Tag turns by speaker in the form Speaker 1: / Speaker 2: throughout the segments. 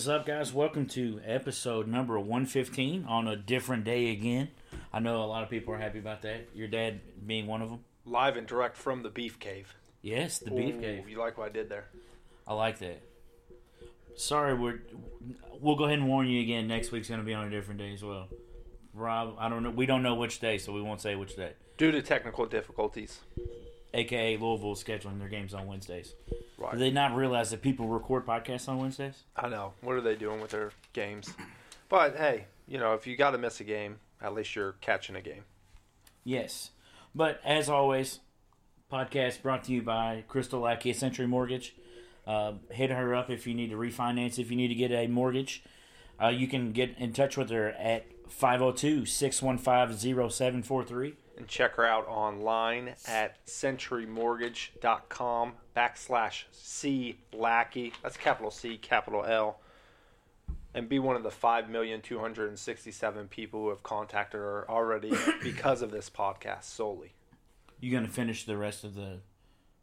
Speaker 1: Is up, guys? Welcome to episode number 115 on a different day again. I know a lot of people are happy about that. Your dad being one of them.
Speaker 2: Live and direct from the Beef Cave.
Speaker 1: Yes, the beef
Speaker 2: Ooh,
Speaker 1: cave.
Speaker 2: You like what I did there?
Speaker 1: I like that. Sorry, we're we'll go ahead and warn you again. Next week's going to be on a different day as well. Rob, I don't know. We don't know which day, so we won't say which day.
Speaker 2: Due to technical difficulties.
Speaker 1: AKA Louisville scheduling their games on Wednesdays.
Speaker 2: Right.
Speaker 1: Do they not realize that people record podcasts on Wednesdays?
Speaker 2: I know. What are they doing with their games? But hey, you know, if you got to miss a game, at least you're catching a game.
Speaker 1: Yes. But as always, podcast brought to you by Crystal Lackey Century Mortgage. Uh, hit her up if you need to refinance, if you need to get a mortgage. Uh, you can get in touch with her at 502 615 0743.
Speaker 2: And check her out online at centurymortgage.com backslash C Lackey. That's capital C, capital L. And be one of the 5,267 people who have contacted her already because of this podcast solely.
Speaker 1: You going to finish the rest of the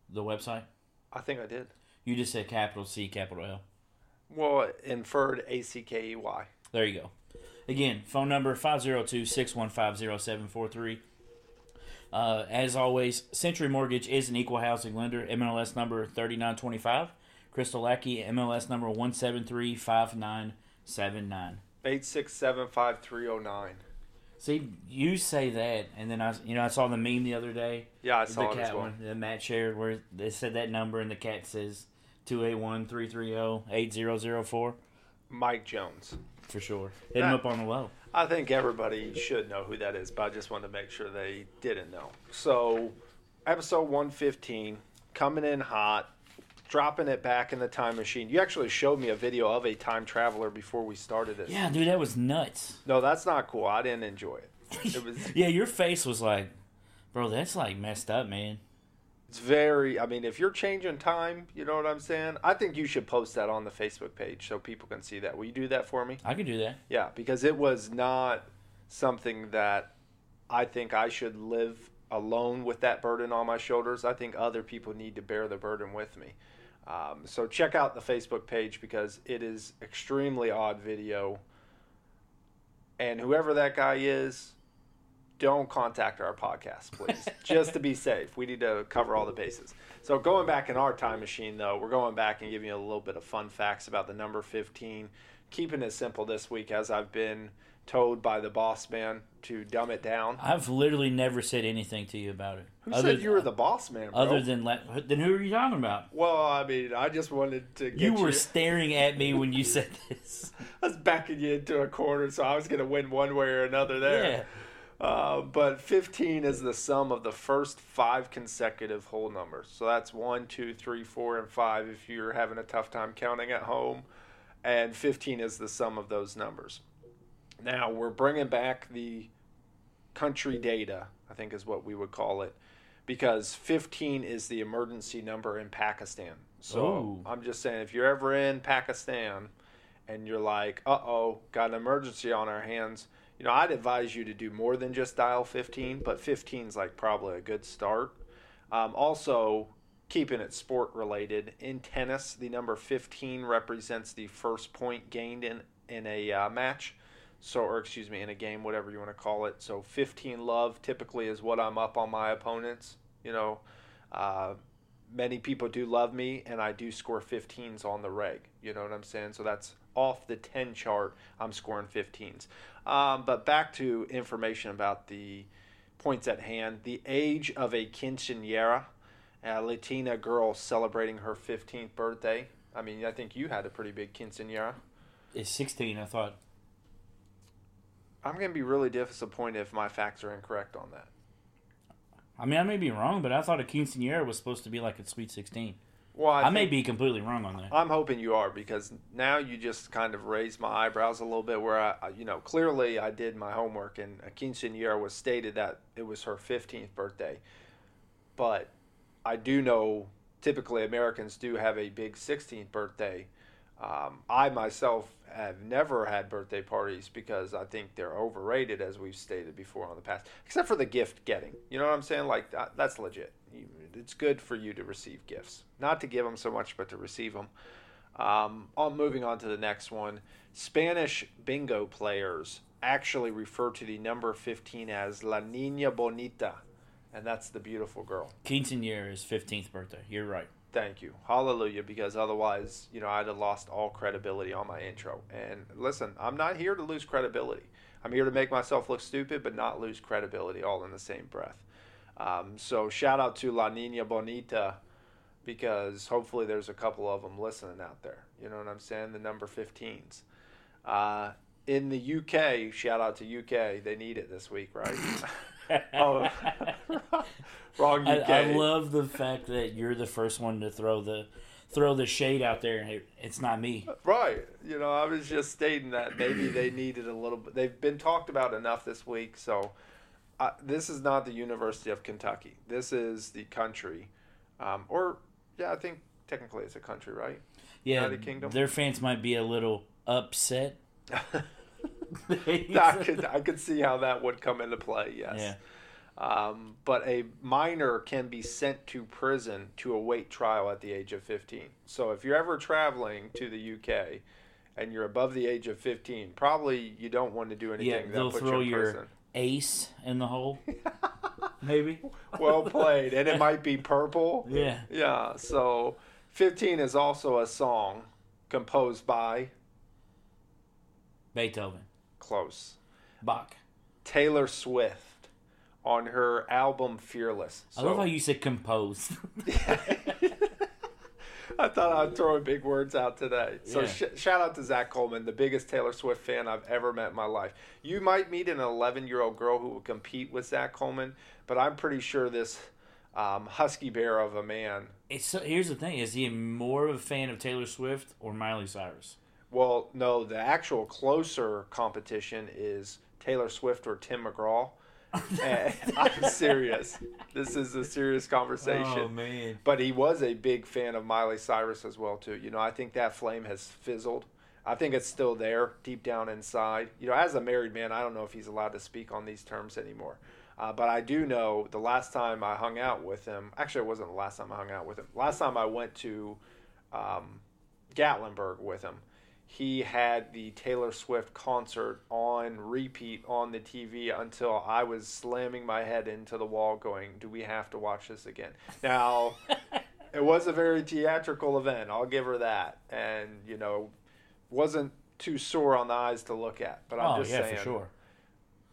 Speaker 1: the website?
Speaker 2: I think I did.
Speaker 1: You just said capital C, capital L.
Speaker 2: Well, inferred A C K E Y.
Speaker 1: There you go. Again, phone number 502 615 0743. Uh, as always, Century Mortgage is an equal housing lender. MLS number 3925. Crystal Lackey, MLS number 1735979.
Speaker 2: 8675309.
Speaker 1: See, you say that, and then I, you know, I saw the meme the other day.
Speaker 2: Yeah, I
Speaker 1: the
Speaker 2: saw it
Speaker 1: cat
Speaker 2: as well.
Speaker 1: one that Matt shared, where they said that number, and the cat says 281-330-8004
Speaker 2: Mike Jones.
Speaker 1: for sure. Hit him up on the low.
Speaker 2: I think everybody should know who that is, but I just wanted to make sure they didn't know. So, episode 115, coming in hot, dropping it back in the time machine. You actually showed me a video of a time traveler before we started it.
Speaker 1: Yeah, dude, that was nuts.
Speaker 2: No, that's not cool. I didn't enjoy it. It was
Speaker 1: Yeah, your face was like, bro, that's like messed up, man.
Speaker 2: It's very I mean, if you're changing time, you know what I'm saying? I think you should post that on the Facebook page so people can see that. Will you do that for me?
Speaker 1: I can do that.
Speaker 2: Yeah, because it was not something that I think I should live alone with that burden on my shoulders. I think other people need to bear the burden with me. Um, so check out the Facebook page because it is extremely odd video. And whoever that guy is, don't contact our podcast, please, just to be safe. We need to cover all the bases. So going back in our time machine, though, we're going back and giving you a little bit of fun facts about the number 15. Keeping it simple this week, as I've been told by the boss man to dumb it down.
Speaker 1: I've literally never said anything to you about it.
Speaker 2: Who
Speaker 1: other,
Speaker 2: said you were the boss man, bro?
Speaker 1: Other than then who are you talking about?
Speaker 2: well, I mean, I just wanted to get
Speaker 1: You
Speaker 2: you.
Speaker 1: were staring at me when you said this.
Speaker 2: I was backing you into a corner, so I was going to win one way or another there.
Speaker 1: Yeah.
Speaker 2: Uh, but 15 is the sum of the first five consecutive whole numbers. So that's one, two, three, four, and 5 if you're having a tough time counting at home. And 15 is the sum of those numbers. Now, we're bringing back the country data, I think is what we would call it, because 15 is the emergency number in Pakistan. So
Speaker 1: Ooh.
Speaker 2: I'm just saying, if you're ever in Pakistan and you're like, uh oh, got an emergency on our hands, you know, I'd advise you to do more than just dial 15, but 15 is like probably a good start. Um, also, keeping it sport related, in tennis, the number 15 represents the first point gained in, in a uh, match. So, or excuse me, in a game, whatever you want to call it. So, 15 love typically is what I'm up on my opponents. You know, uh, many people do love me, and I do score 15s on the reg. You know what I'm saying? So that's off the 10 chart. I'm scoring 15s. Um, but back to information about the points at hand. The age of a quinceañera, a Latina girl celebrating her 15th birthday. I mean, I think you had a pretty big quinceañera.
Speaker 1: It's 16, I thought.
Speaker 2: I'm going to be really disappointed if my facts are incorrect on that.
Speaker 1: I mean, I may be wrong, but I thought a quinceanera was supposed to be like a sweet 16.
Speaker 2: Well,
Speaker 1: I, may be completely wrong on that.
Speaker 2: I'm hoping you are because now you just kind of raised my eyebrows a little bit. Where I, I- you know, clearly I did my homework, and a quinceañera was stated that it was her 15th birthday. But I do know typically Americans do have a big 16th birthday. Um, I myself have never had birthday parties because I think they're overrated, as we've stated before on the past. Except for the gift getting, you know what I'm saying? Like that, that's legit. It's good for you to receive gifts, not to give them so much, but to receive them. Um, on moving on to the next one, Spanish bingo players actually refer to the number 15 as La Niña Bonita, and that's the beautiful girl.
Speaker 1: Quinceañera's 15th birthday. You're right.
Speaker 2: Thank you. Hallelujah, because otherwise, you know, I'd have lost all credibility on my intro. And listen, I'm not here to lose credibility. I'm here to make myself look stupid, but not lose credibility all in the same breath. Um, so shout out to La Nina Bonita because hopefully there's a couple of them listening out there. You know what I'm saying? The number 15s. Uh, in the UK, shout out to UK. They need it this week, right? oh, wrong UK.
Speaker 1: I, I love the fact that you're the first one to throw the throw the shade out there, it's not me.
Speaker 2: Right. You know, I was just stating that maybe they needed a little bit. They've been talked about enough this week, so uh, this is not the University of Kentucky. This is the country, um, or yeah, I think technically it's a country, right?
Speaker 1: Yeah,
Speaker 2: United Kingdom.
Speaker 1: their fans might be a little upset.
Speaker 2: I could I could see how that would come into play. Yes.
Speaker 1: Yeah.
Speaker 2: Um, but a minor can be sent to prison to await trial at the age of 15. So if you're ever traveling to the UK and you're above the age of 15, probably you don't want to do anything
Speaker 1: Yeah,
Speaker 2: that puts
Speaker 1: throw
Speaker 2: you in
Speaker 1: your
Speaker 2: prison.
Speaker 1: Ace in the hole. Maybe.
Speaker 2: well played, and it might be purple.
Speaker 1: Yeah.
Speaker 2: Yeah. So 15 is also a song composed by
Speaker 1: Beethoven.
Speaker 2: close
Speaker 1: Bach.
Speaker 2: Taylor Swift on her album Fearless.
Speaker 1: I love how you said composed.
Speaker 2: I thought I'd throw big words out today. So
Speaker 1: Yeah.
Speaker 2: sh- shout out to Zach Coleman, the biggest Taylor Swift fan I've ever met in my life. You might meet an 11 year old girl who will compete with Zach Coleman, but I'm pretty sure this um, husky bear of a man.
Speaker 1: it's so, here's the thing: is he more of a fan of Taylor Swift or Miley Cyrus?
Speaker 2: Well, no, the actual closer competition is Taylor Swift or Tim McGraw. I'm serious. This is a serious conversation.
Speaker 1: Oh man.
Speaker 2: But he was a big fan of Miley Cyrus as well too. You know, I think that flame has fizzled. I think it's still there deep down inside. You know, as a married man, I don't know if he's allowed to speak on these terms anymore. Uh, but I do know the last time I hung out with him. Actually, it wasn't the last time I hung out with him. Last time I went to um, Gatlinburg with him, he had the Taylor Swift concert on repeat on the TV until I was slamming my head into the wall, going, "Do we have to watch this again?" Now, it was a very theatrical event. I'll give her that, and you know, wasn't too sore on the eyes to look at. But I'm
Speaker 1: Oh
Speaker 2: just
Speaker 1: yeah,
Speaker 2: saying,
Speaker 1: for sure.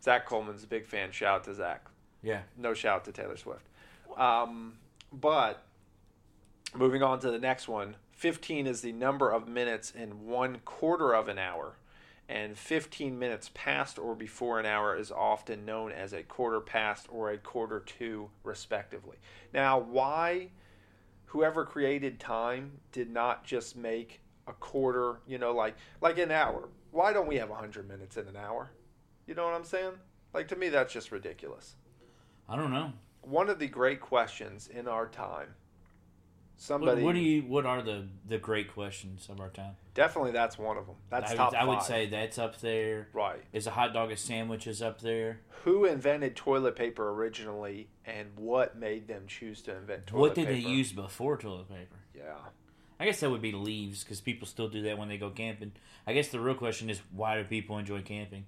Speaker 2: Zach Coleman's a big fan. Shout out to Zach.
Speaker 1: Yeah.
Speaker 2: No shout out to Taylor Swift. Um, but moving on to the next one 15 is the number of minutes in one quarter of an hour. And 15 minutes past or before an hour is often known as a quarter past or a quarter to, respectively. Now, why whoever created time did not just make a quarter, you know, like like an hour? Why don't we have 100 minutes in an hour? You know what I'm saying? Like to me, that's just ridiculous.
Speaker 1: I don't know.
Speaker 2: One of the great questions in our time.
Speaker 1: What,
Speaker 2: Somebody,
Speaker 1: what do you? What are the the great questions of our time?
Speaker 2: definitely that's one of them. That's
Speaker 1: I
Speaker 2: top
Speaker 1: would, I would say that's up there.
Speaker 2: right.
Speaker 1: Is a hot dog a sandwich is up there?
Speaker 2: Who invented toilet paper originally, and what made them choose to invent toilet
Speaker 1: what did
Speaker 2: paper?
Speaker 1: they use before toilet paper?
Speaker 2: Yeah,
Speaker 1: I guess that would be leaves because people still do that when they go camping. I guess the real question is why do people enjoy camping?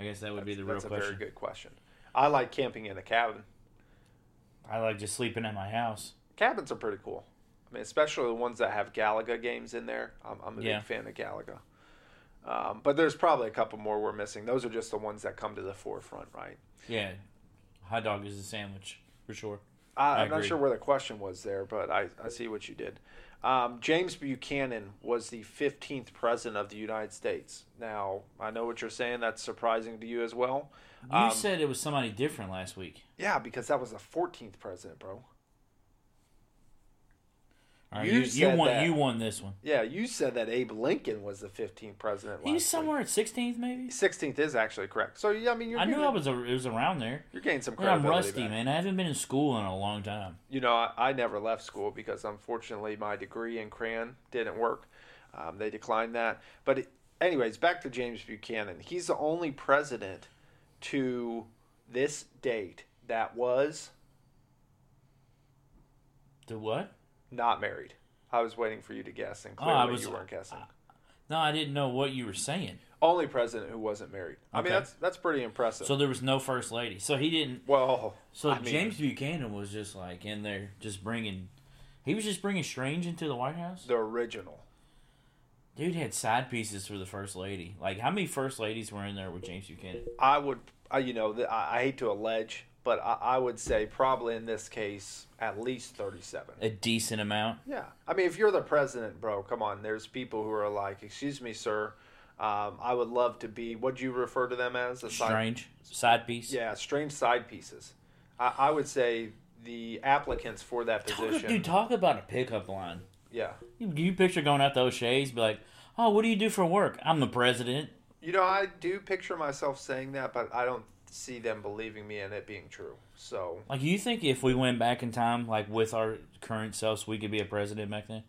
Speaker 1: I guess that would be the real question.
Speaker 2: that's a very good question. I like camping in a cabin.
Speaker 1: I like just sleeping at my house.
Speaker 2: Cabins are pretty cool. Especially the ones that have Galaga games in there. I'm, I'm a
Speaker 1: Yeah.
Speaker 2: big fan of Galaga. Um, but there's probably a couple more we're missing. Those are just the ones that come to the forefront, right?
Speaker 1: Yeah, hot dog is a sandwich for sure.
Speaker 2: I, I'm not sure where the question was there, but I, I see what you did. Um, James Buchanan was the 15th president of the United States. Now, I know what you're saying. That's surprising to you as well.
Speaker 1: You
Speaker 2: Um,
Speaker 1: said it was somebody different last week.
Speaker 2: Yeah, because that was the 14th president, bro.
Speaker 1: Right,
Speaker 2: you
Speaker 1: you, you, won.
Speaker 2: that.
Speaker 1: You won this one.
Speaker 2: Yeah, you said that Abe Lincoln was the 15th president
Speaker 1: He's
Speaker 2: week.
Speaker 1: somewhere at 16th, maybe.
Speaker 2: 16th is actually correct. So, yeah, I mean, you're
Speaker 1: I knew I was. A, it was around there.
Speaker 2: you're getting some
Speaker 1: Man, I'm rusty,
Speaker 2: back.
Speaker 1: man. I haven't been in school in a long time.
Speaker 2: you know, I, I never left school because unfortunately my degree in crayon didn't work. Um, they declined that. But, it, anyways, back to James Buchanan. He's the only president to this date that was
Speaker 1: The what?
Speaker 2: Not married. I was waiting for you to guess, and
Speaker 1: Oh,
Speaker 2: clearly
Speaker 1: I was-
Speaker 2: you weren't guessing.
Speaker 1: Uh, no, I didn't know what you were saying.
Speaker 2: Only president who wasn't married. I mean, that's that's pretty impressive.
Speaker 1: So there was no first lady. So he didn't.
Speaker 2: well,
Speaker 1: So
Speaker 2: I mean-
Speaker 1: James Buchanan was just like in there, just bringing. He was just bringing Strange into the White House.
Speaker 2: the original.
Speaker 1: Dude had side pieces for the first lady. Like how many first ladies were in there with James Buchanan?
Speaker 2: I would, I, you know, I, I hate to allege, but I, I would say probably in this case at least thirty-seven.
Speaker 1: A decent amount.
Speaker 2: Yeah, I mean, if you're the president, bro, come on. There's people who are like, "Excuse me, sir, um, I would love to be." What do you refer to them as? A side-
Speaker 1: Strange side piece.
Speaker 2: Yeah, strange side pieces. I, I would say the applicants for that
Speaker 1: Talk,
Speaker 2: position.
Speaker 1: dude, talk about a pickup line.
Speaker 2: yeah,
Speaker 1: You, you picture going out to O'Shea's, be like, "Oh, what do you do for work? I'm the president."
Speaker 2: you know, I do picture myself saying that, but I don't see them believing me and it being true. So
Speaker 1: Like, you think if we went back in time, like with our current selves, we could be a president back then?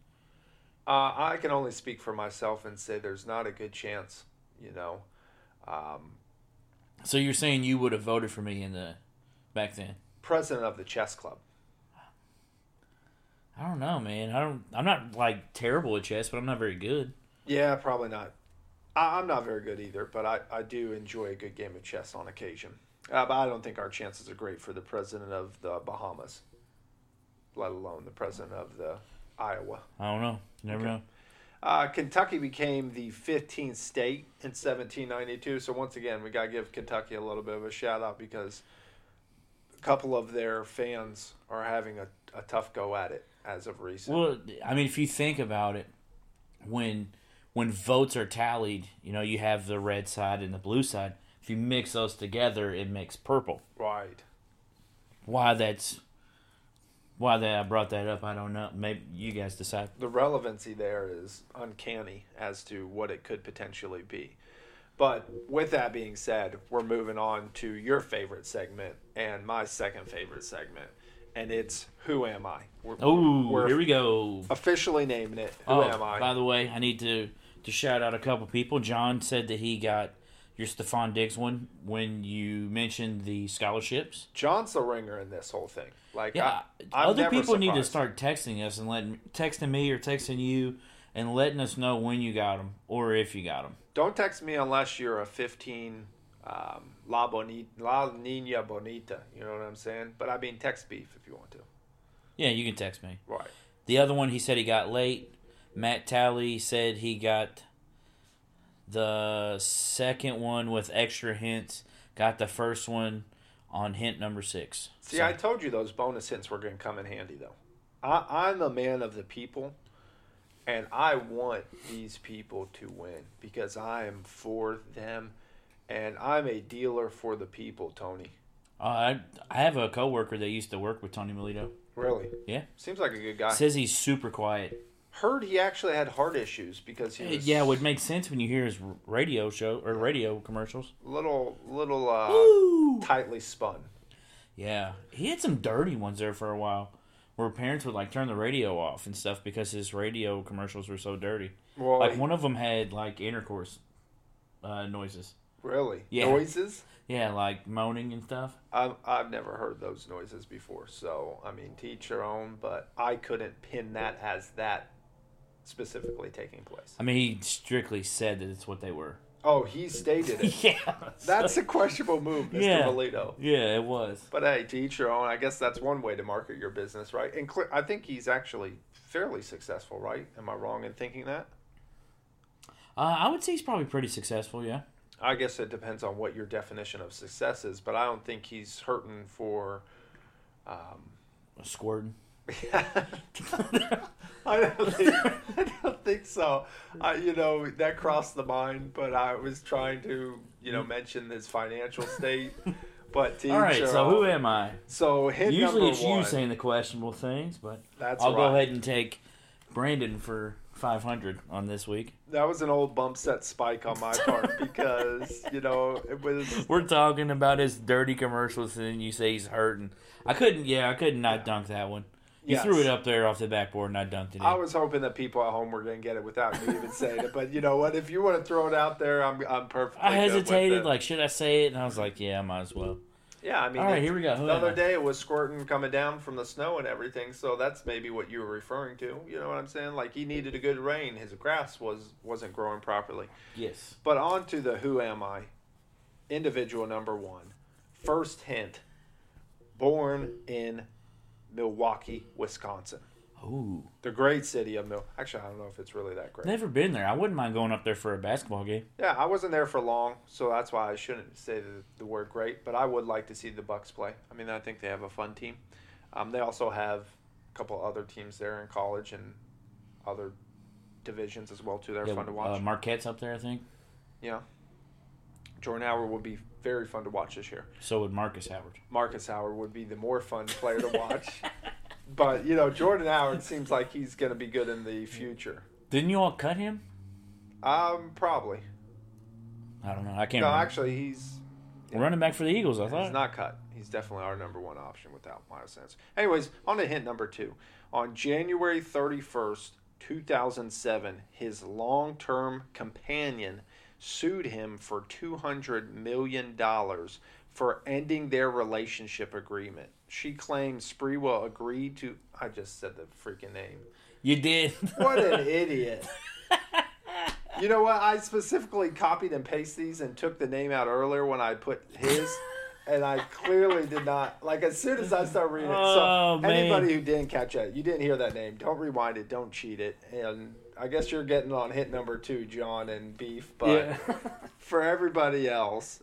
Speaker 2: uh, I can only speak for myself and say there's not a good chance. You know, um,
Speaker 1: So you're saying you would have voted for me in the back then?
Speaker 2: president of the chess club.
Speaker 1: I don't know, man. I don't. I'm not like terrible at chess, but I'm not very good.
Speaker 2: Yeah, probably not. I, I'm not very good either, but I, I do enjoy a good game of chess on occasion. Uh, but I don't think our chances are great for the president of the Bahamas, let alone the president of the Iowa.
Speaker 1: I don't know. You never
Speaker 2: Okay.
Speaker 1: know.
Speaker 2: Uh, Kentucky became the 15th state in 1792. So once again, we got to give Kentucky a little bit of a shout out because a couple of their fans are having a, a tough go at it as of recent.
Speaker 1: Well, I mean, if you think about it, when when votes are tallied, you know, you have the red side and the blue side. If you mix those together, it makes purple.
Speaker 2: right.
Speaker 1: Why that's why that I brought that up, I don't know. Maybe you guys decide.
Speaker 2: the relevancy there is uncanny as to what it could potentially be. But with that being said, we're moving on to your favorite segment and my second favorite segment, and it's Who Am I?
Speaker 1: Oh, here we go.
Speaker 2: officially naming it Who
Speaker 1: oh,
Speaker 2: Am I?
Speaker 1: by the way, I need to to shout out a couple people. John said that he got your Stefon Diggs one when you mentioned the scholarships.
Speaker 2: John's the ringer in this whole thing. Like,
Speaker 1: Yeah,
Speaker 2: I,
Speaker 1: other people need to start texting us and letting texting me or texting you and letting us know when you got them or if you got them.
Speaker 2: Don't text me unless you're a 15 um, La, Bonita, La Nina Bonita. You know what I'm saying? But I mean, text beef if you want to.
Speaker 1: Yeah, you can text me.
Speaker 2: Right.
Speaker 1: The other one he said he got late. Matt Talley said he got the second one with extra hints. Got the first one on hint number six.
Speaker 2: See,
Speaker 1: So-
Speaker 2: I told you those bonus hints were going to come in handy, though. I, I'm a man of the people, and I want these people to win because I am for them, and I'm a dealer for the people, Tony.
Speaker 1: Uh, I I have a coworker that used to work with Tony Melito.
Speaker 2: Really?
Speaker 1: Yeah.
Speaker 2: Seems like a good guy.
Speaker 1: Says he's super quiet.
Speaker 2: Heard he actually had heart issues because he was
Speaker 1: Yeah, it would make sense when you hear his radio show or radio commercials.
Speaker 2: little little uh,
Speaker 1: Woo!
Speaker 2: tightly spun.
Speaker 1: Yeah, he had some dirty ones there for a while, where parents would like turn the radio off and stuff because his radio commercials were so dirty.
Speaker 2: Well,
Speaker 1: Like one of them had like intercourse uh, noises.
Speaker 2: really
Speaker 1: Yeah.
Speaker 2: noises.
Speaker 1: Yeah, like moaning and stuff.
Speaker 2: I've, I've never heard those noises before. So, I mean, to each their own, but I couldn't pin that as that specifically taking place.
Speaker 1: I mean, he strictly said that it's what they were.
Speaker 2: Oh, he stated it.
Speaker 1: yeah,
Speaker 2: That's a questionable move, Mr.
Speaker 1: Yeah.
Speaker 2: Melito.
Speaker 1: yeah, it was.
Speaker 2: But hey, to each their own. I guess that's one way to market your business, right? And cl- I think he's actually fairly successful, right? Am I wrong in thinking that?
Speaker 1: Uh, I would say he's probably pretty successful. Yeah.
Speaker 2: I guess it depends on what your definition of success is, but I don't think he's hurting for. Um,
Speaker 1: Squirting.
Speaker 2: I don't think, I don't think so. I, you know, that crossed the mind, but I was trying to, you know, mention his financial state. But
Speaker 1: All right. So who am I?
Speaker 2: So
Speaker 1: Usually it's
Speaker 2: one.
Speaker 1: you saying the questionable things, but
Speaker 2: That's
Speaker 1: I'll go ahead and take Brandon for 500 on this week.
Speaker 2: That was an old bump set spike on my part because you know it was.
Speaker 1: We're talking about his dirty commercials, and then you say he's hurting. I couldn't, yeah, I couldn't not dunk that one. You
Speaker 2: Yes.
Speaker 1: threw it up there off the backboard, and I dunked it in.
Speaker 2: I was hoping that people at home were going to get it without me even saying it, but you know what? If you want to throw it out there, I'm I'm perfectly.
Speaker 1: I hesitated,
Speaker 2: it.
Speaker 1: like, should I say it? And I was like, yeah, I might as well.
Speaker 2: Yeah, I mean,
Speaker 1: All right, here we go. Who
Speaker 2: the other
Speaker 1: I?
Speaker 2: day it was squirting coming down from the snow and everything, so that's maybe what you were referring to. You know what I'm saying? Like he needed a good rain. His grass was wasn't growing properly.
Speaker 1: Yes.
Speaker 2: But on to the who am I? Individual number one. First hint. Born in Milwaukee, Wisconsin.
Speaker 1: Ooh.
Speaker 2: The great city of Mil. Actually, I don't know if it's really that great.
Speaker 1: Never been there. I wouldn't mind going up there for a basketball game.
Speaker 2: Yeah, I wasn't there for long, so that's why I shouldn't say the, the word great. But I would like to see the Bucks play. I mean, I think they have a fun team. Um, they also have a couple other teams there in college and other divisions as well too. They're
Speaker 1: Yeah,
Speaker 2: fun to watch.
Speaker 1: Uh, Marquette's up there, I think.
Speaker 2: yeah, Jordan Howard would be very fun to watch this year.
Speaker 1: So would Markus Howard.
Speaker 2: Markus Howard would be the more fun player to watch. but you know, Jordan Howard seems like he's going to be good in the future.
Speaker 1: Didn't you all cut him?
Speaker 2: Um, probably.
Speaker 1: I don't know. I can't
Speaker 2: No,
Speaker 1: remember.
Speaker 2: actually, he's
Speaker 1: Running back for the Eagles, I thought.
Speaker 2: He's not cut. He's definitely our number one option without Miles Sanders. Anyways, on to hint number two. On January 31st, 2007, his long term companion sued him for $200 million for ending their relationship agreement. She claimed Sprewell agreed to. I just said the freaking name.
Speaker 1: You did.
Speaker 2: What an idiot. You know what? I specifically copied and pasted these and took the name out earlier when I put his, and I clearly did not. Like as soon as I start reading it,
Speaker 1: Oh,
Speaker 2: so
Speaker 1: man.
Speaker 2: anybody who didn't catch it, you didn't hear that name. Don't rewind it. Don't cheat it. And I guess you're getting on hit number two, John and Beef. But
Speaker 1: yeah.
Speaker 2: for everybody else,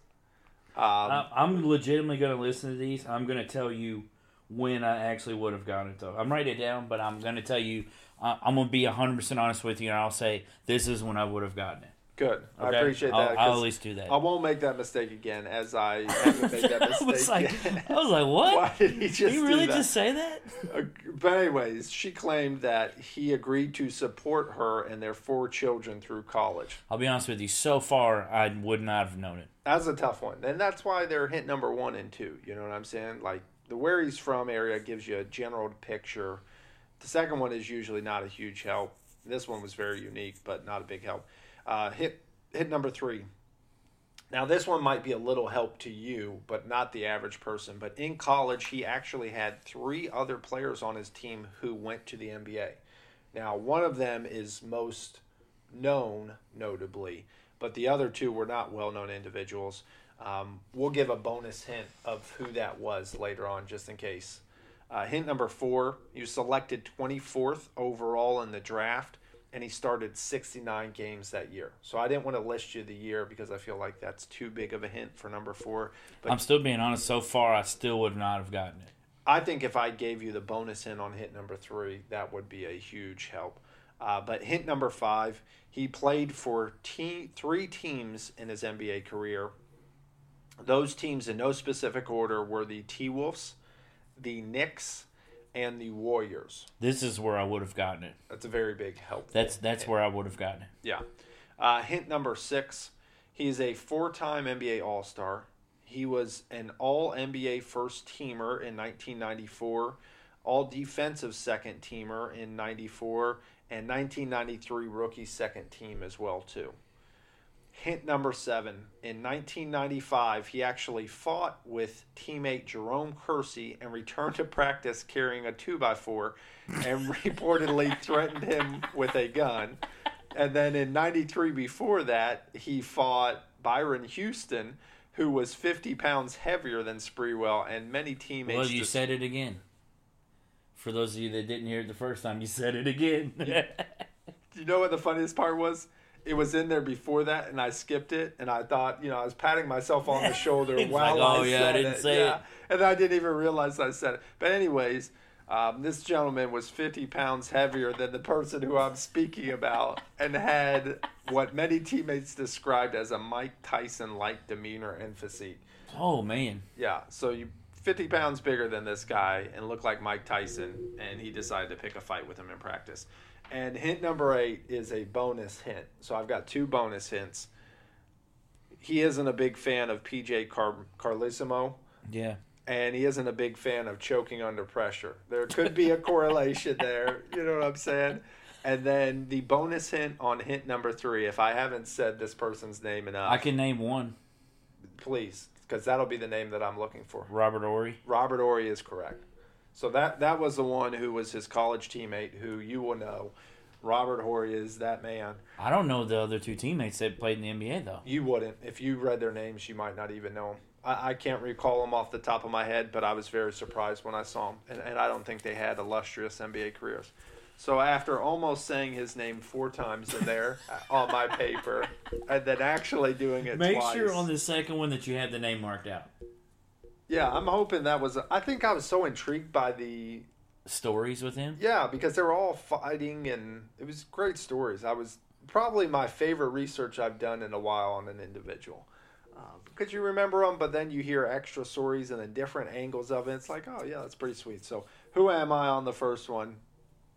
Speaker 2: um,
Speaker 1: I- I'm legitimately going to listen to these. I'm going to tell you when I actually would have gotten it, though. I'm writing it down, but I'm going to tell you. Uh, I'm going to be 100% honest with you, and I'll say this is when I would have gotten it.
Speaker 2: Good. I
Speaker 1: Okay?
Speaker 2: appreciate
Speaker 1: I'll,
Speaker 2: that.
Speaker 1: I'll
Speaker 2: 'cause
Speaker 1: at least do that.
Speaker 2: I won't make that mistake again, as I haven't made that
Speaker 1: I was like. I was like, what?
Speaker 2: Why did he just
Speaker 1: Did he really just say that?
Speaker 2: Uh, But anyways, she claimed that he agreed to support her and their four children through college.
Speaker 1: I'll be honest with you. So far, I would not have known it.
Speaker 2: That's a tough one, and that's why they're hit number one and two. You know what I'm saying? Like the where he's from area gives you a general picture. The second one is usually not a huge help. This one was very unique, but not a big help. Uh, hit hit number three. Now this one might be a little help to you, but not the average person. But in college, he actually had three other players on his team who went to the NBA. Now one of them is most known, notably, but the other two were not well known individuals. Um, we'll give a bonus hint of who that was later on, just in case. Uh, hint number four, you selected 24th overall in the draft, and he started 69 games that year. So I didn't want to list you the year because I feel like that's too big of a hint for number four. But
Speaker 1: I'm still being honest. So far, I still would not have gotten it.
Speaker 2: I think if I gave you the bonus hint on hit number three, that would be a huge help. Uh, but hint number five, he played for te- three teams in his NBA career. Those teams, in no specific order, were the T Wolves, the Knicks, and the Warriors.
Speaker 1: This is where I would have gotten it.
Speaker 2: That's a very big help.
Speaker 1: That's that's where I would have gotten it.
Speaker 2: Yeah. Uh, hint number six he is a four time NBA All Star. He was an All NBA first teamer in 1994, All Defensive second teamer in 94, and 1993 rookie second team as well, too. Hint number seven. In 1995, he actually fought with teammate Jerome Kersey and returned to practice carrying a 2x4 and reportedly threatened him with a gun. And then in 93 before that, he fought Byron Houston, who was 50 pounds heavier than Sprewell, and many teammates.
Speaker 1: Well, you
Speaker 2: just-
Speaker 1: said it again. For those of you that didn't hear it the first time, you said it again.
Speaker 2: Do you know what the funniest part was? It was in there before that, and I skipped it, and I thought, you know, I was patting myself on the shoulder while
Speaker 1: like, oh,
Speaker 2: I
Speaker 1: yeah, I didn't
Speaker 2: it.
Speaker 1: say
Speaker 2: yeah.
Speaker 1: it.
Speaker 2: and I didn't even realize I said it. But anyways, um, this gentleman was 50 pounds heavier than the person who I'm speaking about, and had what many teammates described as a Mike Tyson-like demeanor and physique.
Speaker 1: oh man,
Speaker 2: Yeah, so you 50 pounds bigger than this guy and look like Mike Tyson, and he decided to pick a fight with him in practice. And hint number eight is a bonus hint. So I've got two bonus hints. He isn't a big fan of PJ Car- Carlesimo,
Speaker 1: yeah.
Speaker 2: and he isn't a big fan of choking under pressure. There could be a correlation there. You know what I'm saying? And then the bonus hint on hint number three, if I haven't said this person's name enough,
Speaker 1: I can name one.
Speaker 2: please because that'll be the name that I'm looking for.
Speaker 1: Robert Horry.
Speaker 2: Robert Horry is correct. So that that was the one who was his college teammate, who you will know. Robert Horry is that man.
Speaker 1: I don't know the other two teammates that played in the NBA though.
Speaker 2: You wouldn't if you read their names. You might not even know them. I, I can't recall them off the top of my head, but I was very surprised when I saw them, and, and I don't think they had illustrious NBA careers. So after almost saying his name four times in there uh, on my paper, and then actually doing it
Speaker 1: Make
Speaker 2: twice,
Speaker 1: sure on the second one that you have the name marked out.
Speaker 2: Yeah, I'm hoping that was. I think I was so intrigued by the
Speaker 1: Stories with him.
Speaker 2: Yeah, because they were all fighting, and it was great stories. I was probably my favorite research I've done in a while on an individual. Um, because you remember them, but then you hear extra stories and then different angles of it. It's like, oh yeah, that's pretty sweet. So, who am I on the first one?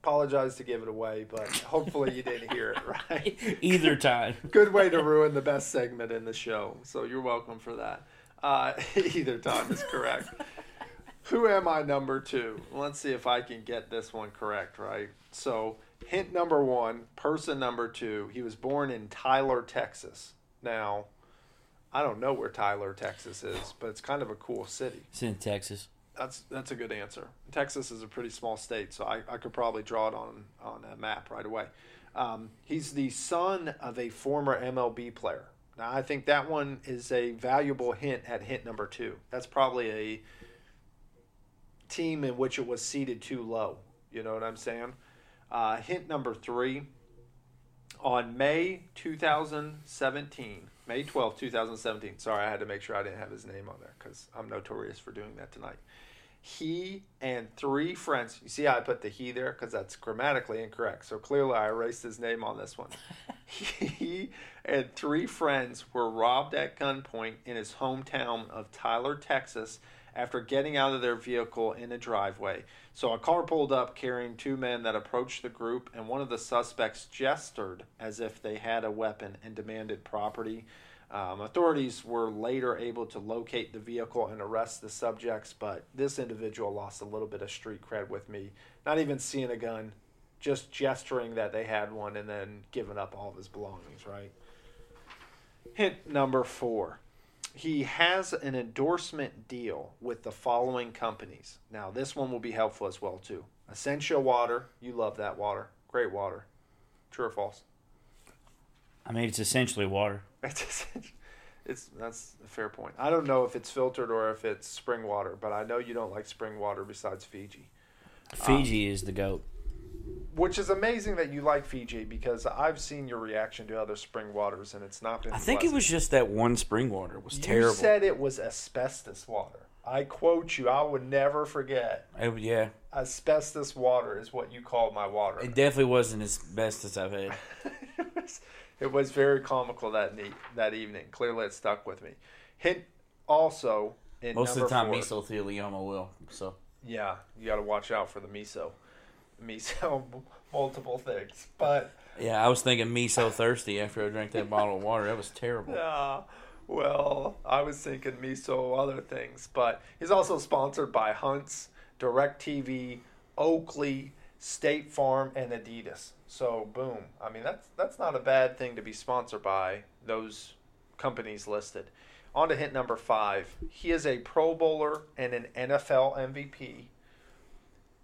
Speaker 2: Apologize to give it away, but hopefully you didn't hear it right.
Speaker 1: Either time.
Speaker 2: Good way to ruin the best segment in the show. So you're welcome for that. Uh, either time is correct. Who am I number two? Let's see if I can get this one correct, right? So, hint number one, person number two, he was born in Tyler, Texas. Now, I don't know where Tyler, Texas is, but it's kind of a cool city.
Speaker 1: It's in Texas.
Speaker 2: That's that's a good answer. Texas is a pretty small state, so I, I could probably draw it on on a map right away. Um, he's the son of a former MLB player. Now I think that one is a valuable hint at hint number two. That's probably a team in which it was seated too low. You know what I'm saying? Uh, hint number three. On May 2017, May 12, 2017. Sorry, I had to make sure I didn't have his name on there because I'm notorious for doing that tonight. He and three friends. You see how I put the he there because that's grammatically incorrect. So clearly I erased his name on this one. he and three friends were robbed at gunpoint in his hometown of Tyler, Texas, after getting out of their vehicle in a driveway. So a car pulled up carrying two men that approached the group, and one of the suspects gestured as if they had a weapon and demanded property. Um, authorities were later able to locate the vehicle and arrest the subjects, but this individual lost a little bit of street cred with me. Not even seeing a gun, just gesturing that they had one and then giving up all of his belongings, right? Hint number four he has an endorsement deal with the following companies. Now, this one will be helpful as well too. Essentia Water, you love that water, great water. True or false?
Speaker 1: I mean, it's essentially water.
Speaker 2: It's. It's that's a fair point. I don't know if it's filtered or if it's spring water, but I know you don't like spring water besides Fiji.
Speaker 1: Fiji um, is the goat.
Speaker 2: Which is amazing that you like Fiji because I've seen your reaction to other spring waters and it's not been.
Speaker 1: I think it was just that one spring water was
Speaker 2: You
Speaker 1: terrible.
Speaker 2: You said it was asbestos water. I quote you. I would never forget.
Speaker 1: It- yeah,
Speaker 2: Asbestos water is what you called my water.
Speaker 1: it definitely wasn't as best as I've had.
Speaker 2: it, was, very comical that neat, that evening. Clearly, it stuck with me. Hint also in
Speaker 1: Most of the time,
Speaker 2: four,
Speaker 1: mesothelioma will. So
Speaker 2: Yeah, you got to watch out for the miso. Miso, multiple things, but
Speaker 1: yeah, I was thinking me so thirsty after I drank that bottle of water. That was terrible.
Speaker 2: Yeah. Well, I was thinking miso other things, but he's also sponsored by Hunts, DirecTV, Oakley, State Farm, and Adidas. So boom. I mean that's that's not a bad thing to be sponsored by those companies listed. On to hint number five. He is a Pro Bowler and an NFL MVP.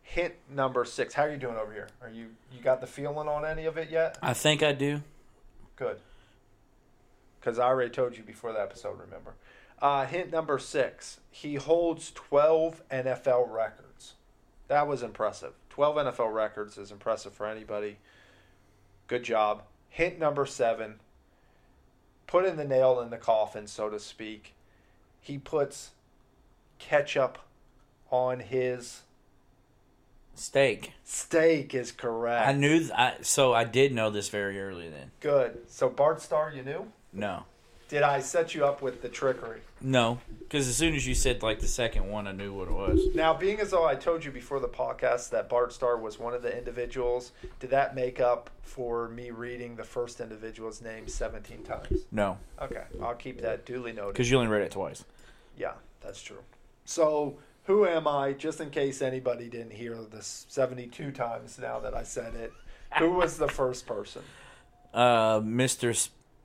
Speaker 2: Hint number six. How are you doing over here? Are you you got the feeling on any of it yet?
Speaker 1: I think I do.
Speaker 2: Good. Because I already told you before the episode, remember. Uh, hint number six he holds 12 NFL records. That was impressive. 12 NFL records is impressive for anybody. Good job. Hint number seven putting the nail in the coffin, so to speak. He puts ketchup on his
Speaker 1: Steak.
Speaker 2: steak, is correct.
Speaker 1: I knew. Th- I so I did know this very early. Then
Speaker 2: Good. So, Bart Starr, you knew?
Speaker 1: no,
Speaker 2: Did I set you up with the trickery?
Speaker 1: no, because as soon as you said like the second one, I knew what it was.
Speaker 2: Now, being as though I told you before the podcast that Bart Starr was one of the individuals, did that make up for me reading the first individual's name 17 times?
Speaker 1: No,
Speaker 2: Okay, I'll keep that duly noted.
Speaker 1: because you only read it twice.
Speaker 2: Yeah, that's true. So, who am I, just in case anybody didn't hear this 72 times now that I said it? Who was the first person?
Speaker 1: Uh, Mister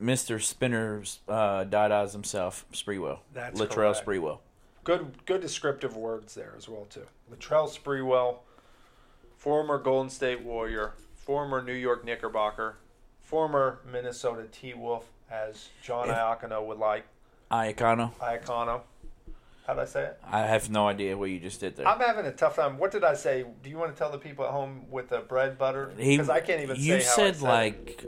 Speaker 1: Mr. Spinner's uh, Dada's himself, Sprewell.
Speaker 2: That's
Speaker 1: Latrell
Speaker 2: correct.
Speaker 1: Sprewell.
Speaker 2: Good, good descriptive words there as well too. Latrell Sprewell, former Golden State Warrior, former New York Knickerbocker, former Minnesota T Wolf, as John
Speaker 1: If-
Speaker 2: Iacano would like.
Speaker 1: Iacono.
Speaker 2: Iacono. How did I say it?
Speaker 1: I have no idea what you just did there.
Speaker 2: I'm having a tough time. What did I say? Do you want to tell the people at home with the bread butter? Because I can't even
Speaker 1: You
Speaker 2: say how I
Speaker 1: said
Speaker 2: said
Speaker 1: like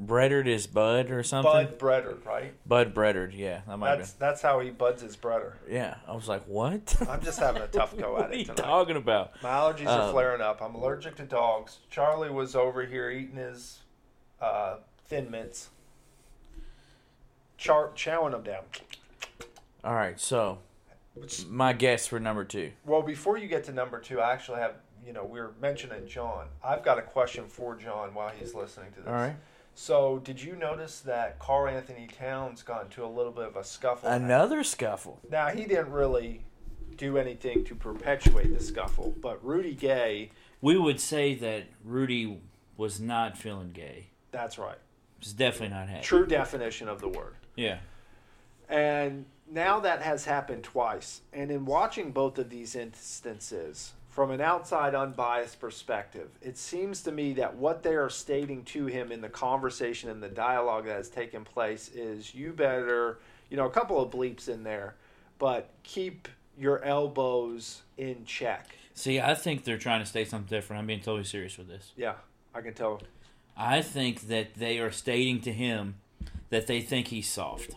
Speaker 1: breaded is Bud or something.
Speaker 2: Bud Breadard, right?
Speaker 1: Bud breaded. Yeah, that might
Speaker 2: That's that's how he buds his breader.
Speaker 1: Yeah, I was like, what?
Speaker 2: I'm just having a tough go at
Speaker 1: what
Speaker 2: at
Speaker 1: are you
Speaker 2: it tonight.
Speaker 1: talking about?
Speaker 2: My allergies are
Speaker 1: Um,
Speaker 2: flaring up. I'm allergic to dogs. Charlie was over here eating his uh, thin mints, char- chowing them down.
Speaker 1: All right, so
Speaker 2: Which-
Speaker 1: my guess for number two.
Speaker 2: Well, before you get to number two, I actually have, you know, we were mentioning John. I've got a question for John while he's listening to this.
Speaker 1: All right,
Speaker 2: So, did you notice that Karl-Anthony Towns got into a little bit of a scuffle?
Speaker 1: another scuffle.
Speaker 2: Now, he didn't really do anything to perpetuate the scuffle, but Rudy Gay,
Speaker 1: We would say that Rudy was not feeling gay.
Speaker 2: that's right.
Speaker 1: Was definitely not happy.
Speaker 2: True definition of the word.
Speaker 1: Yeah.
Speaker 2: And now that has happened twice. And in watching both of these instances, from an outside, unbiased perspective, it seems to me that what they are stating to him in the conversation and the dialogue that has taken place is you better, you know, a couple of bleeps in there, but keep your elbows in check.
Speaker 1: See, I think they're trying to state something different. I'm being totally serious with this.
Speaker 2: Yeah, I can tell.
Speaker 1: I think that they are stating to him that they think he's soft.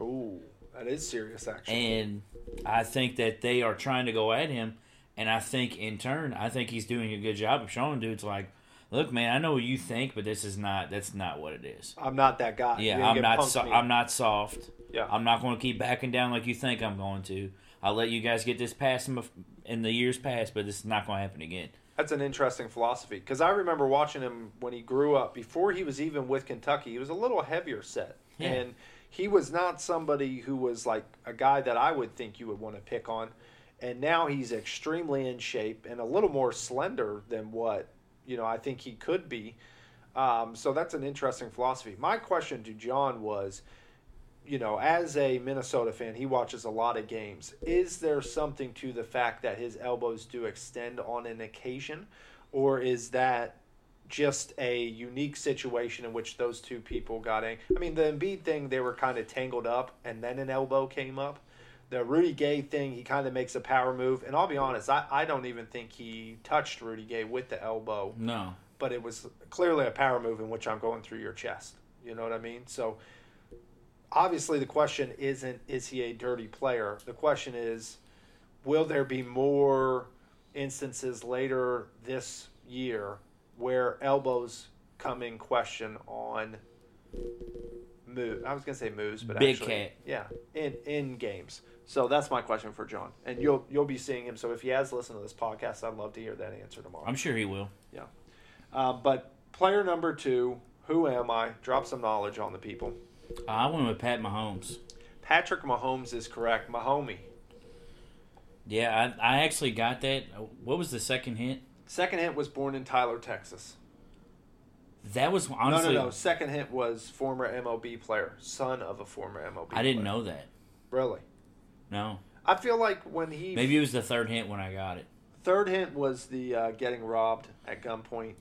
Speaker 2: Ooh, that is serious, actually.
Speaker 1: And I think that they are trying to go at him. And I think in turn, I think he's doing a good job of showing dudes like, look, man, I know what you think, but this is not. That's not what it is.
Speaker 2: I'm not that guy.
Speaker 1: Yeah, I'm not. So. I'm not soft.
Speaker 2: Yeah.
Speaker 1: I'm not going to keep backing down like you think I'm going to. I'll let you guys get this past in, in the years past, but this is not going to happen again.
Speaker 2: That's an interesting philosophy because I remember watching him when he grew up. Before he was even with Kentucky, he was a little heavier set,
Speaker 1: Yeah.
Speaker 2: and he was not somebody who was like a guy that I would think you would want to pick on. And now he's extremely in shape and a little more slender than what you know I think he could be. Um, so that's an interesting philosophy. My question to John was, you know, as a Minnesota fan, he watches a lot of games. Is there something to the fact that his elbows do extend on an occasion, or is that just a unique situation in which those two people got in? I mean, the Embiid thing, they were kind of tangled up, and then an elbow came up. The Rudy Gay thing, he kind of makes a power move, and I'll be honest, I, I don't even think he touched Rudy Gay with the elbow
Speaker 1: No.
Speaker 2: but it was clearly a power move in which I'm going through your chest. You know what I mean? So obviously the question isn't is he a dirty player? The question is will there be more instances later this year where elbows come in question on move I was gonna say moves, but
Speaker 1: Big
Speaker 2: actually
Speaker 1: cat.
Speaker 2: yeah, in in games. So that's my question for John. And you'll you'll be seeing him. So if he has listened to this podcast, I'd love to hear that answer tomorrow.
Speaker 1: I'm sure he will.
Speaker 2: Yeah. Uh, but player number two, who am I? Drop some knowledge on the people.
Speaker 1: I went with Pat Mahomes.
Speaker 2: Patrick Mahomes is correct. Mahomie.
Speaker 1: Yeah, I, I actually got that. What was the second hint?
Speaker 2: Second hint was born in Tyler, Texas.
Speaker 1: That was honestly.
Speaker 2: no, no, no. Second hint was former MLB player, son of a former MLB.
Speaker 1: I didn't
Speaker 2: player.
Speaker 1: know that.
Speaker 2: Really?
Speaker 1: No.
Speaker 2: I feel like when he
Speaker 1: Maybe it was the third hint when I got it.
Speaker 2: third hint was the uh, getting robbed at gunpoint.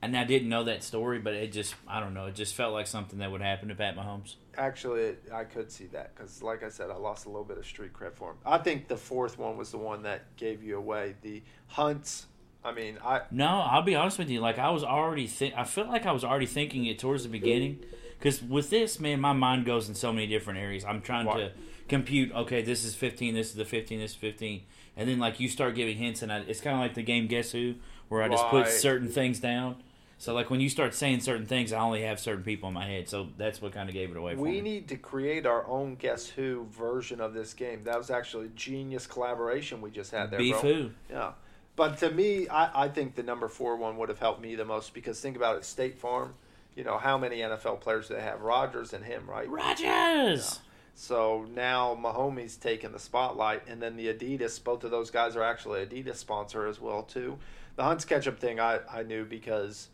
Speaker 1: And I didn't know that story, but it just, I don't know, it just felt like something that would happen to Pat Mahomes.
Speaker 2: Actually, I could see that because, like I said, I lost a little bit of street cred for him. I think the fourth one was the one that gave you away. The hunts. I mean, I
Speaker 1: No, I'll be honest with you. Like, I was already, think. I felt like I was already thinking it towards the beginning. Because with this, man, my mind goes in so many different areas. I'm trying
Speaker 2: Why?
Speaker 1: to compute, okay, this is 15, this is the 15, this is 15. And then, like, you start giving hints, and I, it's kind of like the game Guess Who, where I just put certain things down. So, like, when you start saying certain things, I only have certain people in my head. So that's what kind of gave it away for
Speaker 2: We
Speaker 1: me.
Speaker 2: need to create our own Guess Who version of this game. That was actually a genius collaboration we just had there,
Speaker 1: Beef
Speaker 2: bro.
Speaker 1: who?
Speaker 2: Yeah. But to me, I, I think the number four one would have helped me the most because think about it, State Farm. You know how many NFL players do they have? Rodgers and him, right?
Speaker 1: Rodgers!
Speaker 2: So now Mahomes taking the spotlight, and then the Adidas. Both of those guys are actually Adidas sponsor as well too. The Hunts ketchup thing I, I knew because,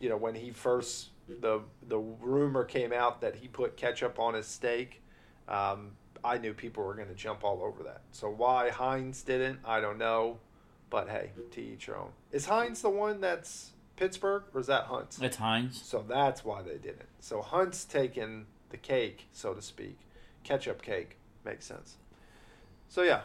Speaker 2: you know, when he first the the rumor came out that he put ketchup on his steak, um, I knew people were going to jump all over that. So why Heinz didn't, I don't know. But hey, to each your own. Is Heinz the one that's Pittsburgh or is that Hunt's?
Speaker 1: It's Heinz.
Speaker 2: So that's why they did it. So Hunt's taking the cake, so to speak. Ketchup cake makes sense. So yeah,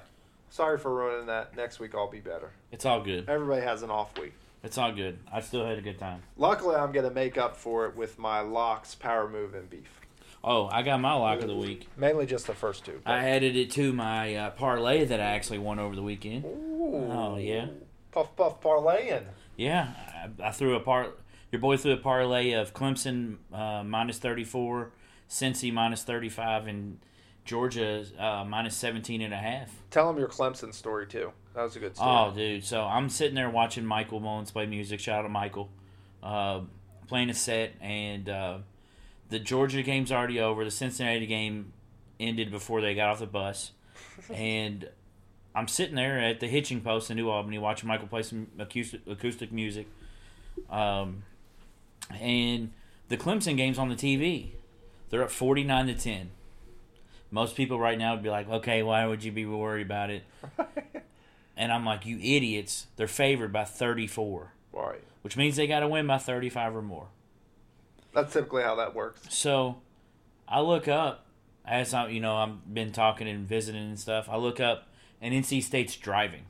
Speaker 2: sorry for ruining that. Next week I'll be better.
Speaker 1: It's all good.
Speaker 2: Everybody has an off week.
Speaker 1: It's all good. I still had a good time.
Speaker 2: Luckily, I'm going to make up for it with my locks, power move, and beef.
Speaker 1: Oh, I got my lock of the week.
Speaker 2: Mainly just the first two.
Speaker 1: I added it to my uh, parlay that I actually won over the weekend.
Speaker 2: Ooh.
Speaker 1: Oh, yeah.
Speaker 2: Puff puff parlaying.
Speaker 1: Yeah, I, I threw a par. Your boy threw a parlay of Clemson uh, minus thirty four, Cincy minus thirty five, and Georgia uh, minus 17 and a half.
Speaker 2: Tell them your Clemson story too. That was a good story.
Speaker 1: Oh, dude! So I'm sitting there watching Michael Mullins play music. Shout out to Michael, uh, playing a set, and uh, the Georgia game's already over. The Cincinnati game ended before they got off the bus, and I'm sitting there at the hitching post in New Albany watching Michael play some acoustic, acoustic music, um, and the Clemson game's on the TV. They're up 49 to 10. Most people right now would be like, "Okay, why would you be worried about it?" And I'm like, you idiots, they're favored by 34,
Speaker 2: right.
Speaker 1: which means they got to win by 35 or more.
Speaker 2: That's typically how that works.
Speaker 1: So I look up, as I, you know, I've been talking and visiting and stuff. I look up, and NC State's driving.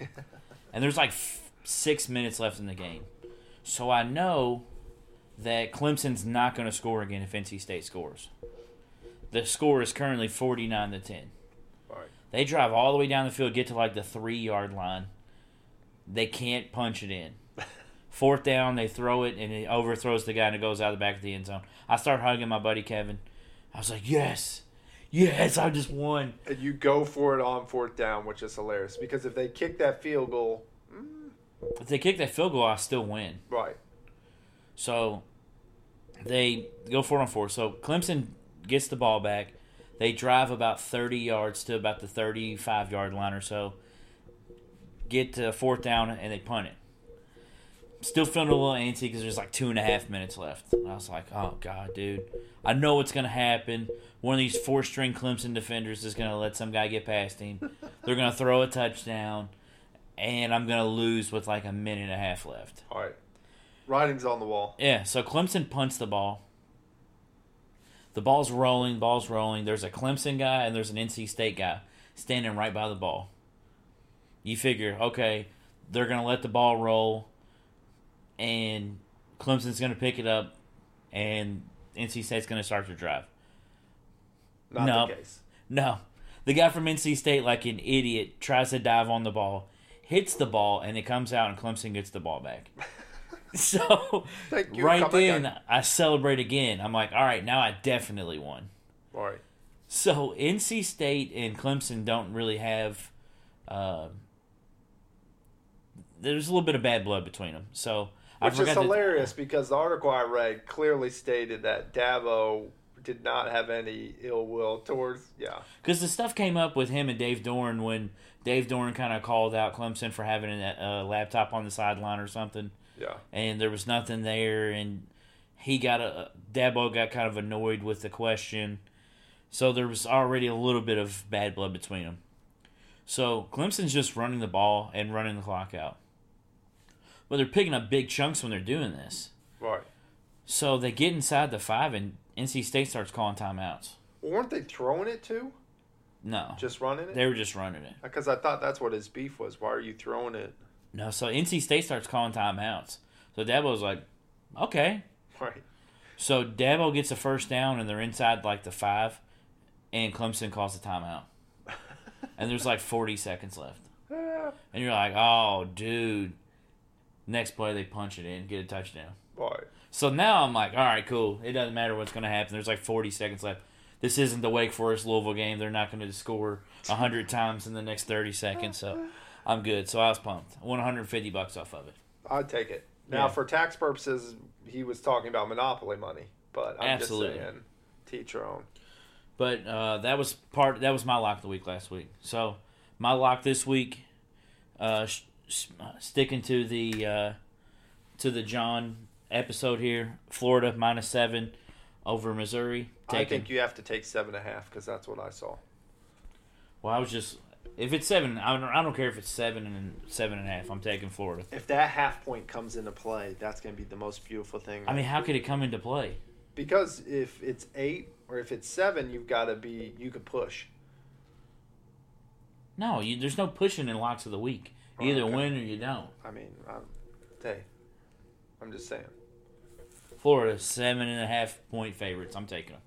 Speaker 1: and there's like f- six minutes left in the game. So I know that Clemson's not going to score again if NC State scores. The score is currently 49 to 10.
Speaker 2: Right.
Speaker 1: They drive all the way down the field, get to like the three yard line. They can't punch it in. Fourth down, they throw it and it overthrows the guy and it goes out the back of the end zone. I start hugging my buddy Kevin. I was like, yes, yes, I just won.
Speaker 2: And you go for it on fourth down, which is hilarious because if they kick that field goal, mm,
Speaker 1: If they kick that field goal, I still win.
Speaker 2: right.
Speaker 1: So they go four on four. So Clemson gets the ball back. They drive about 30 yards to about the 35 yard line or so. Get to fourth down and they punt it. Still feeling a little antsy because there's like two and a half minutes left. And I was like, oh, God, dude. I know what's going to happen. One of these four string Clemson defenders is going to let some guy get past him. They're going to throw a touchdown. And I'm going to lose with like a minute and a half left.
Speaker 2: All right. Writing's on the wall.
Speaker 1: Yeah, so Clemson punts the ball. The ball's rolling, ball's rolling. There's a Clemson guy and there's an NC State guy standing right by the ball. You figure, okay, they're going to let the ball roll and Clemson's going to pick it up and NC State's going to start to drive.
Speaker 2: Not
Speaker 1: No.
Speaker 2: the case.
Speaker 1: No. The guy from NC State, like an idiot, tries to dive on the ball, hits the ball, and it comes out, and Clemson gets the ball back. so,
Speaker 2: you.
Speaker 1: right
Speaker 2: again.
Speaker 1: then, I celebrate again. I'm like, all right, now I definitely won.
Speaker 2: All right.
Speaker 1: So, NC State and Clemson don't really have. Uh, there's a little bit of bad blood between them. So,
Speaker 2: Which is
Speaker 1: forgot to-
Speaker 2: hilarious because the article I read clearly stated that Dabo did not have any ill will towards. Yeah.
Speaker 1: Because the stuff came up with him and Dave Doeren when Dave Doeren kind of called out Clemson for having a uh, laptop on the sideline or something,
Speaker 2: Yeah.
Speaker 1: and there was nothing there, and he got a Dabo got kind of annoyed with the question, so there was already a little bit of bad blood between them. So Clemson's just running the ball and running the clock out, but they're picking up big chunks when they're doing this.
Speaker 2: Right.
Speaker 1: So they get inside the five, and NC State starts calling timeouts.
Speaker 2: Well, weren't they throwing it too?
Speaker 1: No,
Speaker 2: Just running it?
Speaker 1: they were just running it.
Speaker 2: Because I thought that's what his beef was. Why are you throwing it?
Speaker 1: No, so NC State starts calling timeouts. So Dabo's like, okay.
Speaker 2: Right.
Speaker 1: So Dabo gets a first down and they're inside like the five, and Clemson calls a timeout. and there's like 40 seconds left.
Speaker 2: Ah,
Speaker 1: And you're like, oh, dude. Next play, they punch it in, get a touchdown.
Speaker 2: right.
Speaker 1: So now I'm like, all right, cool. It doesn't matter what's going to happen. There's like 40 seconds left. This isn't the Wake Forest Louisville game. They're not going to score 100 times in the next 30 seconds. So I'm good. So I was pumped. I won 150 bucks off of it.
Speaker 2: I'd take it. Now,
Speaker 1: Yeah.
Speaker 2: for tax purposes, he was talking about monopoly money. But I'm
Speaker 1: Absolutely.
Speaker 2: just saying, teach your own.
Speaker 1: But uh, that was part. That was my lock of the week last week. So my lock this week, uh, uh, sticking to the uh, to the John episode here. Florida minus seven over Missouri.
Speaker 2: I think you have to take seven and a half because that's what I saw.
Speaker 1: well, I was just if it's seven, I don't, I don't care if it's seven and seven and a half. I'm taking Florida.
Speaker 2: If that half point comes into play, that's going to be the most beautiful thing.
Speaker 1: I mean, how could it come into play?
Speaker 2: because if it's eight or if it's seven, you've got to be you could push.
Speaker 1: No, you, there's no pushing in locks of the week. You either
Speaker 2: Okay.
Speaker 1: win or you don't.
Speaker 2: I mean, I'm, hey, I'm just saying.
Speaker 1: Florida seven and a half point favorites. I'm taking them.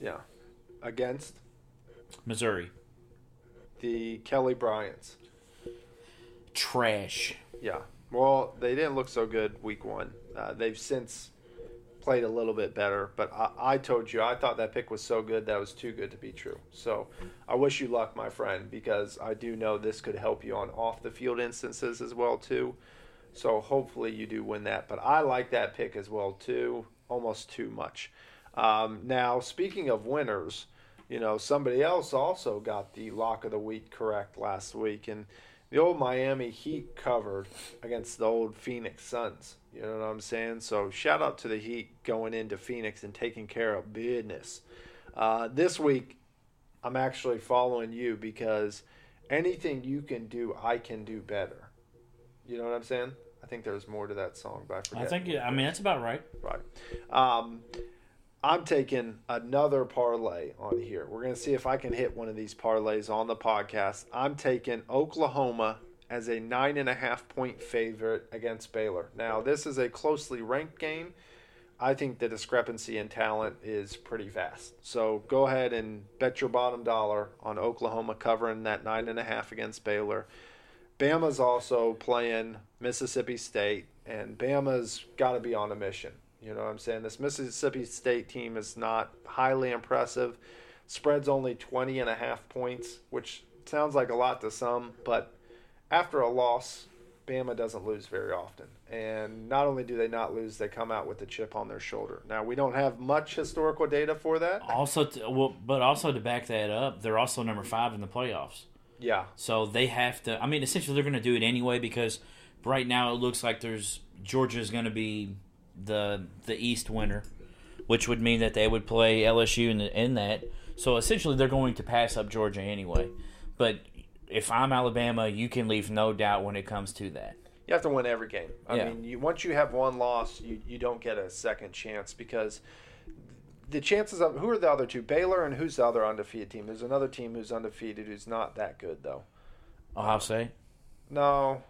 Speaker 2: Yeah, against
Speaker 1: Missouri
Speaker 2: the Kelly Bryants.
Speaker 1: trash.
Speaker 2: Yeah. Well, they didn't look so good week one. Uh, they've since played a little bit better, but I, I told you I thought that pick was so good that was too good to be true. So I wish you luck, my friend, because I do know this could help you on off the field instances as well too. So hopefully you do win that. But I like that pick as well too, almost too much. Um, now speaking of winners, you know somebody else also got the lock of the week correct last week, and the old Miami Heat covered against the old Phoenix Suns. You know what I'm saying? So shout out to the Heat going into Phoenix and taking care of business. Uh, this week, I'm actually following you because anything you can do, I can do better. You know what I'm saying? I think there's more to that song, but I forget.
Speaker 1: I think. yeah, I mean, that's about right.
Speaker 2: Right. Um, I'm taking another parlay on here. We're going to see if I can hit one of these parlays on the podcast. I'm taking Oklahoma as a nine and a half point favorite against Baylor. Now, this is a closely ranked game. I think the discrepancy in talent is pretty vast. So go ahead and bet your bottom dollar on Oklahoma covering that nine and a half against Baylor. Bama's also playing Mississippi State, and Bama's got to be on a mission. You know what I'm saying? This Mississippi State team is not highly impressive. Spread's only 20 and a half points, which sounds like a lot to some, but after a loss, Bama doesn't lose very often. And not only do they not lose, they come out with a chip on their shoulder. Now, we don't have much historical data for that.
Speaker 1: Also, to, well, but also to back that up, they're also number five in the playoffs.
Speaker 2: Yeah.
Speaker 1: So they have to. I mean, essentially, they're going to do it anyway because right now it looks like there's Georgia's going to be the the East winner, which would mean that they would play LSU in, the, in that. So essentially, they're going to pass up Georgia anyway. But if I'm Alabama, you can leave no doubt when it comes to that.
Speaker 2: You have to win every game. I
Speaker 1: Yeah.
Speaker 2: mean, you, once you have one loss, you, you don't get a second chance because the chances of who are the other two? Baylor and who's the other undefeated team? There's another team who's undefeated who's not that good though.
Speaker 1: Ohio State.
Speaker 2: No,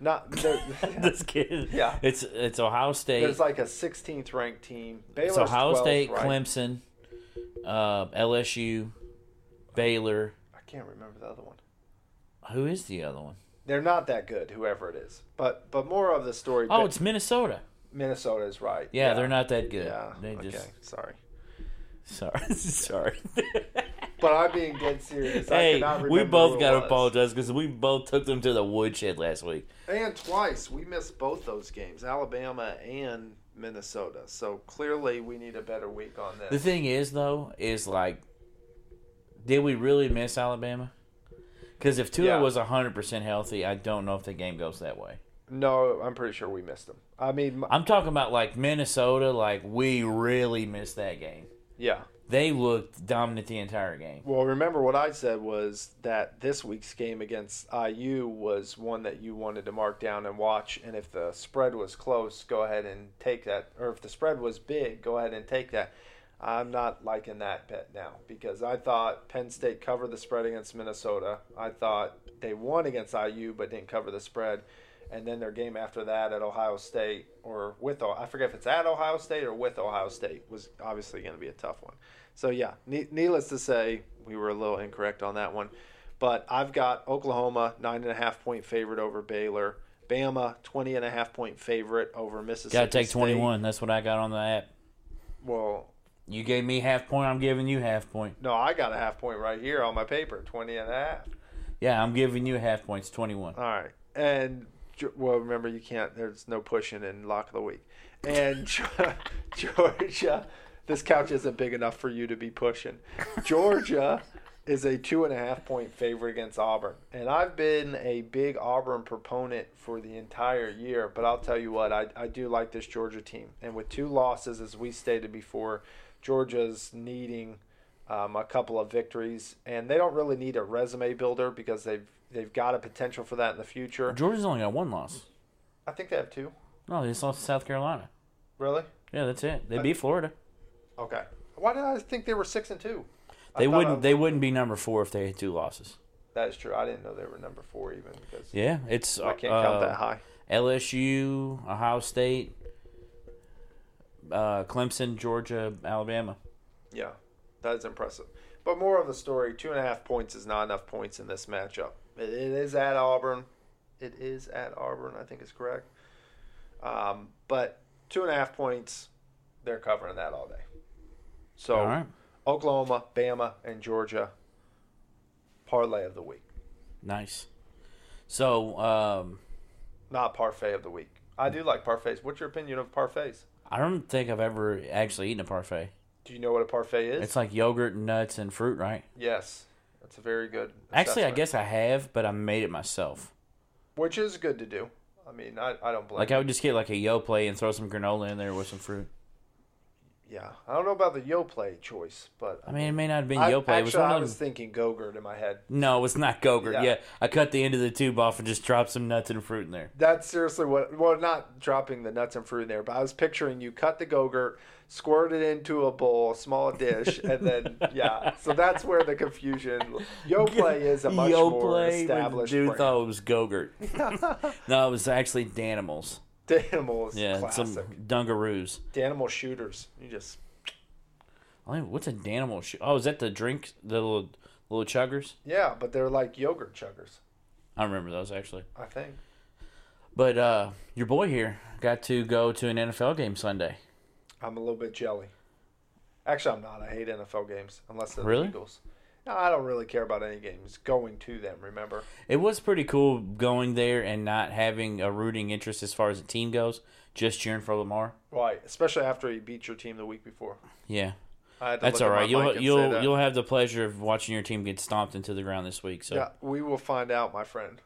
Speaker 2: not
Speaker 1: this kid.
Speaker 2: Yeah.
Speaker 1: It's it's Ohio State.
Speaker 2: There's like a 16th ranked team. Baylor's
Speaker 1: It's Ohio
Speaker 2: 12th,
Speaker 1: State,
Speaker 2: right?
Speaker 1: Clemson, uh, LSU, Baylor.
Speaker 2: I can't remember the other one.
Speaker 1: Who is the other one?
Speaker 2: They're not that good, whoever it is. But but more of the story.
Speaker 1: Oh, it's Minnesota.
Speaker 2: Minnesota is right.
Speaker 1: Yeah, they're not that good.
Speaker 2: Yeah.
Speaker 1: They
Speaker 2: okay.
Speaker 1: just
Speaker 2: Sorry.
Speaker 1: Sorry, sorry.
Speaker 2: But I'm being dead serious. I
Speaker 1: hey, we both got to apologize because we both took them to the woodshed last week.
Speaker 2: And twice. We missed both those games, Alabama and Minnesota. So clearly we need a better week on this.
Speaker 1: The thing is, though, is like, did we really miss Alabama? Because if Tua
Speaker 2: Yeah.
Speaker 1: was hundred percent healthy, I don't know if the game goes that way.
Speaker 2: No, I'm pretty sure we missed them. I mean, m-
Speaker 1: I'm talking about like Minnesota. Like we really missed that game.
Speaker 2: Yeah.
Speaker 1: They looked dominant the entire game.
Speaker 2: Well, remember what I said was that this week's game against IU was one that you wanted to mark down and watch, and if the spread was close, go ahead and take that, or if the spread was big, go ahead and take that. I'm not liking that bet now because I thought Penn State covered the spread against Minnesota. I thought they won against IU but didn't cover the spread. And then their game after that at Ohio State or with I forget if it's at Ohio State or with Ohio State was obviously going to be a tough one. So yeah, needless to say, we were a little incorrect on that one. But I've got Oklahoma nine and a half point favorite over Baylor. Bama twenty and a half point favorite over Mississippi.
Speaker 1: Got to take 21. That's what I got on the app.
Speaker 2: Well,
Speaker 1: You gave me half point. I'm giving you half point.
Speaker 2: no, I got a half point right here on my paper, 20 and a half.
Speaker 1: Yeah, I'm giving you half points. 21.
Speaker 2: All right. And well, remember you can't. There's no pushing in lock of the week. And Georgia, this couch isn't big enough for you to be pushing. Georgia is a two and a half point favorite against Auburn. And I've been a big Auburn proponent for the entire year, but I'll tell you what, I, I do like this Georgia team. And with two losses, as we stated before, Georgia's needing um, a couple of victories, and they don't really need a resume builder because they've they've got a potential for that in the future.
Speaker 1: Georgia's only got one loss.
Speaker 2: I think they have two.
Speaker 1: No, they just lost to South Carolina.
Speaker 2: Really?
Speaker 1: Yeah, that's it. They beat Florida.
Speaker 2: Okay. Why did I think they were six and two? I
Speaker 1: They
Speaker 2: thought
Speaker 1: wouldn't. They wouldn't be number four if they had two losses.
Speaker 2: That is true. I didn't know they were number four even because
Speaker 1: Yeah, it's.
Speaker 2: I can't
Speaker 1: uh,
Speaker 2: count that high.
Speaker 1: LSU, Ohio State, uh, Clemson, Georgia, Alabama.
Speaker 2: Yeah, that is impressive. But more of the story: two and a half points is not enough points in this matchup. It, it is at Auburn. It is at Auburn. I think is correct. Um, but two and a half points, they're covering that all day. So
Speaker 1: All right,
Speaker 2: Oklahoma, Bama, and Georgia parlay of the week,
Speaker 1: nice. So um,
Speaker 2: not parfait of the week. I do like parfaits. What's your opinion of parfaits?
Speaker 1: I don't think I've ever actually eaten a parfait.
Speaker 2: Do you know what a parfait is?
Speaker 1: It's like yogurt, and nuts, and fruit, right?
Speaker 2: yes, that's a very good.
Speaker 1: Actually, I guess I have, but I made it myself.
Speaker 2: which is good to do. I mean, I, I don't blame.
Speaker 1: Like. I would just get like a Yoplait and throw some granola in there with some fruit.
Speaker 2: Yeah, I don't know about the Yoplait choice, but
Speaker 1: I mean, it may not have been
Speaker 2: I,
Speaker 1: Yoplait. It was
Speaker 2: actually,
Speaker 1: one
Speaker 2: I was
Speaker 1: them.
Speaker 2: thinking Gogurt in my head.
Speaker 1: No, it's not Gogurt.
Speaker 2: Yeah.
Speaker 1: Yeah. I cut the end of the tube off and just dropped some nuts and fruit in there.
Speaker 2: That's seriously what. Well, not dropping the nuts and fruit in there, but I was picturing you cut the Gogurt, squirt it into a bowl, a small dish, and then yeah. So that's where the confusion. Yoplait is a much
Speaker 1: Yo
Speaker 2: more
Speaker 1: play,
Speaker 2: established
Speaker 1: dude
Speaker 2: brand.
Speaker 1: thought it was Gogurt. no, it was actually Danimals.
Speaker 2: Danimals,
Speaker 1: Yeah,
Speaker 2: classic.
Speaker 1: some Dunkaroos.
Speaker 2: Danimal shooters. You just
Speaker 1: I mean, what's a Danimal? Sh- oh, is that the drink? The little little chuggers?
Speaker 2: yeah, but they're like yogurt chuggers.
Speaker 1: I remember those actually.
Speaker 2: I think.
Speaker 1: But uh, your boy here got to go to an NFL game Sunday.
Speaker 2: I'm a little bit jelly. Actually, I'm not. I hate NFL games unless they're
Speaker 1: Really?
Speaker 2: the Eagles. No, I don't really care about any games. Going to them, remember?
Speaker 1: It was pretty cool going there and not having a rooting interest as far as the team goes, just cheering for Lamar.
Speaker 2: Right, especially after he beat your team the week before.
Speaker 1: Yeah,
Speaker 2: I had to
Speaker 1: that's all right. You'll
Speaker 2: mic and say
Speaker 1: you'll you'll have the pleasure of watching your team get stomped into the ground this week. So
Speaker 2: Yeah, we will find out, my friend.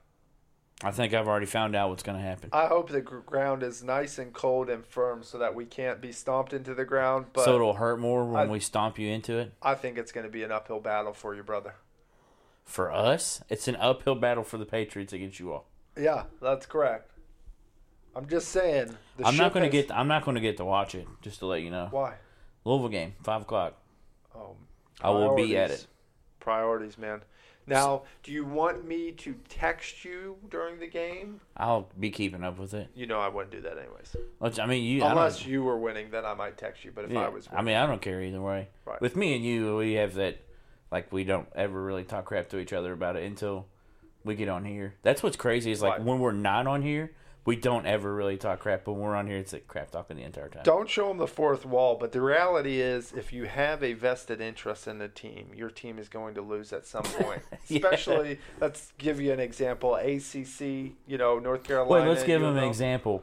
Speaker 1: I think I've already found out what's going to happen.
Speaker 2: I hope the ground is nice and cold and firm so that we can't be stomped into the ground. But
Speaker 1: so it'll hurt more when
Speaker 2: I-
Speaker 1: we stomp you into it.
Speaker 2: I think it's going to be an uphill battle for you, brother.
Speaker 1: For us, it's an uphill battle for the Patriots against you all.
Speaker 2: Yeah, that's correct. I'm just saying. The
Speaker 1: I'm not going to
Speaker 2: has-
Speaker 1: get. I'm not going to get to watch it. Just to let you know,
Speaker 2: Why?
Speaker 1: Louisville game, five o'clock.
Speaker 2: Oh,
Speaker 1: I will be at it.
Speaker 2: Priorities, man. Now, do you want me to text you during the game?
Speaker 1: I'll be keeping up with it.
Speaker 2: You know I wouldn't do that anyways.
Speaker 1: Which, I mean, you. I
Speaker 2: Unless
Speaker 1: don't,
Speaker 2: you were winning, then I might text you. But if
Speaker 1: yeah,
Speaker 2: I was,
Speaker 1: I mean, I don't care either way.
Speaker 2: Right.
Speaker 1: With me and you, we have that. Like we don't ever really talk crap to each other about it until we get on here. That's what's crazy is like
Speaker 2: Right.
Speaker 1: when we're not on here, we don't ever really talk crap. But when we're on here, it's like crap talking the entire time.
Speaker 2: don't show them the fourth wall. But the reality is, if you have a vested interest in the team, your team is going to lose at some point.
Speaker 1: Yeah.
Speaker 2: Especially, let's give you an example: ACC, you know, North Carolina.
Speaker 1: Wait, let's give them an example.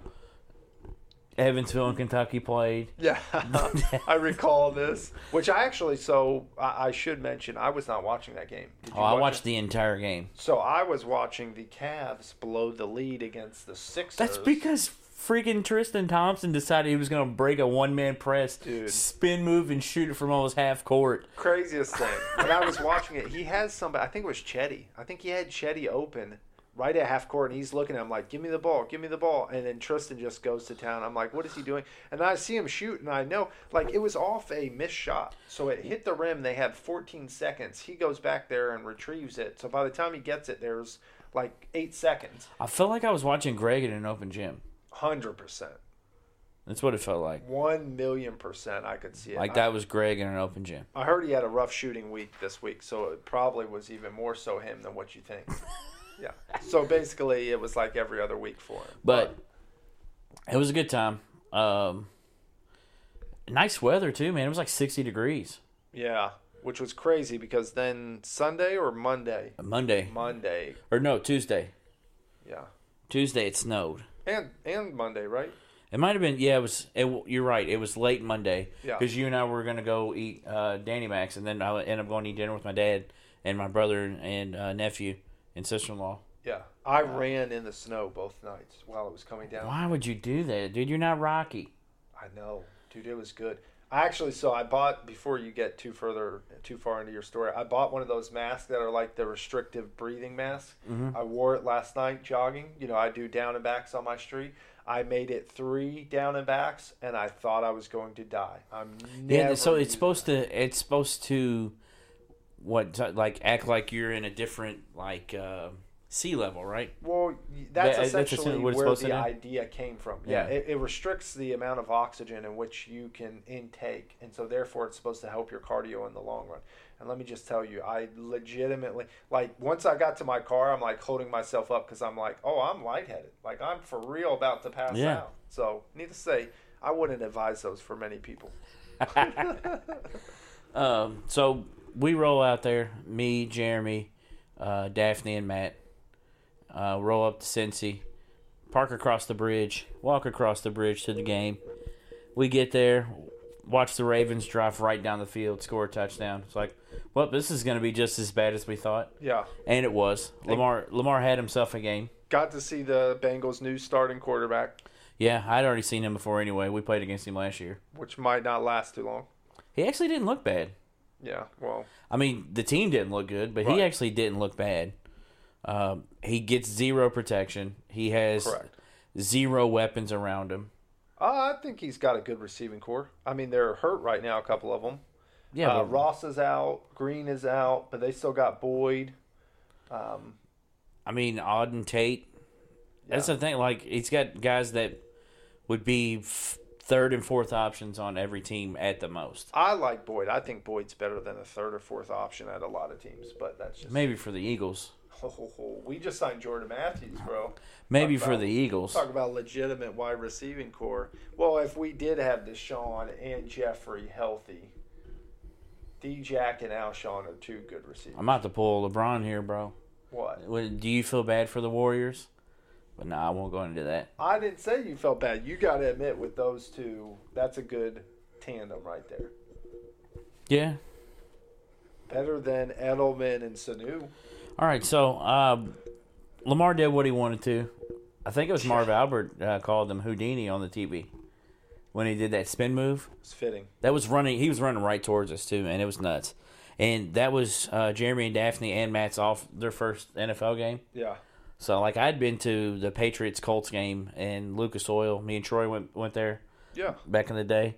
Speaker 1: Evansville and Kentucky played.
Speaker 2: Yeah, I recall this. Which I actually, so I, I should mention, I was not watching that game. Did you
Speaker 1: Oh, I watched
Speaker 2: it?
Speaker 1: the entire game.
Speaker 2: So I was watching the Cavs blow the lead against the Sixers.
Speaker 1: That's because freaking Tristan Thompson decided he was going to break a one man press,
Speaker 2: Dude.
Speaker 1: spin move, and shoot it from almost half court.
Speaker 2: craziest thing. When I was watching it, he has somebody. I think it was Chetty. I think he had Chetty open right at half court, and he's looking at him like, "Give me the ball, give me the ball." And then Tristan just goes to town. I'm like, "What is he doing?" And I see him shoot, and I know like it was off a missed shot, so it hit the rim. They had 14 seconds. He goes back there and retrieves it. So by the time he gets it, there's like eight seconds.
Speaker 1: I felt like I was watching Greg in an open gym.
Speaker 2: Hundred percent,
Speaker 1: That's what it felt like.
Speaker 2: one million percent. I could see it.
Speaker 1: Like that was Greg in an open gym.
Speaker 2: I heard he had a rough shooting week this week, so it probably was even more so him than what you think. yeah. So basically, it was like every other week for him.
Speaker 1: But it was a good time. Um, nice weather too, man. It was like sixty degrees.
Speaker 2: yeah, which was crazy because then Sunday or Monday,
Speaker 1: Monday
Speaker 2: Monday,
Speaker 1: or no Tuesday.
Speaker 2: yeah,
Speaker 1: Tuesday it snowed.
Speaker 2: and and Monday, right?
Speaker 1: It might have been yeah. It was. It, you're right. It was late Monday
Speaker 2: Yeah.
Speaker 1: because you and I were gonna go eat uh, Danny Max, and then I ended up going to eat dinner with my dad and my brother and uh, nephew in sister law.
Speaker 2: Yeah, I ran in the snow both nights while it was coming down.
Speaker 1: Why would you do that, dude? You're not Rocky.
Speaker 2: I know, dude. It was good. I actually, so I bought before you get too further, too far into your story. I bought one of those masks that are like the restrictive breathing masks.
Speaker 1: Mhm.
Speaker 2: I wore it last night jogging. You know, I do down and backs on my street. I made it three down and backs, and I thought I was going to die. I'm never
Speaker 1: Yeah, so it's supposed to it's supposed to what like act like you're in a different like uh, sea level, right?
Speaker 2: Well, that's
Speaker 1: That-
Speaker 2: essentially
Speaker 1: essentially what
Speaker 2: where the idea came from. Yeah,
Speaker 1: Yeah.
Speaker 2: It, it restricts the amount of oxygen in which you can intake, and so therefore it's supposed to help your cardio in the long run. And let me just tell you, I legitimately like once I got to my car, I'm like holding myself up because I'm like, oh, I'm lightheaded. Like I'm for real about to pass
Speaker 1: Yeah.
Speaker 2: out. So, needless to say, I wouldn't advise those for many people.
Speaker 1: Um, so we roll out there, me, Jeremy, uh, Daphne, and Matt. Uh, roll up to Cincy, park across the bridge, walk across the bridge to the game. We get there, watch the Ravens drive right down the field, score a touchdown. It's like, well, this is going to be just as bad as we thought,
Speaker 2: Yeah,
Speaker 1: and it was. Lamar Lamar had himself a game.
Speaker 2: got to see the Bengals' new starting quarterback,
Speaker 1: Yeah, I'd already seen him before anyway. We played against him last year.
Speaker 2: which might not last too long.
Speaker 1: He actually didn't look bad.
Speaker 2: Yeah, well,
Speaker 1: I mean, the team didn't look good, but
Speaker 2: Right.
Speaker 1: he actually didn't look bad. Um, he gets zero protection. He has
Speaker 2: correct.
Speaker 1: zero weapons around him.
Speaker 2: Uh, I think he's got a good receiving core. I mean, they're hurt right now, a couple of them.
Speaker 1: Yeah,
Speaker 2: uh,
Speaker 1: but
Speaker 2: Ross is out, Green is out, but they still got Boyd. Um,
Speaker 1: I mean, Auden Tate. That's the thing. Like, he's got guys that would be f- third and fourth options on every team at the most.
Speaker 2: I like Boyd. I think Boyd's better than a third or fourth option at a lot of teams, but that's just
Speaker 1: Maybe for the Eagles.
Speaker 2: Oh, we just signed Jordan Matthews, bro.
Speaker 1: Maybe
Speaker 2: Talk
Speaker 1: for
Speaker 2: about-
Speaker 1: the Eagles.
Speaker 2: Talk about legitimate wide receiving core. Well, if we did have DeSean and Jeffery healthy, D Jack and Alshon are two good receivers.
Speaker 1: I'm about to pull LeBron here, bro.
Speaker 2: What-
Speaker 1: Do you feel bad for the Warriors? But no, I won't go into that.
Speaker 2: I didn't say you felt bad. You got to admit, with those two, that's a good tandem right there.
Speaker 1: Yeah.
Speaker 2: Better than Edelman and Sanu.
Speaker 1: All right, so um, Lamar did what he wanted to. I think it was Marv Albert uh, called him Houdini on the TV when he did that spin move.
Speaker 2: It's fitting.
Speaker 1: That was running. He was running right towards us too, and it was nuts. And that was uh, Jeremy and Daphne and Matt's off their first NFL game.
Speaker 2: Yeah.
Speaker 1: So like I'd been to the Patriots Colts game in Lucas Oil. Me and Troy went went there
Speaker 2: Yeah.
Speaker 1: back in the day,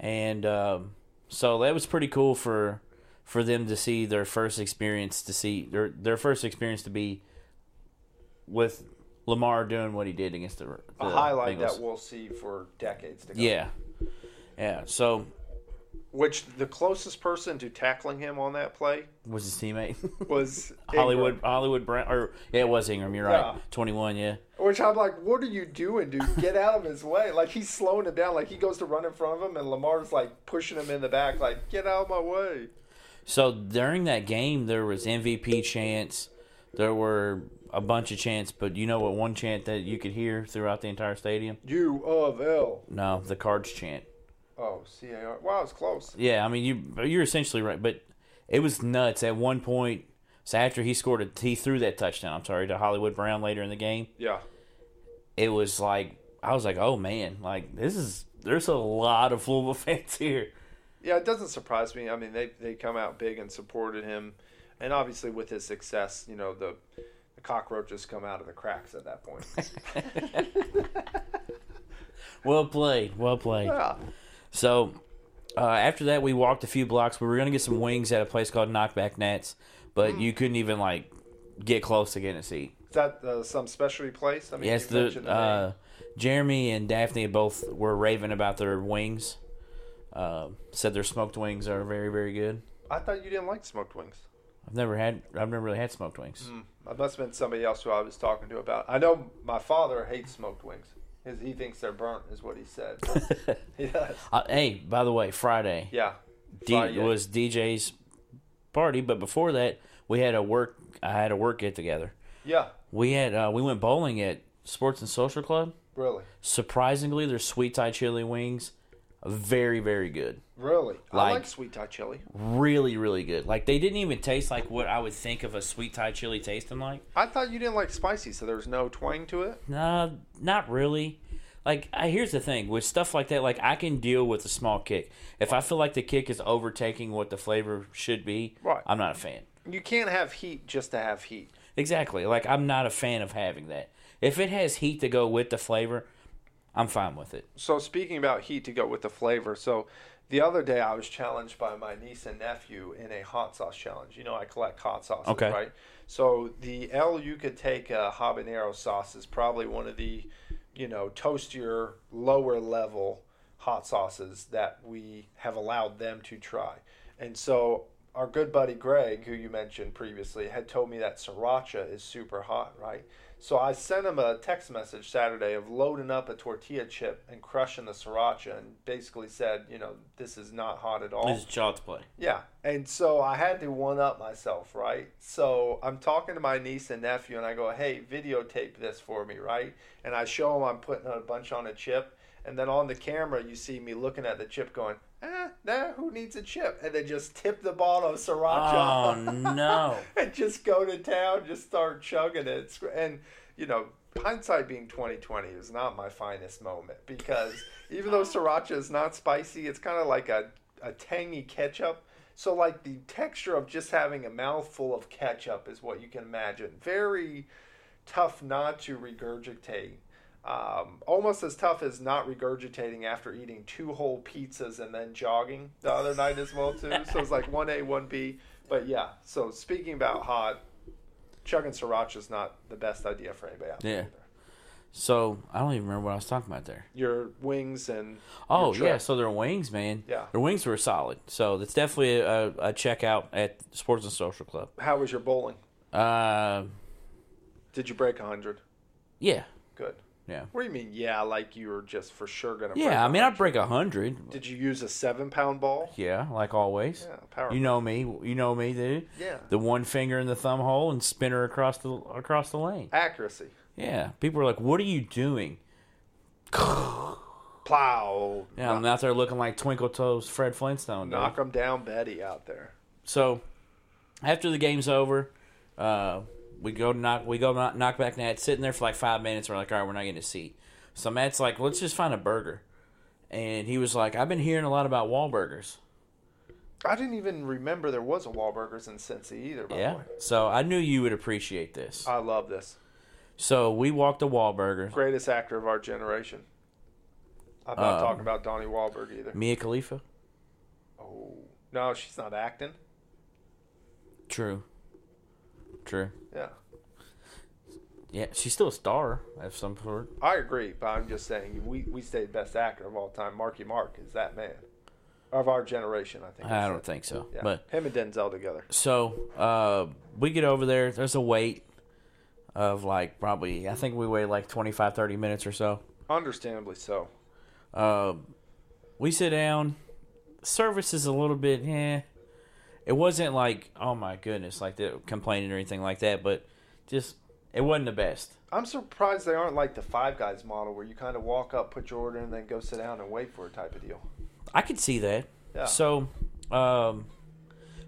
Speaker 1: and um, so that was pretty cool for for them to see their first experience to see their their first experience to be with Lamar doing what he did against the, the
Speaker 2: A highlight
Speaker 1: Bengals.
Speaker 2: that we'll see for decades to come.
Speaker 1: yeah, yeah. So
Speaker 2: Which the closest person to tackling him on that play
Speaker 1: was his teammate
Speaker 2: was
Speaker 1: Hollywood
Speaker 2: Ingram.
Speaker 1: Hollywood Brown or yeah it was Ingram. You're right,
Speaker 2: Yeah.
Speaker 1: twenty one. Yeah.
Speaker 2: Which I'm like, what are you doing, dude? Get out of his way. Like he's slowing him down. Like he goes to run in front of him, and Lamar's like pushing him in the back. Like get out of my way.
Speaker 1: So during that game, there was MVP chants. There were a bunch of chants, but you know what? One chant that you could hear throughout the entire stadium.
Speaker 2: U of L.
Speaker 1: No, the Cards chant.
Speaker 2: Oh, C A R. Wow, it's close.
Speaker 1: Yeah, I mean you you're essentially right, but it was nuts at one point. So after he scored a, he threw that touchdown. I'm sorry to Hollywood Brown later in the game.
Speaker 2: Yeah.
Speaker 1: It was like I was like, oh man, like this is there's a lot of Louisville fans here.
Speaker 2: Yeah, it doesn't surprise me. I mean, they they come out big and supported him, and obviously with his success, you know the the cockroaches come out of the cracks at that point.
Speaker 1: Well played, well played.
Speaker 2: yeah.
Speaker 1: So uh, after that, we walked a few blocks. We were gonna get some wings at a place called Knockback Nats, but you couldn't even like get close to getting a seat.
Speaker 2: Is that uh, some specialty place? I mean,
Speaker 1: yes, the
Speaker 2: the
Speaker 1: uh, Jeremy and Daphne both were raving about their wings. Uh, said their smoked wings are very, very good.
Speaker 2: I thought you didn't like smoked wings.
Speaker 1: I've never had. I've never really had smoked wings.
Speaker 2: Mm, that must have been somebody else who I was talking to about. I know my father hates smoked wings. His, he thinks they're burnt, is what he said. he does.
Speaker 1: Uh, hey, by the way, Friday,
Speaker 2: Yeah.
Speaker 1: D-
Speaker 2: Friday.
Speaker 1: was DJ's party, but before that, we had a work. I had a work get together.
Speaker 2: Yeah.
Speaker 1: We had uh, we went bowling at Sports and Social Club.
Speaker 2: Really.
Speaker 1: Surprisingly, their sweet Thai chili wings. Very, very good.
Speaker 2: Really? I
Speaker 1: Like-
Speaker 2: like sweet Thai chili.
Speaker 1: Really, really good. Like they didn't even taste like what I would think of a sweet Thai chili tasting like.
Speaker 2: I thought you didn't like spicy, so there's no twang to it.
Speaker 1: Nah, not really. Like I, here's the thing with stuff like that. Like I can deal with a small kick. If I feel like the kick is overtaking what the flavor should be,
Speaker 2: Right.
Speaker 1: I'm not a fan.
Speaker 2: You can't have heat just to have heat.
Speaker 1: Exactly. Like I'm not a fan of having that. If it has heat to go with the flavor, I'm fine with it.
Speaker 2: So speaking about heat to go with the flavor, so the other day I was challenged by my niece and nephew in a hot sauce challenge. You know, I collect hot sauces,
Speaker 1: Okay.
Speaker 2: right? So the El Yucateco uh, habanero sauce is probably one of the, you know, toastier, lower level hot sauces that we have allowed them to try. And so our good buddy Greg, who you mentioned previously, had told me that sriracha is super hot, right? So I sent him a text message Saturday of loading up a tortilla chip and crushing the sriracha and basically said, you know, this is not hot at all.
Speaker 1: This is child's play.
Speaker 2: Yeah. And so I had to one up myself, right? So I'm talking to my niece and nephew and I go, hey, videotape this for me, right? And I show them I'm putting a bunch on a chip. And then on the camera, you see me looking at the chip going, eh, nah, who needs a chip? And then just tip the bottle of Sriracha.
Speaker 1: Oh no!
Speaker 2: and just go to town, just start chugging it. And, you know, hindsight being 2020 is not my finest moment because even though sriracha is not spicy, it's kind of like a, a tangy ketchup. So, like, the texture of just having a mouthful of ketchup is what you can imagine. Very tough not to regurgitate. Um, almost as tough as not regurgitating after eating two whole pizzas and then jogging the other night as well too. So it's like one A, one B. But yeah. So speaking about hot, chugging sriracha is not the best idea for anybody out there.
Speaker 1: Yeah.
Speaker 2: either.
Speaker 1: So I don't even remember what I was talking about there.
Speaker 2: Your wings and
Speaker 1: Oh yeah, so their wings, man.
Speaker 2: Yeah.
Speaker 1: their wings were solid. So that's definitely a, a check out at Sports and Social Club.
Speaker 2: How was your bowling?
Speaker 1: Uh,
Speaker 2: Did you break hundred?
Speaker 1: yeah. Yeah,
Speaker 2: What do you mean? Yeah, like you were just for sure gonna. break
Speaker 1: yeah. I mean, I'd
Speaker 2: 100?
Speaker 1: break a hundred.
Speaker 2: Did you use a seven pound ball?
Speaker 1: Yeah, like always.
Speaker 2: Yeah, power.
Speaker 1: You know me. You know me, dude.
Speaker 2: Yeah.
Speaker 1: The one finger in the thumb hole and spin her across the across the lane.
Speaker 2: Accuracy.
Speaker 1: Yeah. People are like, "What are you doing?"
Speaker 2: Plow.
Speaker 1: Yeah, I'm out there looking like Twinkle Toes Fred Flintstone. dude.
Speaker 2: Knock them down, Betty, out there.
Speaker 1: So after the game's over, uh, we go to knock we go knock, knock back net, sitting there for like five minutes. We're like, all right, we're not getting a seat. So Matt's like, let's just find a burger. And he was like, I've been hearing a lot about Wahlburgers.
Speaker 2: I didn't even remember there was a Wahlburgers in Cincy either. By
Speaker 1: Yeah.
Speaker 2: the way,
Speaker 1: So I knew you would appreciate this.
Speaker 2: I love this.
Speaker 1: So we walked to Wahlburgers.
Speaker 2: Greatest actor of our generation. I'm not
Speaker 1: Um,
Speaker 2: talking about Donnie Wahlberg either.
Speaker 1: Mia Khalifa.
Speaker 2: Oh no, she's not acting.
Speaker 1: True. True.
Speaker 2: Yeah,
Speaker 1: Yeah, she's still a star of some sort.
Speaker 2: I agree, but I'm just saying we we say best actor of all time. Marky Mark is that man of our generation. I think.
Speaker 1: I don't
Speaker 2: it.
Speaker 1: think so.
Speaker 2: Yeah,
Speaker 1: But
Speaker 2: him and Denzel together.
Speaker 1: So uh, we get over there. There's a wait of like probably, I think we wait like 25, 30 minutes or so.
Speaker 2: Understandably so.
Speaker 1: Uh, we sit down. Service is a little bit, eh. It wasn't like, oh my goodness, like the complaining or anything like that, but just, it wasn't the best.
Speaker 2: I'm surprised they aren't like the Five Guys model where you kind of walk up, put your order, and then go sit down and wait for a type of deal.
Speaker 1: I could see that.
Speaker 2: Yeah.
Speaker 1: So, um,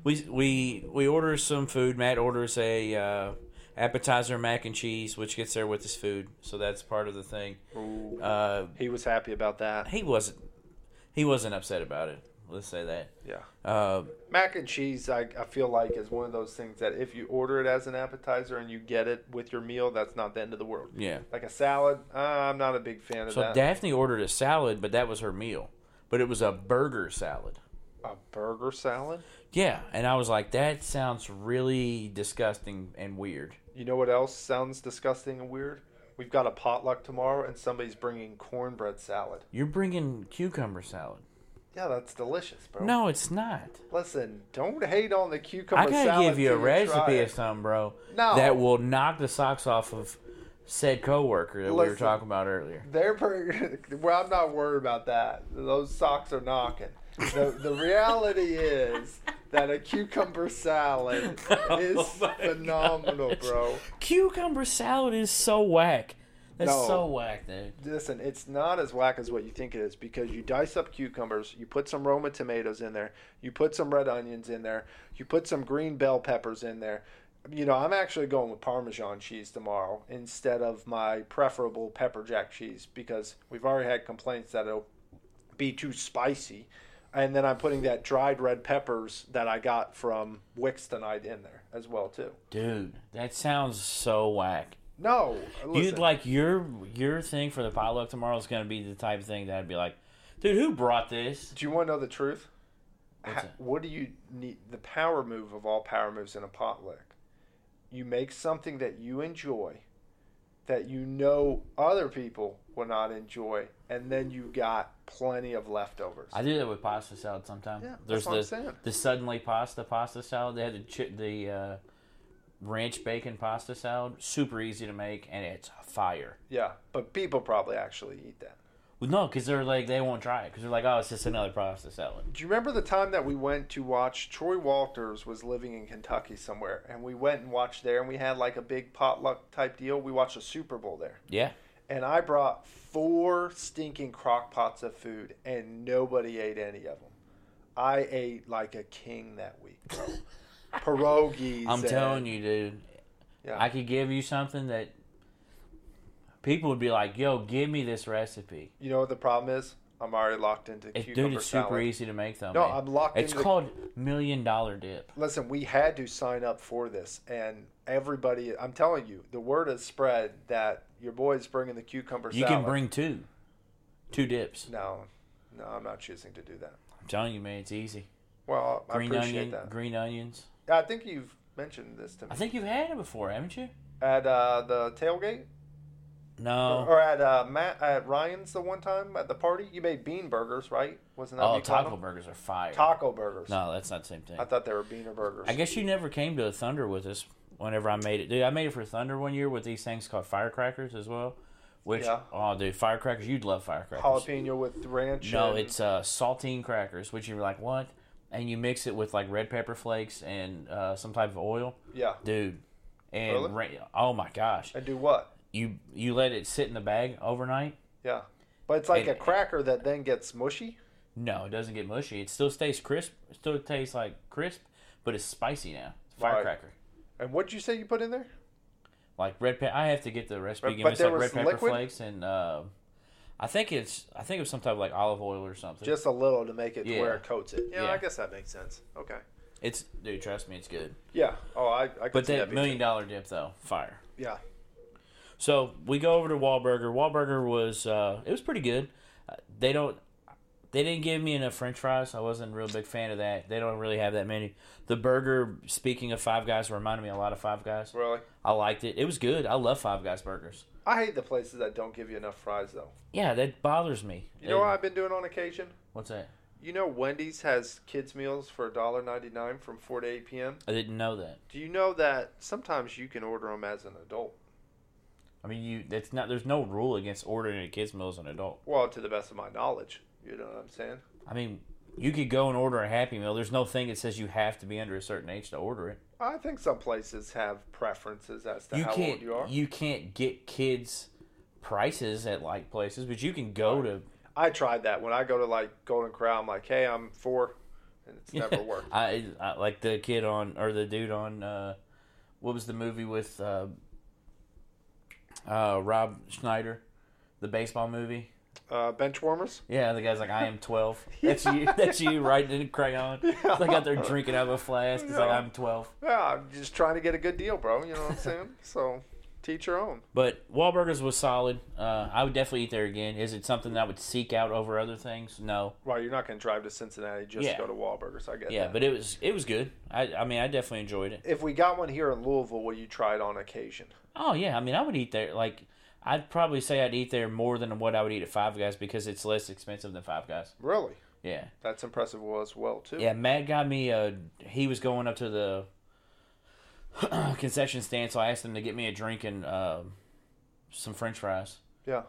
Speaker 1: we we we order some food. Matt orders a uh, appetizer mac and cheese, which gets there with his food. So that's part of the thing.
Speaker 2: Ooh.
Speaker 1: Uh,
Speaker 2: He was happy about that.
Speaker 1: he wasn't he wasn't upset about it. Let's say that.
Speaker 2: Yeah.
Speaker 1: Uh,
Speaker 2: Mac and cheese, I, I feel like, is one of those things that if you order it as an appetizer and you get it with your meal, that's not the end of the world.
Speaker 1: yeah.
Speaker 2: Like a salad, uh, I'm not a big fan of
Speaker 1: So
Speaker 2: that.
Speaker 1: Daphne ordered a salad, but that was her meal. But it was a burger salad.
Speaker 2: a burger salad?
Speaker 1: Yeah, and I was like, that sounds really disgusting and weird.
Speaker 2: You know what else sounds disgusting and weird? We've got a potluck tomorrow and somebody's bringing cornbread salad.
Speaker 1: You're bringing cucumber salad.
Speaker 2: Yeah, that's delicious, bro.
Speaker 1: No, it's not.
Speaker 2: Listen, don't hate on the cucumber
Speaker 1: I gotta
Speaker 2: salad.
Speaker 1: give you a
Speaker 2: till try
Speaker 1: recipe
Speaker 2: it.
Speaker 1: of something, bro.
Speaker 2: No.
Speaker 1: That will knock the socks off of said coworker that we were
Speaker 2: Listen.
Speaker 1: talking about earlier.
Speaker 2: They're pretty, well. I'm not worried about that. Those socks are knocking. The the reality is that a cucumber salad oh is
Speaker 1: Oh
Speaker 2: phenomenal,
Speaker 1: gosh.
Speaker 2: bro.
Speaker 1: Cucumber salad is so whack. That's
Speaker 2: No.
Speaker 1: so whack, dude.
Speaker 2: Listen, it's not as whack as what you think it is because you dice up cucumbers, you put some Roma tomatoes in there, you put some red onions in there, you put some green bell peppers in there. You know, I'm actually going with Parmesan cheese tomorrow instead of my preferable pepper jack cheese because we've already had complaints that it'll be too spicy. And then I'm putting that dried red peppers that I got from Wix tonight in there as well too.
Speaker 1: Dude, that sounds so whack.
Speaker 2: No,
Speaker 1: You'd like your your thing for the potluck tomorrow is going to be the type of thing that I'd be like, dude, who brought this?
Speaker 2: Do you want to know the truth? Ha- what do you need? The power move of all power moves in a potluck. You make something that you enjoy, that you know other people will not enjoy, and then you got plenty of leftovers.
Speaker 1: I do that with pasta salad sometimes.
Speaker 2: Yeah,
Speaker 1: There's
Speaker 2: that's what I'm saying.
Speaker 1: the suddenly pasta pasta salad. They had the the uh, ranch bacon pasta salad. Super easy to make, and it's fire.
Speaker 2: yeah, but people probably actually eat that.
Speaker 1: Well, no, because they're like they won't try it because they're like, oh, it's just another pasta salad.
Speaker 2: Do you remember the time that we went to watch Troy Walters was living in Kentucky somewhere, and we went and watched there, and we had like a big potluck type deal. We watched a Super Bowl there.
Speaker 1: Yeah,
Speaker 2: and I brought four stinking crock pots of food, and nobody ate any of them. I ate like a king that week, bro. Pierogies.
Speaker 1: I'm telling you, dude.
Speaker 2: Yeah.
Speaker 1: I could give you something that people would be like, yo, give me this recipe.
Speaker 2: You know what the problem is? I'm already locked into
Speaker 1: It,
Speaker 2: cucumber
Speaker 1: dude, it's super easy to make though.
Speaker 2: No,
Speaker 1: man.
Speaker 2: I'm locked into It's
Speaker 1: called million dollar dip.
Speaker 2: Listen, we had to sign up for this, and everybody. I'm telling you, the word has spread that your boy's bringing the cucumber
Speaker 1: You
Speaker 2: salad.
Speaker 1: can bring two, two dips.
Speaker 2: No, no, I'm not choosing to do that.
Speaker 1: I'm telling you, man, it's easy.
Speaker 2: Well, I
Speaker 1: Green
Speaker 2: appreciate
Speaker 1: onion,
Speaker 2: that.
Speaker 1: green onions.
Speaker 2: I think you've mentioned this to me
Speaker 1: I think you've had it before, haven't you?
Speaker 2: at uh, the tailgate.
Speaker 1: No.
Speaker 2: Or at uh, Matt at Ryan's the one time at the party, you made bean burgers, right? Wasn't that what
Speaker 1: Oh, taco burgers are fire.
Speaker 2: Taco burgers.
Speaker 1: No, that's not the same thing.
Speaker 2: I thought they were beaner burgers.
Speaker 1: I guess you never came to a Thunder with us whenever I made it. Dude, I made it for Thunder one year with these things called firecrackers as well. Which,
Speaker 2: Yeah.
Speaker 1: oh, dude, firecrackers, you'd love firecrackers.
Speaker 2: jalapeno with ranch.
Speaker 1: No,
Speaker 2: and-
Speaker 1: it's uh, saltine crackers, which you're like, what? And you mix it with like red pepper flakes and uh, some type of oil,
Speaker 2: yeah.
Speaker 1: dude. And
Speaker 2: Really?
Speaker 1: ra- oh my gosh,
Speaker 2: And do what?
Speaker 1: you you let it sit in the bag overnight.
Speaker 2: Yeah, but it's like
Speaker 1: And-
Speaker 2: a cracker that then gets mushy.
Speaker 1: No, it doesn't get mushy. It still stays crisp. It still tastes like crisp, but it's spicy now. It's a
Speaker 2: Right.
Speaker 1: firecracker.
Speaker 2: And what'd you say you put in there?
Speaker 1: Like red pepper. I have to get the recipe. Give
Speaker 2: but
Speaker 1: me like red pepper
Speaker 2: liquid?
Speaker 1: flakes and uh, I think it's I think it was some type of like olive oil or something.
Speaker 2: Just a little to make it
Speaker 1: Yeah.
Speaker 2: where it coats it. Yeah,
Speaker 1: Yeah.
Speaker 2: I guess that makes sense. Okay.
Speaker 1: it's dude, trust me, it's good.
Speaker 2: Yeah. Oh, I. I could
Speaker 1: But
Speaker 2: see
Speaker 1: that million dollar dip though, fire.
Speaker 2: Yeah.
Speaker 1: So we go over to Wahlburger. Wahlburger was uh, it was pretty good. Uh, they don't they didn't give me enough French fries. I wasn't a real big fan of that. They don't really have that many. The burger, speaking of Five Guys, reminded me a lot of Five Guys.
Speaker 2: Really.
Speaker 1: I liked it. It was good. I love Five Guys burgers.
Speaker 2: I hate the places that don't give you enough fries though.
Speaker 1: Yeah, that bothers me.
Speaker 2: You know what I've been doing on occasion?
Speaker 1: What's that?
Speaker 2: You know Wendy's has kids meals for $1.99 from 4 to 8 p.m.
Speaker 1: I didn't know that.
Speaker 2: Do you know that sometimes you can order them as an adult?
Speaker 1: I mean, you. That's not. There's no rule against ordering a kids meal as an adult.
Speaker 2: Well, to the best of my knowledge. You know what I'm saying?
Speaker 1: I mean, you could go and order a Happy Meal. There's no thing that says you have to be under a certain age to order it.
Speaker 2: I think some places have preferences as to
Speaker 1: you
Speaker 2: how
Speaker 1: can't.
Speaker 2: old you are.
Speaker 1: You can't get kids prices at like places, but you can go to.
Speaker 2: I tried that when I go to like Golden Corral. I'm like, hey, I'm four, and it's never worked.
Speaker 1: I, I like the kid on or the dude on. Uh, what was the movie with uh, uh, Rob Schneider, the baseball movie?
Speaker 2: Uh, bench warmers.
Speaker 1: Yeah, the guy's like, I am 12. That's you. That's you writing in crayon. It's like out there drinking out of a flask. It's like, I'm 12.
Speaker 2: Yeah, I'm just trying to get a good deal, bro. You know what I'm saying? so, teach your own.
Speaker 1: But Wahlburgers was solid. Uh, I would definitely eat there again. Is it something that I would seek out over other things? No.
Speaker 2: Well, you're not going to drive to Cincinnati just
Speaker 1: Yeah.
Speaker 2: to go to Wahlburgers. I get
Speaker 1: Yeah,
Speaker 2: that.
Speaker 1: but it was it was good. I I mean, I definitely enjoyed it.
Speaker 2: if we got one here in Louisville, will you try it on occasion?
Speaker 1: Oh yeah, I mean, I would eat there. Like, I'd probably say I'd eat there more than what I would eat at Five Guys because it's less expensive than Five Guys.
Speaker 2: Really?
Speaker 1: Yeah.
Speaker 2: That's impressive as well too.
Speaker 1: Yeah, Matt got me. Uh, he was going up to the concession stand, so I asked him to get me a drink and uh, some French fries.
Speaker 2: Yeah.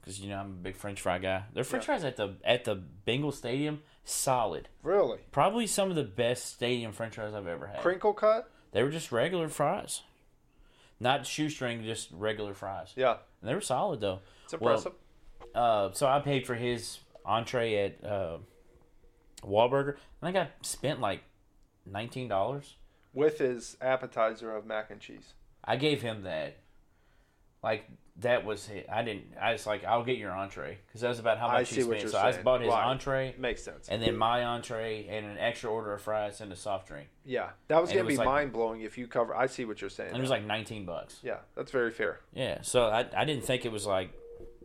Speaker 1: Because you know I'm a big French fry guy. Their French
Speaker 2: Yeah.
Speaker 1: fries at the at the Bengal Stadium, solid.
Speaker 2: Really?
Speaker 1: Probably some of the best stadium French fries I've ever had.
Speaker 2: Crinkle cut?
Speaker 1: They were just regular fries. Not shoestring, just regular fries.
Speaker 2: Yeah,
Speaker 1: And they were solid though.
Speaker 2: it's
Speaker 1: Well,
Speaker 2: impressive.
Speaker 1: Uh, so I paid for his entree at uh, Wahlburger. I think I spent like nineteen dollars.
Speaker 2: With his appetizer of mac and cheese.
Speaker 1: I gave him that. Like that was it. I didn't. I was like, I'll get your entree because that was about how much
Speaker 2: see
Speaker 1: he spent. So I
Speaker 2: saying.
Speaker 1: bought his
Speaker 2: Right.
Speaker 1: entree
Speaker 2: Makes sense.
Speaker 1: and then my entree and an extra order of fries and a soft drink,
Speaker 2: yeah, that was
Speaker 1: and
Speaker 2: gonna
Speaker 1: was
Speaker 2: be
Speaker 1: like-
Speaker 2: mind blowing if you cover. I see what you're saying.
Speaker 1: and it was like nineteen bucks.
Speaker 2: yeah, that's very fair.
Speaker 1: Yeah. So I I didn't think it was like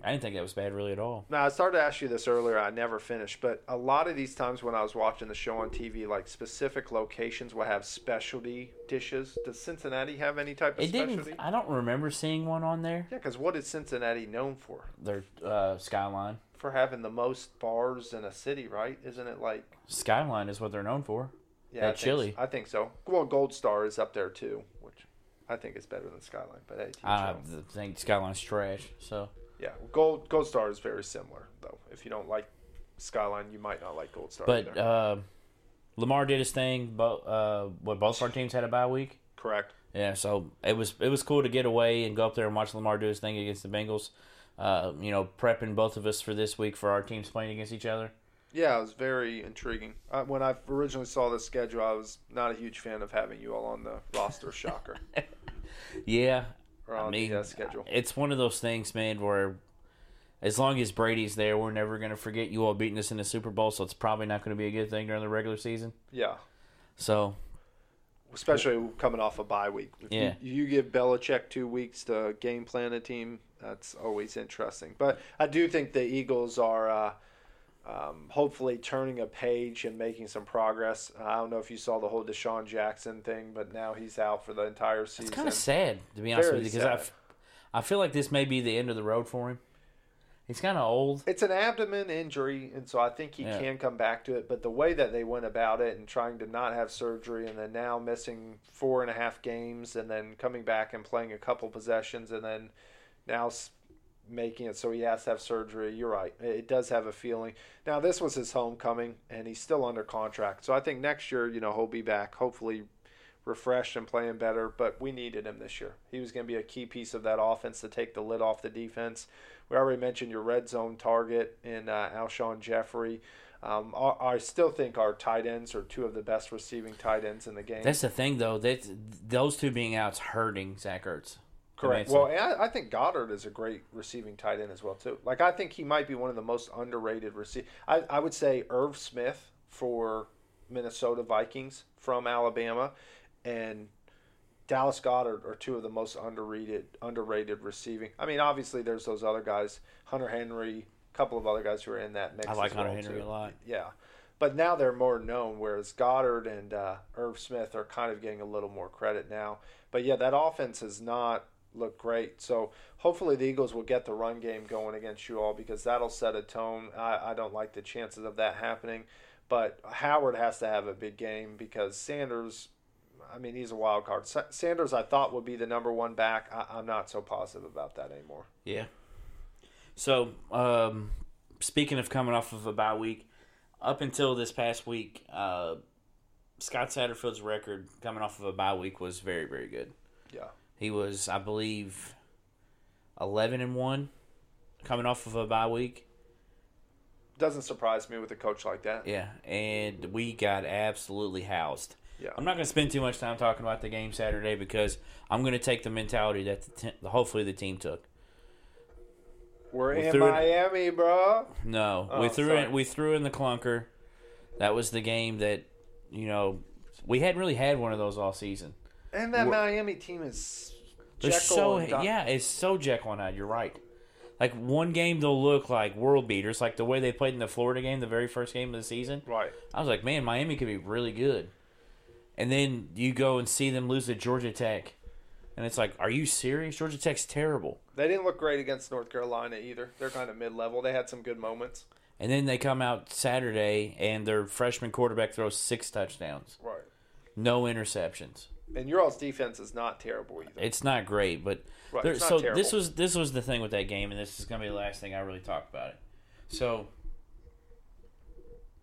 Speaker 1: I didn't think that was bad really at all.
Speaker 2: Now I started to ask you this earlier. I never finished, but a lot of these times when I was watching the show on TV, like specific locations will have specialty dishes. Does Cincinnati have any type of
Speaker 1: It didn't.
Speaker 2: specialty?
Speaker 1: I don't remember seeing one on there.
Speaker 2: Yeah, because what is Cincinnati known for?
Speaker 1: Their uh, skyline.
Speaker 2: For having the most bars in a city, right? Isn't it like
Speaker 1: Skyline is what they're known for.
Speaker 2: yeah,
Speaker 1: That
Speaker 2: I think
Speaker 1: chili.
Speaker 2: so. I think so. Well, Gold Star is up there too, which I think is better than Skyline. But hey,
Speaker 1: I think Skyline's trash. So
Speaker 2: yeah, Gold Gold Star is very similar though. If you don't like Skyline, you might not like Gold Star.
Speaker 1: But
Speaker 2: either.
Speaker 1: uh, Lamar did his thing. But uh, what both our teams had a bye week.
Speaker 2: correct.
Speaker 1: Yeah, so it was it was cool to get away and go up there and watch Lamar do his thing against the Bengals. Uh, you know, prepping both of us for this week for our teams playing against each other.
Speaker 2: Yeah, it was very intriguing. Uh, when I originally saw the schedule, I was not a huge fan of having you all on the roster. Shocker.
Speaker 1: Yeah,
Speaker 2: Or
Speaker 1: I mean,
Speaker 2: the uh, schedule.
Speaker 1: it's one of those things, man, where as long as Brady's there, we're never going to forget you all beating us in the Super Bowl. So it's probably not going to be a good thing during the regular season.
Speaker 2: Yeah,
Speaker 1: So
Speaker 2: especially coming off a bye week. If
Speaker 1: Yeah.
Speaker 2: you, you give Belichick two weeks to game plan a team. That's always interesting. But I do think the Eagles are uh, um, hopefully turning a page and making some progress. I don't know if you saw the whole DeSean Jackson thing, but now he's out for the entire season.
Speaker 1: it's kind of sad to be honest
Speaker 2: Very
Speaker 1: with you because I, I feel like this may be the end of the road for him. He's kind of old.
Speaker 2: It's an abdomen injury, and so I think he
Speaker 1: Yeah.
Speaker 2: can come back to it. But the way that they went about it and trying to not have surgery, and then now missing four and a half games, and then coming back and playing a couple possessions, and then now making it so he has to have surgery. You're right; it does have a feeling. Now this was his homecoming, and he's still under contract. So I think next year, you know, he'll be back, hopefully refreshed and playing better. But we needed him this year. He was going to be a key piece of that offense to take the lid off the defense. We already mentioned your red zone target in uh, Alshon Jeffery. Um, I, I still think our tight ends are two of the best receiving tight ends in the game.
Speaker 1: That's the thing, though. That those two being out's hurting Zach Ertz.
Speaker 2: Correct. Well, and I, I think Goedert is a great receiving tight end as well too. Like I think he might be one of the most underrated receive. I, I would say Irv Smith for Minnesota Vikings from Alabama, and Dallas Goedert are two of the most underrated underrated receiving. I mean, obviously there's those other guys, Hunter Henry, a couple of other guys who are in that mix.
Speaker 1: I like
Speaker 2: well,
Speaker 1: Hunter Henry a lot.
Speaker 2: Yeah. But now they're more known, whereas Goedert and uh, Irv Smith are kind of getting a little more credit now. But yeah, that offense is not looked great. So hopefully the Eagles will get the run game going against you all because that'll set a tone. I, I don't like the chances of that happening. But Howard has to have a big game because Sanders, I mean, he's a wild card. Sa- Sanders, I thought would be the number one back. I, I'm not so positive about that anymore.
Speaker 1: Yeah. So, um, speaking of coming off of a bye week, up until this past week, uh, Scott Satterfield's record coming off of a bye week was very, very good.
Speaker 2: Yeah.
Speaker 1: He was, I believe, eleven and one, coming off of a bye week.
Speaker 2: Doesn't surprise me with a coach like that.
Speaker 1: Yeah, and we got absolutely housed.
Speaker 2: Yeah.
Speaker 1: I'm not going to spend too much time talking about the game Saturday because I'm going to take the mentality that the te- hopefully the team took.
Speaker 2: We're
Speaker 1: We
Speaker 2: in Miami, bro.
Speaker 1: No,
Speaker 2: Oh,
Speaker 1: we threw
Speaker 2: sorry.
Speaker 1: in we threw in the clunker. That was the game that you know we hadn't really had one of those all season.
Speaker 2: And that
Speaker 1: We're-
Speaker 2: Miami team is
Speaker 1: They're
Speaker 2: Jekyll
Speaker 1: so
Speaker 2: and Doc-
Speaker 1: yeah, it's so Jekyll and Hyde. You're right. Like one game they'll look like world beaters, like the way they played in the Florida game, the very first game of the season.
Speaker 2: Right.
Speaker 1: I was like, man, Miami could be really good. And then you go and see them lose to Georgia Tech, and it's like, are you serious? Georgia Tech's terrible.
Speaker 2: They didn't look great against North Carolina either. They're kind of mid level. They had some good moments.
Speaker 1: And then they come out Saturday, and their freshman quarterback throws six touchdowns,
Speaker 2: Right.
Speaker 1: no interceptions.
Speaker 2: And your all's defense is not terrible either.
Speaker 1: It's not great, but
Speaker 2: Right,
Speaker 1: there,
Speaker 2: not
Speaker 1: so
Speaker 2: terrible.
Speaker 1: this was this was the thing with that game, and this is going to be the last thing I really talk about it. So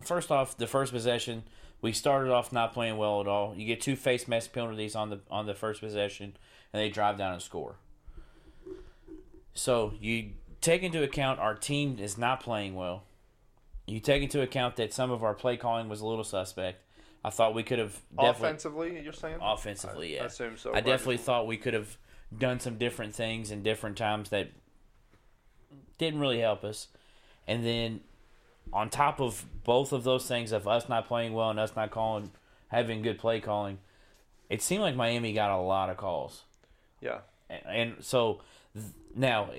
Speaker 1: first off, the first possession, we started off not playing well at all. You get two face mask penalties on the on the first possession, and they drive down and score. So you take into account our team is not playing well. You take into account that some of our play calling was a little suspect. I thought we could have
Speaker 2: Offensively, you're saying?
Speaker 1: offensively,
Speaker 2: I
Speaker 1: yeah.
Speaker 2: assume so.
Speaker 1: I
Speaker 2: right?
Speaker 1: definitely thought we could have done some different things in different times that didn't really help us. And then on top of both of those things of us not playing well and us not calling having good play calling, it seemed like Miami got a lot of calls.
Speaker 2: Yeah.
Speaker 1: And, and so th- now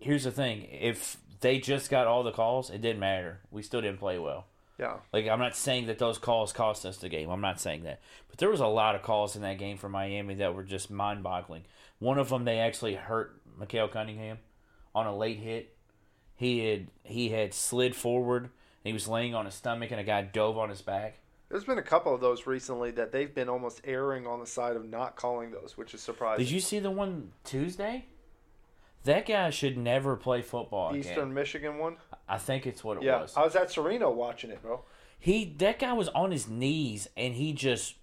Speaker 1: here's the thing, if they just got all the calls, it didn't matter. We still didn't play well.
Speaker 2: Yeah.
Speaker 1: Like I'm not saying that those calls cost us the game. I'm not saying that. But there was a lot of calls in that game for Miami that were just mind-boggling. One of them they actually hurt Micale Cunningham on a late hit. He had he had slid forward. He was laying on his stomach and a guy dove on his back.
Speaker 2: There's been a couple of those recently that they've been almost erring on the side of not calling those, which is surprising.
Speaker 1: Did you see the one Tuesday? That guy should never play football again.
Speaker 2: Eastern Michigan one?
Speaker 1: I think it's what it
Speaker 2: Yeah.
Speaker 1: was.
Speaker 2: I was at Sereno watching it, bro.
Speaker 1: He that guy was on his knees and he just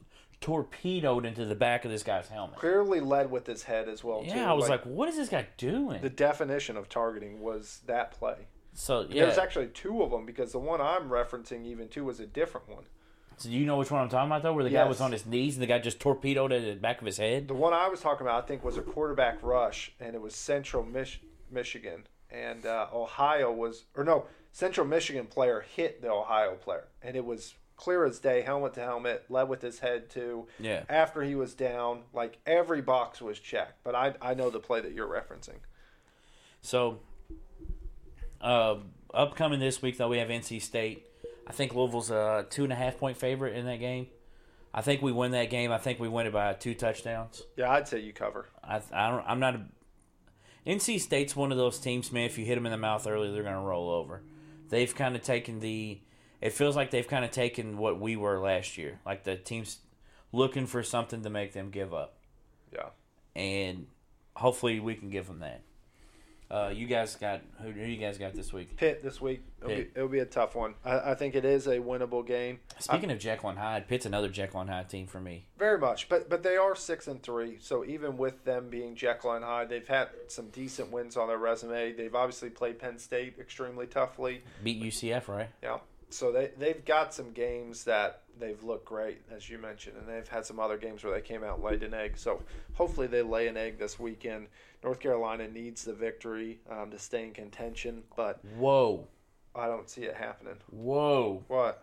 Speaker 1: torpedoed into the back of this guy's helmet.
Speaker 2: Clearly led with his head as well, too.
Speaker 1: Yeah, I was like, what is this guy doing?
Speaker 2: the definition of targeting was that play.
Speaker 1: so yeah.
Speaker 2: There's actually two of them because the one I'm referencing even too was a different one.
Speaker 1: So do you know which one I'm talking about though? Where the guy was on his knees and the guy just torpedoed at the back of his head.
Speaker 2: The one I was talking about, I think, was a quarterback rush, and it was Central Mich- Michigan, and uh, Ohio was, or no, Central Michigan player hit the Ohio player, and it was clear as day, helmet to helmet, led with his head too.
Speaker 1: Yeah.
Speaker 2: After he was down, like every box was checked, but I I know the play that you're referencing.
Speaker 1: So, uh, upcoming this week though, we have NC State. I think Louisville's a two and a half point favorite in that game. I think we win that game. I think we win it by two touchdowns.
Speaker 2: Yeah, I'd say you cover.
Speaker 1: I, I don't. I'm not. A, NC State's one of those teams, man. If you hit them in the mouth early, they're going to roll over. They've kind of taken the. It feels like they've kind of taken what we were last year, like the teams looking for something to make them give up,
Speaker 2: Yeah.
Speaker 1: and hopefully we can give them that. Uh, you guys got who? Who you guys got this week?
Speaker 2: Pitt this week. It'll,
Speaker 1: Pitt.
Speaker 2: Be, it'll be a tough one. I, I think it is a winnable game.
Speaker 1: Speaking of Jekyll and Hyde, Pitt's another Jekyll and Hyde team for me.
Speaker 2: Very much, but but they are six and three. So even with them being Jekyll and Hyde, they've had some decent wins on their resume. They've obviously played Penn State extremely toughly.
Speaker 1: Beat UCF, right?
Speaker 2: Yeah, so they they've got some games that they've looked great, as you mentioned, and they've had some other games where they came out and laid an egg. So hopefully they lay an egg this weekend. North Carolina needs the victory um, to stay in contention, but
Speaker 1: Whoa,
Speaker 2: I don't see it happening.
Speaker 1: whoa!
Speaker 2: What?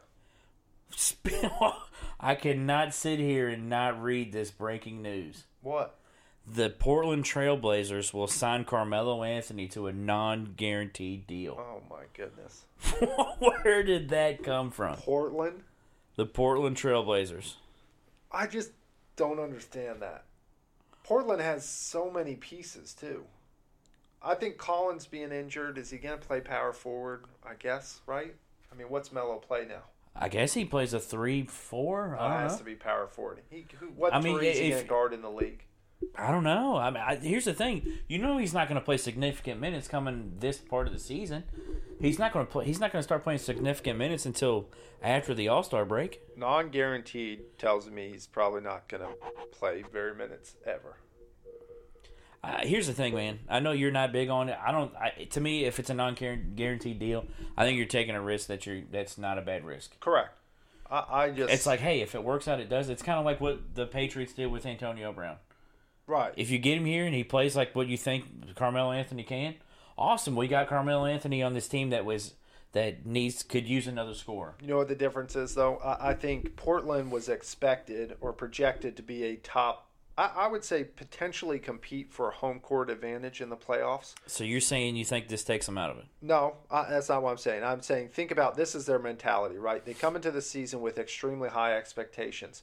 Speaker 1: I cannot sit here and not read this breaking news.
Speaker 2: What?
Speaker 1: The Portland Trailblazers will sign Carmelo Anthony to a non-guaranteed deal.
Speaker 2: Oh my goodness.
Speaker 1: Where did that come from?
Speaker 2: Portland.
Speaker 1: The Portland Trailblazers.
Speaker 2: I just don't understand that. Portland has so many pieces too. I think Collins being injured, is he going to play power forward? I guess, right? I mean, what's Melo play now?
Speaker 1: I guess he plays a three-four.
Speaker 2: Oh, it
Speaker 1: I
Speaker 2: has
Speaker 1: don't
Speaker 2: to be power forward. He, who, what
Speaker 1: I mean,
Speaker 2: three is he going to guard in the league?
Speaker 1: I don't know. I mean, I, here's the thing. You know, he's not going to play significant minutes coming this part of the season. He's not going to play. He's not going to start playing significant minutes until after the All Star break.
Speaker 2: Non-guaranteed tells me he's probably not going to play very minutes ever.
Speaker 1: Uh, here's the thing, man. I know you're not big on it. I don't. I, to me, if it's a non-guaranteed deal, I think you're taking a risk that you're. That's not a bad risk.
Speaker 2: Correct. I, I just
Speaker 1: It's like, hey, if it works out, it does. It's kind of like what the Patriots did with Antonio Brown.
Speaker 2: Right.
Speaker 1: If you get him here and he plays like what you think Carmelo Anthony can, awesome. We got Carmelo Anthony on this team that was that needs could use another score.
Speaker 2: You know what the difference is, though? I, I think Portland was expected or projected to be a top. I, I would say potentially compete for a home court advantage in the playoffs.
Speaker 1: So you're saying you think this takes them out of it?
Speaker 2: No, I, that's not what I'm saying. I'm saying think about this is their mentality, right? They come into the season with extremely high expectations.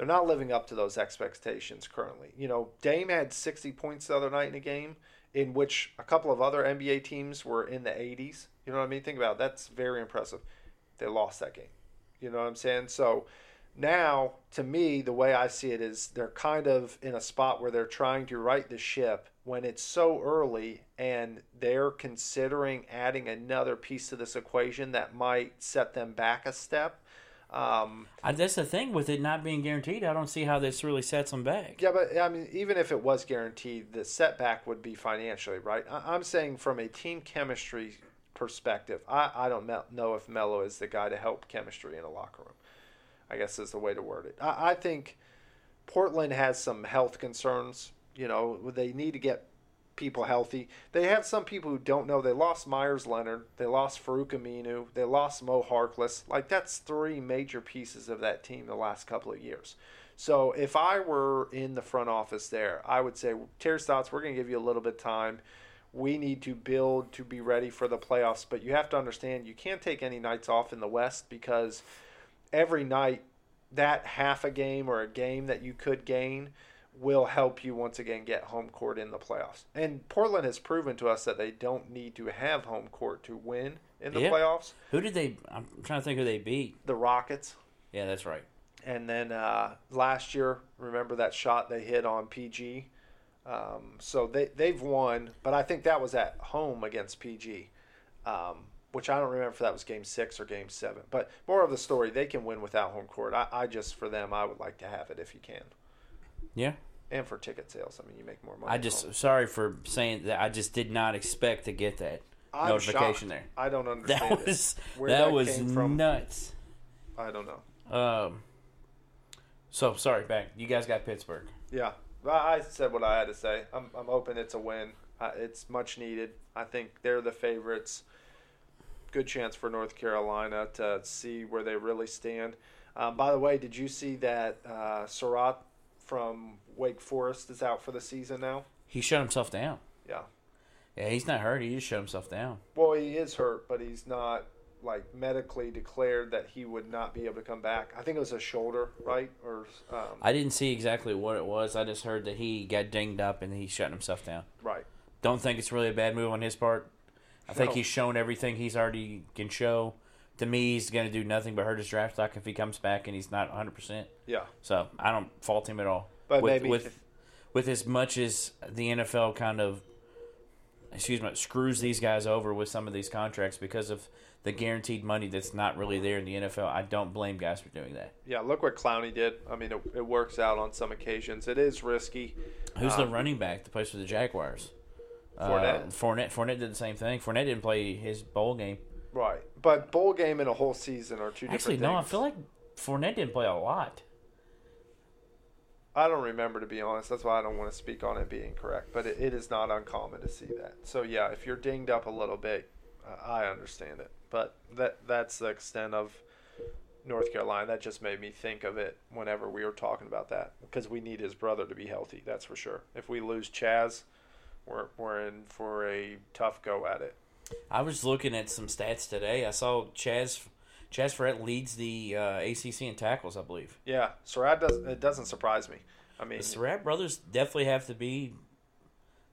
Speaker 2: They're not living up to those expectations currently. You know, Dame had 60 points the other night in a game in which a couple of other NBA teams were in the 80s. You know what I mean? Think about it. That's very impressive. They lost that game. You know what I'm saying? So Now, to me, the way I see it is they're kind of in a spot where they're trying to right the ship when it's so early and they're considering adding another piece to this equation that might set them back a step. Um,
Speaker 1: I, that's the thing with it not being guaranteed. I don't see how this really sets them back.
Speaker 2: yeah, but I mean, even if it was guaranteed, the setback would be financially, right? I, I'm saying from a team chemistry perspective, I, I don't know if Melo is the guy to help chemistry in a locker room. I guess is the way to word it. I, I think Portland has some health concerns. You know, they need to get people healthy. They have some people who don't know. They lost Meyers Leonard. They lost Farouq Aminu. They lost Mo Harkless. Like, that's three major pieces of that team the last couple of years. So if I were in the front office there, I would say, Terry Stotts, we're going to give you a little bit of time. We need to build to be ready for the playoffs. But you have to understand, you can't take any nights off in the West because every night that half a game or a game that you could gain will help you once again get home court in the playoffs. And Portland has proven to us that they don't need to have home court to win in the
Speaker 1: Yeah.
Speaker 2: playoffs.
Speaker 1: Who did they? I'm trying to think who they beat.
Speaker 2: The Rockets.
Speaker 1: Yeah, that's right.
Speaker 2: And then uh, last year, remember that shot they hit on PG? Um, so they, they've won, but I think that was at home against PG, um, which I don't remember if that was game six or game seven. But more of the story, they can win without home court. I, I just, for them, I would like to have it if you can.
Speaker 1: Yeah.
Speaker 2: And for ticket sales, I mean, you make more money.
Speaker 1: I just sorry for saying that. I just did not expect to get that
Speaker 2: I'm
Speaker 1: notification
Speaker 2: shocked.
Speaker 1: there.
Speaker 2: I don't understand.
Speaker 1: That was that
Speaker 2: that
Speaker 1: was
Speaker 2: came from.
Speaker 1: nuts.
Speaker 2: I don't know.
Speaker 1: Um. So sorry, back. You guys got Pittsburgh.
Speaker 2: Yeah, I I said what I had to say. I'm, I'm hoping it's a win. Uh, it's much needed. I think they're the favorites. Good chance for North Carolina to see where they really stand. Um, by the way, did you see that uh, Surratt from Wake Forest is out for the season now?
Speaker 1: He shut himself down.
Speaker 2: Yeah.
Speaker 1: Yeah, he's not hurt. He just shut himself down.
Speaker 2: Well, he is hurt, but he's not like medically declared that he would not be able to come back. I think it was a shoulder, right? Or um,
Speaker 1: I didn't see exactly what it was. I just heard that he got dinged up and he shut himself down.
Speaker 2: right.
Speaker 1: Don't think it's really a bad move on his part. I think he's shown everything he's already can show. To me, he's going to do nothing but hurt his draft stock if he comes back and he's not 100. percent
Speaker 2: Yeah.
Speaker 1: So I don't fault him at all.
Speaker 2: But
Speaker 1: with,
Speaker 2: maybe
Speaker 1: with
Speaker 2: if-
Speaker 1: with as much as the NFL kind of excuse me screws these guys over with some of these contracts because of the guaranteed money that's not really there in the NFL. I don't blame guys for doing that.
Speaker 2: Yeah, look what Clowney did. I mean, it, it works out on some occasions. It is risky.
Speaker 1: Who's the
Speaker 2: Um,
Speaker 1: running back that plays for the Jaguars?
Speaker 2: Fournette.
Speaker 1: Uh, Fournette. Fournette did the same thing. Fournette didn't play his bowl game.
Speaker 2: Right. But bowl game and a whole season are two
Speaker 1: Actually,
Speaker 2: different
Speaker 1: no. I feel like Fournette didn't play a lot.
Speaker 2: I don't remember, to be honest. That's why I don't want to speak on it being correct. But it, it is not uncommon to see that. So, yeah, if you're dinged up a little bit, uh, I understand it. But that that's the extent of North Carolina. That just made me think of it whenever we were talking about that. Because we need his brother to be healthy, that's for sure. If we lose Chazz, we're, we're in for a tough go at it.
Speaker 1: I was looking at some stats today. I saw Chazz Chazz Surratt leads the uh, ACC in tackles, I believe.
Speaker 2: Yeah, Surratt doesn't. It doesn't surprise me. I mean,
Speaker 1: The Surratt brothers definitely have to be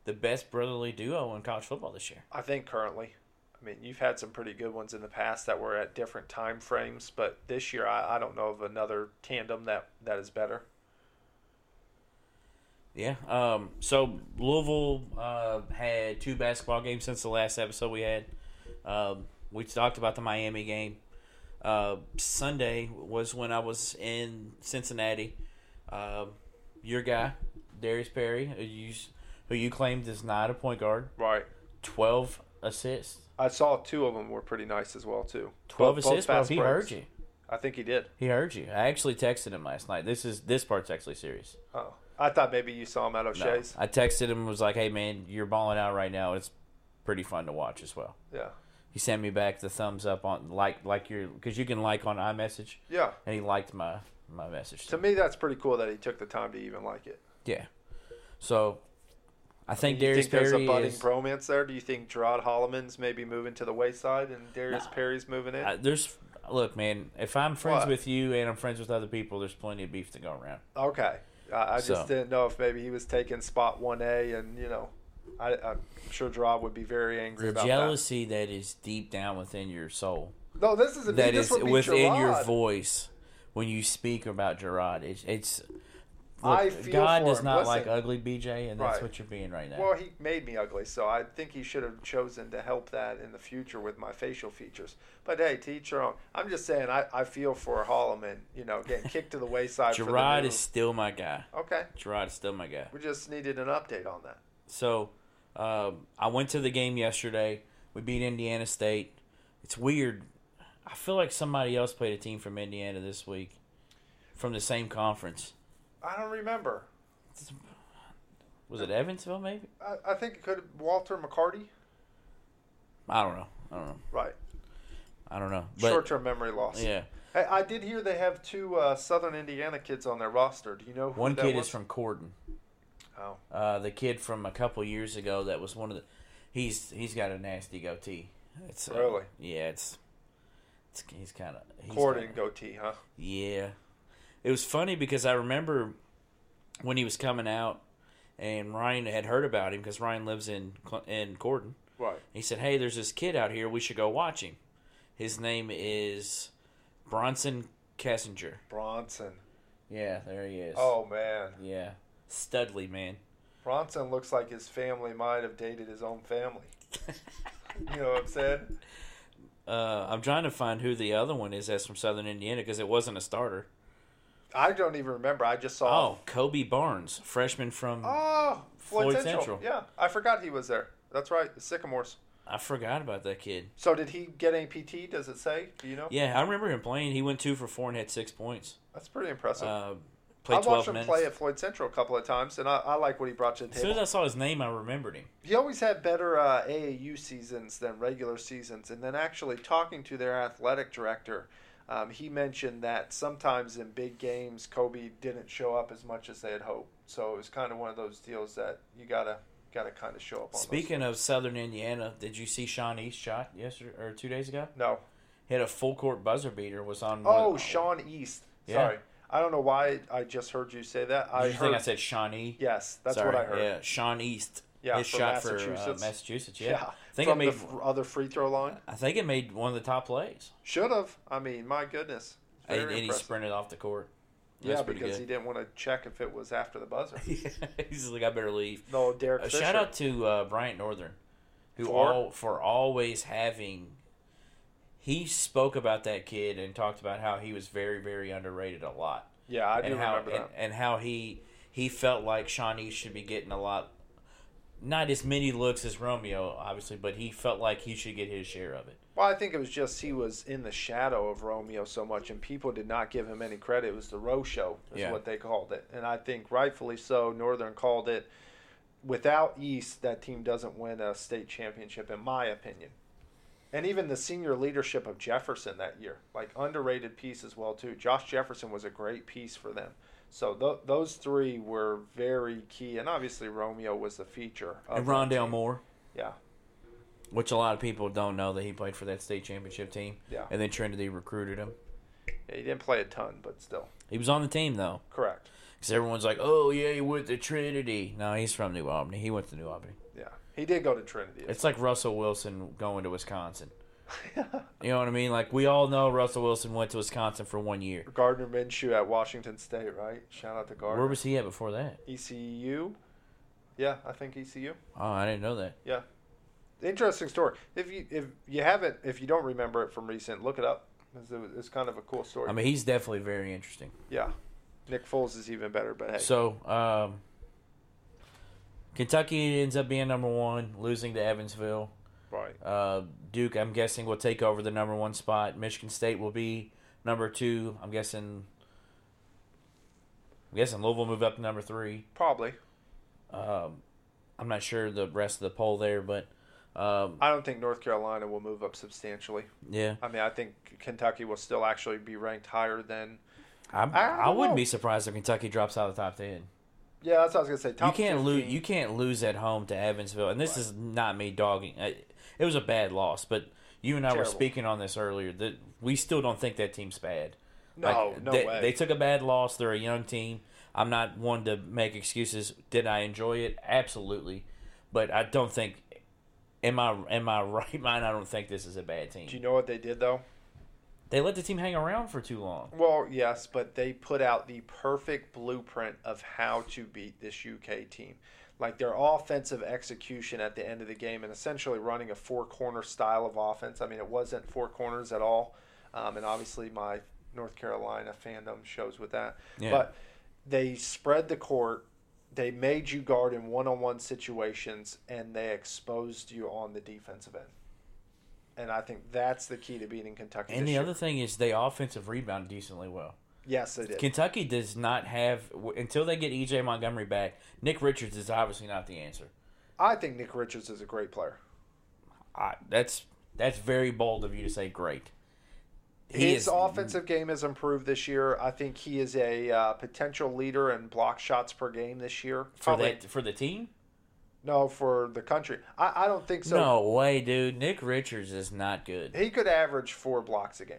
Speaker 1: the best brotherly duo in college football this year.
Speaker 2: I think currently, I mean, you've had some pretty good ones in the past that were at different time frames, but this year I, I don't know of another tandem that that is better.
Speaker 1: Yeah. Um, so Louisville uh, had two basketball games since the last episode we had. Um, we talked about the Miami game. Uh, Sunday was when I was in Cincinnati. Um your guy, Darius Perry, who you, who you claimed is not a point guard,
Speaker 2: Right.
Speaker 1: 12 assists.
Speaker 2: I saw two of them were pretty nice as well too.
Speaker 1: 12
Speaker 2: Both- both
Speaker 1: assists, bro. He heard you.
Speaker 2: I think he did.
Speaker 1: He heard you. I actually texted him last night. This is this part's actually serious.
Speaker 2: Oh, I thought maybe you saw him at
Speaker 1: No.
Speaker 2: O'Shea's.
Speaker 1: I texted him and was like, "Hey man, you're balling out right now. It's pretty fun to watch as well."
Speaker 2: Yeah.
Speaker 1: He sent me back the thumbs up on like like your because you can like on iMessage,
Speaker 2: Yeah.
Speaker 1: and he liked my my message.
Speaker 2: To me, that's pretty cool that he took the time to even like it.
Speaker 1: yeah. So, I think
Speaker 2: Do you
Speaker 1: Darius
Speaker 2: think there's a budding
Speaker 1: is.
Speaker 2: bromance there? Do you think Gerard Holloman's maybe moving to the wayside and Darius
Speaker 1: No.
Speaker 2: Perry's moving in?
Speaker 1: I- there's look, man. If I'm friends
Speaker 2: What?
Speaker 1: with you and I'm friends with other people, there's plenty of beef to go around.
Speaker 2: Okay. I, I just
Speaker 1: So-
Speaker 2: didn't know if maybe he was taking spot 1A and, you know, I, I'm sure Gerard would be very angry
Speaker 1: The
Speaker 2: about
Speaker 1: jealousy that is deep down within your soul.
Speaker 2: No, this isn't me.
Speaker 1: that
Speaker 2: This
Speaker 1: is
Speaker 2: would be
Speaker 1: within your voice, when you speak about Gerard. It's, it's
Speaker 2: I
Speaker 1: look,
Speaker 2: feel
Speaker 1: God does not
Speaker 2: Listen.
Speaker 1: like ugly BJ, and that's
Speaker 2: Right.
Speaker 1: what you're being right now.
Speaker 2: Well, he made me ugly, so I think he should have chosen to help that in the future with my facial features. But hey, to each your own. I'm just saying, I, I feel for Holloman, you know, getting kicked to the wayside. for the
Speaker 1: Gerard is still my guy.
Speaker 2: okay.
Speaker 1: Gerard is still my guy.
Speaker 2: We just needed an update on that.
Speaker 1: So um, I went to the game yesterday. We beat Indiana State. It's weird. I feel like somebody else played a team from Indiana this week, from the same conference.
Speaker 2: I don't remember.
Speaker 1: Was it Evansville? Maybe
Speaker 2: I, I think it could Walter McCarty.
Speaker 1: I don't know. I don't know.
Speaker 2: Right.
Speaker 1: I don't know. But
Speaker 2: Short-term memory loss.
Speaker 1: yeah,
Speaker 2: Hey, I did hear they have two uh, Southern Indiana kids on their roster. Do you know who
Speaker 1: one
Speaker 2: that
Speaker 1: kid
Speaker 2: was?
Speaker 1: is from Corydon.
Speaker 2: Oh,
Speaker 1: Uh, the kid from a couple years ago that was one of the. He's he's got a nasty goatee. It's uh,
Speaker 2: Really?
Speaker 1: yeah. It's, it's he's kind of
Speaker 2: Corydon goatee, huh?
Speaker 1: Yeah. It was funny because I remember when he was coming out and Ryan had heard about him because Ryan lives in in Corydon.
Speaker 2: Right.
Speaker 1: He said, "Hey, there's this kid out here. We should go watch him. His name is Bronson Kessinger.
Speaker 2: Bronson.
Speaker 1: Yeah, there he is.
Speaker 2: Oh man,
Speaker 1: yeah, Studley man.
Speaker 2: Bronson looks like his family might have dated his own family. you know what I'm saying?
Speaker 1: Uh, I'm trying to find who the other one is that's from Southern Indiana because it wasn't a starter.
Speaker 2: I don't even remember. I just saw.
Speaker 1: Oh, Kobe Barnes, freshman from.
Speaker 2: Oh, Floyd,
Speaker 1: Floyd
Speaker 2: Central.
Speaker 1: Central.
Speaker 2: Yeah, I forgot he was there. That's right, the Sycamores.
Speaker 1: I forgot about that kid.
Speaker 2: So did he get any PT? Does it say? Do you know?
Speaker 1: Yeah, I remember him playing. He went two for four and had six points.
Speaker 2: That's pretty impressive.
Speaker 1: Uh,
Speaker 2: I watched him
Speaker 1: minutes.
Speaker 2: play at Floyd Central a couple of times, and I, I like what he brought to the table.
Speaker 1: as soon as. I saw his name, I remembered him.
Speaker 2: He always had better uh, AAU seasons than regular seasons. And then actually talking to their athletic director, um, he mentioned that sometimes in big games, Kobe didn't show up as much as they had hoped. So it was kind of one of those deals that you gotta gotta kind of show up on.
Speaker 1: Speaking of Southern Indiana, did you see Sean East shot yesterday or two days ago?
Speaker 2: no,
Speaker 1: He had a full court buzzer beater. Was on.
Speaker 2: oh
Speaker 1: one-
Speaker 2: Sean East.
Speaker 1: Yeah.
Speaker 2: Sorry, I don't know why I just heard you say that.
Speaker 1: Did
Speaker 2: I
Speaker 1: you
Speaker 2: heard.
Speaker 1: think I said Shawnee?
Speaker 2: yes, that's
Speaker 1: Sorry,
Speaker 2: what I heard.
Speaker 1: Yeah, Sean East.
Speaker 2: Yeah,
Speaker 1: his shot for uh,
Speaker 2: Massachusetts.
Speaker 1: Massachusetts. Yeah,
Speaker 2: Yeah,
Speaker 1: I think
Speaker 2: from
Speaker 1: it made.
Speaker 2: the other free throw line.
Speaker 1: I think it made one of the top plays,
Speaker 2: Should have. I mean, my goodness. Very
Speaker 1: and, and he sprinted off the court.
Speaker 2: Yeah,
Speaker 1: That's pretty
Speaker 2: because
Speaker 1: good.
Speaker 2: he didn't want to check if it was after the buzzer.
Speaker 1: He's like, I better leave.
Speaker 2: No, Derek
Speaker 1: A shout out to uh, Bryant Northern, who
Speaker 2: For?
Speaker 1: all for always having. He spoke about that kid and talked about how he was very, very underrated a lot,
Speaker 2: Yeah, I do
Speaker 1: and how
Speaker 2: remember
Speaker 1: and,
Speaker 2: that.
Speaker 1: and how he he felt like Shawnee should be getting a lot, not as many looks as Romeo, obviously, but he felt like he should get his share of it.
Speaker 2: Well, I think it was just he was in the shadow of Romeo so much, and people did not give him any credit. It was the Row Show, is
Speaker 1: Yeah.
Speaker 2: what they called it, and I think rightfully so. Northern called it. Without East, that team doesn't win a state championship, in my opinion. And even the senior leadership of Jefferson that year, like underrated piece as well too. Josh Jefferson was a great piece for them. So th- those three were very key, and obviously Romeo was the feature. Of
Speaker 1: And
Speaker 2: Rondale.
Speaker 1: Moore,
Speaker 2: yeah,
Speaker 1: which a lot of people don't know that he played for that state championship team,
Speaker 2: yeah.
Speaker 1: and then Trinity recruited him.
Speaker 2: yeah. He didn't play a ton, but still,
Speaker 1: He was on the team though.
Speaker 2: correct.
Speaker 1: Because everyone's like, oh, yeah, he went to Trinity. No, he's from New Albany. He went to New Albany.
Speaker 2: Yeah, he did go to Trinity.
Speaker 1: It's like Russell Wilson going to Wisconsin. You know what I mean? Like, we all know Russell Wilson went to Wisconsin for one year.
Speaker 2: Gardner Minshew at Washington State, right? Shout out to Gardner.
Speaker 1: Where was he at before that?
Speaker 2: ECU? Yeah, I think ECU.
Speaker 1: Oh, I didn't know that. Yeah.
Speaker 2: Interesting story. If you if you haven't, if you don't remember it from recent, look it up. It's, it's kind of a cool story.
Speaker 1: I mean, he's definitely very interesting.
Speaker 2: yeah, Nick Foles is even better, but hey,
Speaker 1: So, um, Kentucky ends up being number one, losing to Evansville.
Speaker 2: Right.
Speaker 1: Uh, Duke, I'm guessing, will take over the number one spot. Michigan State will be number two. I'm guessing. I'm guessing Louisville move up to number three.
Speaker 2: Probably.
Speaker 1: Um, I'm not sure the rest of the poll there, but um,
Speaker 2: I don't think North Carolina will move up substantially.
Speaker 1: yeah,
Speaker 2: I mean, I think Kentucky will still actually be ranked higher than.
Speaker 1: I,
Speaker 2: I
Speaker 1: I, wouldn't be surprised if Kentucky drops out of the top ten.
Speaker 2: Yeah, that's what I was gonna say.
Speaker 1: You can't lose.
Speaker 2: 15.
Speaker 1: You can't lose at home to Evansville, and this
Speaker 2: Right.
Speaker 1: is not me dogging. I- It was a bad loss, but you and I were speaking on this earlier. That we still don't think that team's bad.
Speaker 2: No,
Speaker 1: Like,
Speaker 2: no
Speaker 1: they,
Speaker 2: way.
Speaker 1: They took a bad loss. They're a young team. I'm not one to make excuses. Did I enjoy it? Absolutely, but I don't think. In my in my right mind, I don't think this is a bad team.
Speaker 2: Do you know what they did though?
Speaker 1: They let the team hang around for too long.
Speaker 2: Well, yes, but they put out the perfect blueprint of how to beat this UK team. Like their offensive execution at the end of the game and essentially running a four corner style of offense. I mean, it wasn't four corners at all. Um, and obviously, my North Carolina fandom shows with that.
Speaker 1: Yeah.
Speaker 2: But they spread the court. They made you guard in one on one situations and they exposed you on the defensive end. And I think that's the key to beating Kentucky.
Speaker 1: And the
Speaker 2: year.
Speaker 1: other thing is they offensive rebound decently well.
Speaker 2: Yes, they did.
Speaker 1: Kentucky does not have until they get EJ Montgomery back. Nick Richards is obviously not the answer.
Speaker 2: I think Nick Richards is a great player.
Speaker 1: I, that's that's very bold of you to say great. He
Speaker 2: His
Speaker 1: is-
Speaker 2: offensive game has improved this year. I think he is a uh, potential leader in block shots per game this year.
Speaker 1: for
Speaker 2: Probably-
Speaker 1: that for the team.
Speaker 2: no, for the country. I, I don't think so.
Speaker 1: no way, dude. Nick Richards is not good.
Speaker 2: He could average four blocks a game.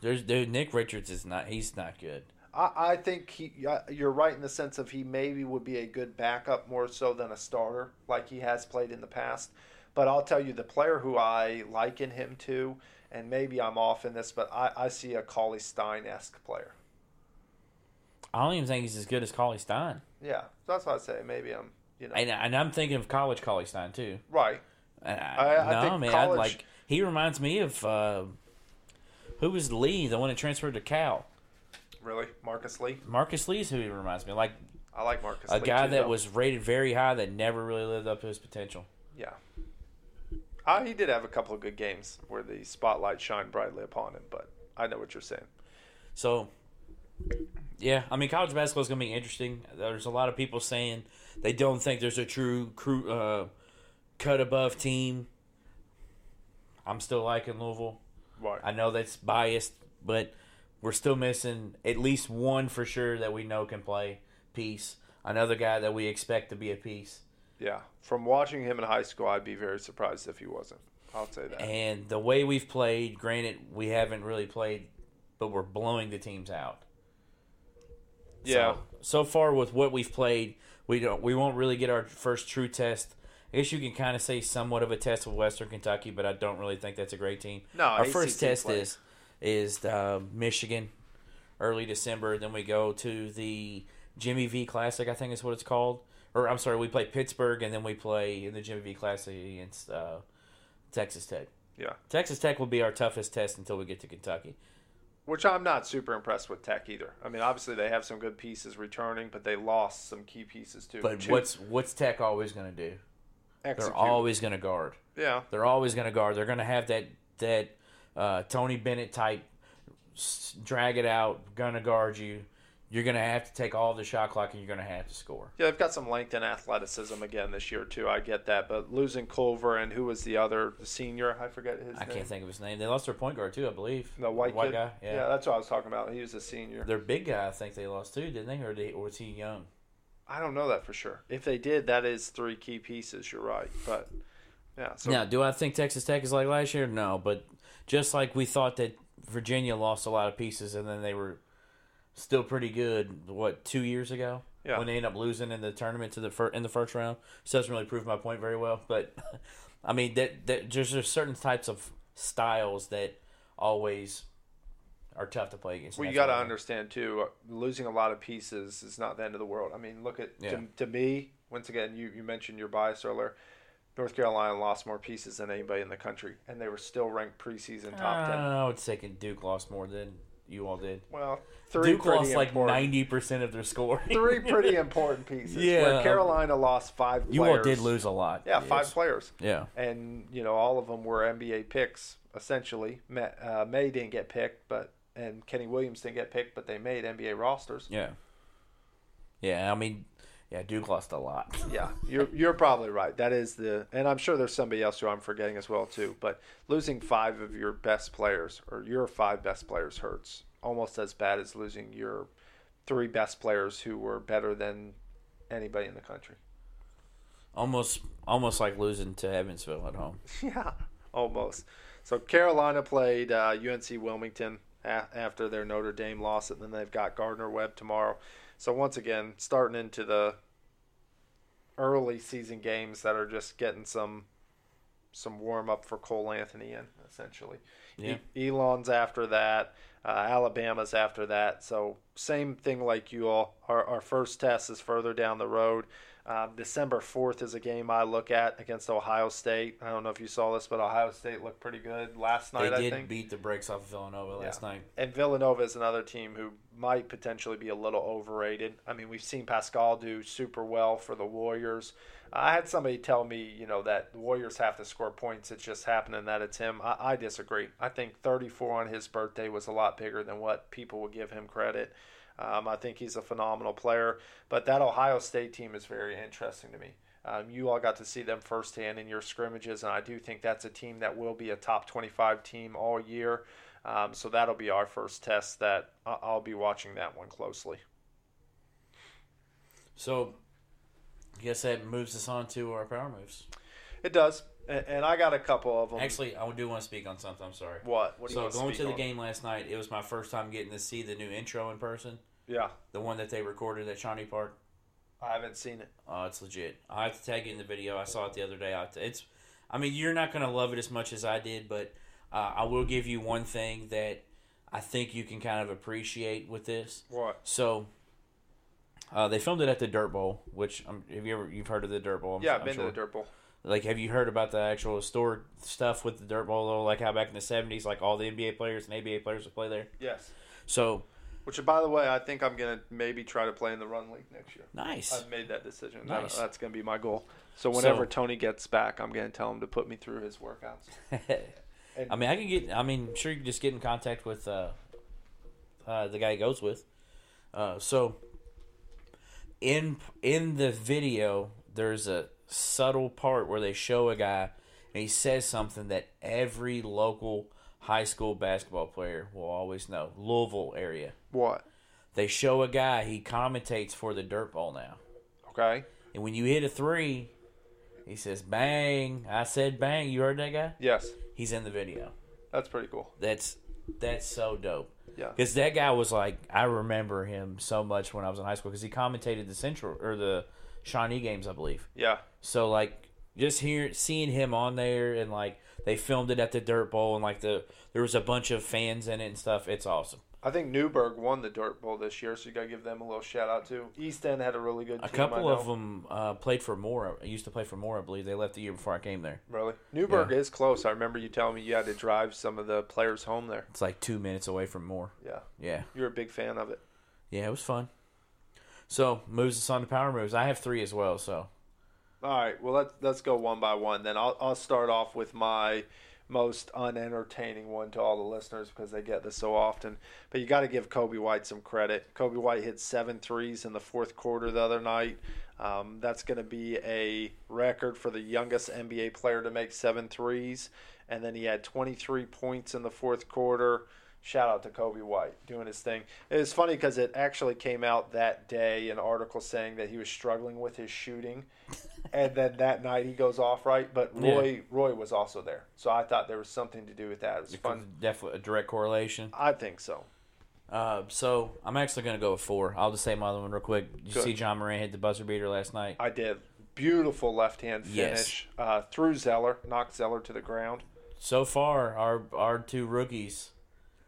Speaker 1: There's dude. Nick Richards is not. He's not good.
Speaker 2: I, I think he. You're right in the sense of he maybe would be a good backup more so than a starter, like he has played in the past. But I'll tell you, the player who I liken him to, and maybe I'm off in this, but I, I see a Cauley Stein esque player.
Speaker 1: I don't even think he's as good as Cauley Stein.
Speaker 2: Yeah, that's what I say. Maybe I'm, you know,
Speaker 1: And, and I'm thinking of college Cauley Stein too.
Speaker 2: right. I- I
Speaker 1: no,
Speaker 2: think
Speaker 1: man.
Speaker 2: college-
Speaker 1: like he reminds me of uh, who was Lee, the one that transferred to Cal.
Speaker 2: Really, Marcus Lee.
Speaker 1: Marcus Lee's who he reminds me of. like
Speaker 2: I like Marcus.
Speaker 1: a
Speaker 2: Lee
Speaker 1: guy
Speaker 2: too,
Speaker 1: that
Speaker 2: though.
Speaker 1: was rated very high that never really lived up to his potential.
Speaker 2: Yeah. Uh, he did have a couple of good games where the spotlight shined brightly upon him, but I know what you're saying.
Speaker 1: So, yeah, I mean, college basketball is going to be interesting. There's a lot of people saying they don't think there's a true crew, uh, cut above team. I'm still liking Louisville.
Speaker 2: Right.
Speaker 1: I know that's biased, but we're still missing at least one for sure that we know can play piece. Another guy that we expect to be a piece.
Speaker 2: Yeah. From watching him in high school, I'd be very surprised if he wasn't. I'll say that.
Speaker 1: And the way we've played, granted, we haven't really played, but we're blowing the teams out.
Speaker 2: yeah.
Speaker 1: So, so far with what we've played, we don't we won't really get our first true test. I guess you can kind of say somewhat of a test with Western Kentucky, but I don't really think that's a great team.
Speaker 2: No,
Speaker 1: our
Speaker 2: ACC
Speaker 1: first test
Speaker 2: play.
Speaker 1: is is uh, Michigan, early December. Then we go to the Jimmy V Classic, I think is what it's called. Or I'm sorry, we play Pittsburgh, and then we play in the Jimmy V Classic against uh, Texas Tech.
Speaker 2: Yeah.
Speaker 1: Texas Tech will be our toughest test until we get to Kentucky.
Speaker 2: Which I'm not super impressed with Tech either. I mean, obviously they have some good pieces returning, but they lost some key pieces too.
Speaker 1: But
Speaker 2: Two-
Speaker 1: what's what's Tech always going to do?
Speaker 2: Execute.
Speaker 1: They're always going to guard.
Speaker 2: yeah.
Speaker 1: They're always going to guard. They're going to have that that uh, Tony Bennett type drag it out, going to guard you. You're going to have to take all the shot clock, and you're going to have to score.
Speaker 2: Yeah, they've got some length and athleticism again this year too. I get that, but losing Culver and who was the other the senior? I forget his
Speaker 1: I
Speaker 2: name.
Speaker 1: can't think of his name. They lost their point guard too, I believe.
Speaker 2: The white, kid?
Speaker 1: guy. Yeah.
Speaker 2: that's what I was talking about. He was a senior.
Speaker 1: Their big guy, I think they lost too, didn't they? Or, they, or was he young?
Speaker 2: I don't know that for sure. If they did, that is three key pieces. You're right, but yeah. So
Speaker 1: now, do I think Texas Tech is like last year? No, but just like we thought that Virginia lost a lot of pieces, and then they were still pretty good. What two years ago?
Speaker 2: Yeah.
Speaker 1: When they end up losing in the tournament to the fir- in the first round, so doesn't really prove my point very well. But I mean that that there's just certain types of styles that always are tough to play against.
Speaker 2: Well, you got to understand too. uh, Losing a lot of pieces is not the end of the world. I mean, look at
Speaker 1: Yeah.
Speaker 2: to, to me once again. You you mentioned your bias earlier. North Carolina lost more pieces than anybody in the country, and they were still ranked preseason top ten.
Speaker 1: Uh, I would say Duke lost more than you all did.
Speaker 2: Well, three
Speaker 1: Duke lost like ninety percent of their score.
Speaker 2: three pretty important pieces.
Speaker 1: Yeah.
Speaker 2: Where Carolina lost five.
Speaker 1: you
Speaker 2: players.
Speaker 1: all did lose a lot.
Speaker 2: Yeah, five players,
Speaker 1: Yeah.
Speaker 2: and you know all of them were NBA picks essentially. Maye, uh, Maye didn't get picked, but and Kenny Williams didn't get picked, but they made NBA rosters.
Speaker 1: Yeah. Yeah, I mean, yeah, Duke lost a lot.
Speaker 2: Yeah, you're you're probably right. That is the, and I'm sure there's somebody else who I'm forgetting as well too. But losing five of your best players or your five best players hurts almost as bad as losing your three best players who were better than anybody in the country.
Speaker 1: Almost, almost like losing to Evansville at home.
Speaker 2: Yeah, almost. So Carolina played uh, UNC Wilmington after their Notre Dame loss, and then they've got Gardner Webb tomorrow. So once again, starting into the early season games that are just getting some some warm up for Cole Anthony in essentially.
Speaker 1: Yeah.
Speaker 2: E- Elon's after that. Uh, Alabama's after that. So same thing like you all. Our, our first test is further down the road. Um, December 4th is a game I look at against Ohio State. I don't know if you saw this, but Ohio State looked pretty good last night,
Speaker 1: They
Speaker 2: I
Speaker 1: did beat the brakes off of Villanova last
Speaker 2: Yeah.
Speaker 1: night.
Speaker 2: And Villanova is another team who might potentially be a little overrated. I mean, we've seen Paschall do super well for the Warriors. I had somebody tell me, you know, that the Warriors have to score points. It's just happening that it's him. I, I disagree. I think 34 on his birthday was a lot bigger than what people would give him credit. Um, I think he's a phenomenal player. But that Ohio State team is very interesting to me. Um, you all got to see them firsthand in your scrimmages, and I do think that's a team that will be a top 25 team all year. Um, so that'll be our first test that I'll be watching that one closely.
Speaker 1: So, I guess that moves us on to our power moves.
Speaker 2: It does, and, and I got a couple of them.
Speaker 1: Actually, I do want to speak on something. I'm sorry.
Speaker 2: what? What
Speaker 1: So going to
Speaker 2: speak
Speaker 1: the game last night, it was my first time getting to see the new intro in person.
Speaker 2: Yeah,
Speaker 1: The one that they recorded at Shawnee Park.
Speaker 2: I haven't seen it.
Speaker 1: Oh, it's legit. I have to tag you in the video. I saw it the other day. I- It's, I mean, you're not gonna love it as much as I did, but uh, I will give you one thing that I think you can kind of appreciate with this.
Speaker 2: What?
Speaker 1: So, uh, they filmed it at the Dirt Bowl, which um, have you ever you've heard of the Dirt Bowl? I'm,
Speaker 2: Yeah, I've been
Speaker 1: sure.
Speaker 2: to the Dirt Bowl.
Speaker 1: Like, have you heard about the actual store stuff with the Dirt Bowl? Though, like how back in the '70s, like all the NBA players and ABA players would play there.
Speaker 2: Yes.
Speaker 1: So
Speaker 2: Which, by the way, I think I'm gonna maybe try to play in the Run League next year.
Speaker 1: nice.
Speaker 2: I've made that decision. That-
Speaker 1: Nice.
Speaker 2: that's gonna be my goal. So whenever
Speaker 1: So-
Speaker 2: Tony gets back, I'm gonna tell him to put me through his workouts. And-
Speaker 1: I mean, I can get. I mean, sure, you can just get in contact with uh, uh, the guy he goes with. Uh, so, in in the video, there's a subtle part where they show a guy and he says something that every local high school basketball player will always know. Louisville area.
Speaker 2: What?
Speaker 1: They show a guy. He commentates for the Dirt Bowl now.
Speaker 2: Okay.
Speaker 1: And when you hit a three, he says, "Bang!" I said, "Bang!" You heard that guy?
Speaker 2: Yes,
Speaker 1: He's in the video.
Speaker 2: that's pretty cool.
Speaker 1: That's that's so dope.
Speaker 2: Yeah.
Speaker 1: Because that guy was like, I remember him so much when I was in high school because he commentated the Central or the Shawnee games, I believe.
Speaker 2: Yeah.
Speaker 1: So like, just hearing seeing him on there and like they filmed it at the Dirt Bowl and like the there was a bunch of fans in it and stuff. It's awesome.
Speaker 2: I think Newburgh won the Dirt Bowl this year, so you gotta give them a little shout out too. East End had a really good.
Speaker 1: A
Speaker 2: team,
Speaker 1: couple of them uh, played for Moore. I used to play for Moore, I believe. They left the year before I came there.
Speaker 2: Really, Newburgh is close. I remember you telling me you had to drive some of the players home there.
Speaker 1: It's like two minutes away from Moore.
Speaker 2: Yeah,
Speaker 1: Yeah,
Speaker 2: you're a big fan of it.
Speaker 1: yeah, it was fun. So moves us on to power moves. I have three as well. So
Speaker 2: All right, well let's let's go one by one. Then I'll I'll start off with my most unentertaining one to all the listeners because they get this so often. But you got to give Coby White some credit. Coby White hit seven threes in the fourth quarter the other night. Um, that's going to be a record for the youngest NBA player to make seven threes. And then he had 23 points in the fourth quarter. Shout out to Coby White doing his thing. It was funny because it actually came out that day an article saying that he was struggling with his shooting, and then that night he goes off right. But Roy Roy was also there, so I thought there was something to do with that. It was fun.
Speaker 1: definitely a direct correlation.
Speaker 2: I think so.
Speaker 1: Uh, so I'm actually going to go with four. I'll just say my other one real quick. Did you
Speaker 2: Good.
Speaker 1: see Ja Morant hit the buzzer beater last night?
Speaker 2: I did beautiful left hand
Speaker 1: Yes.
Speaker 2: finish uh, through Zeller, knocked Zeller to the ground.
Speaker 1: So far, our our two rookies,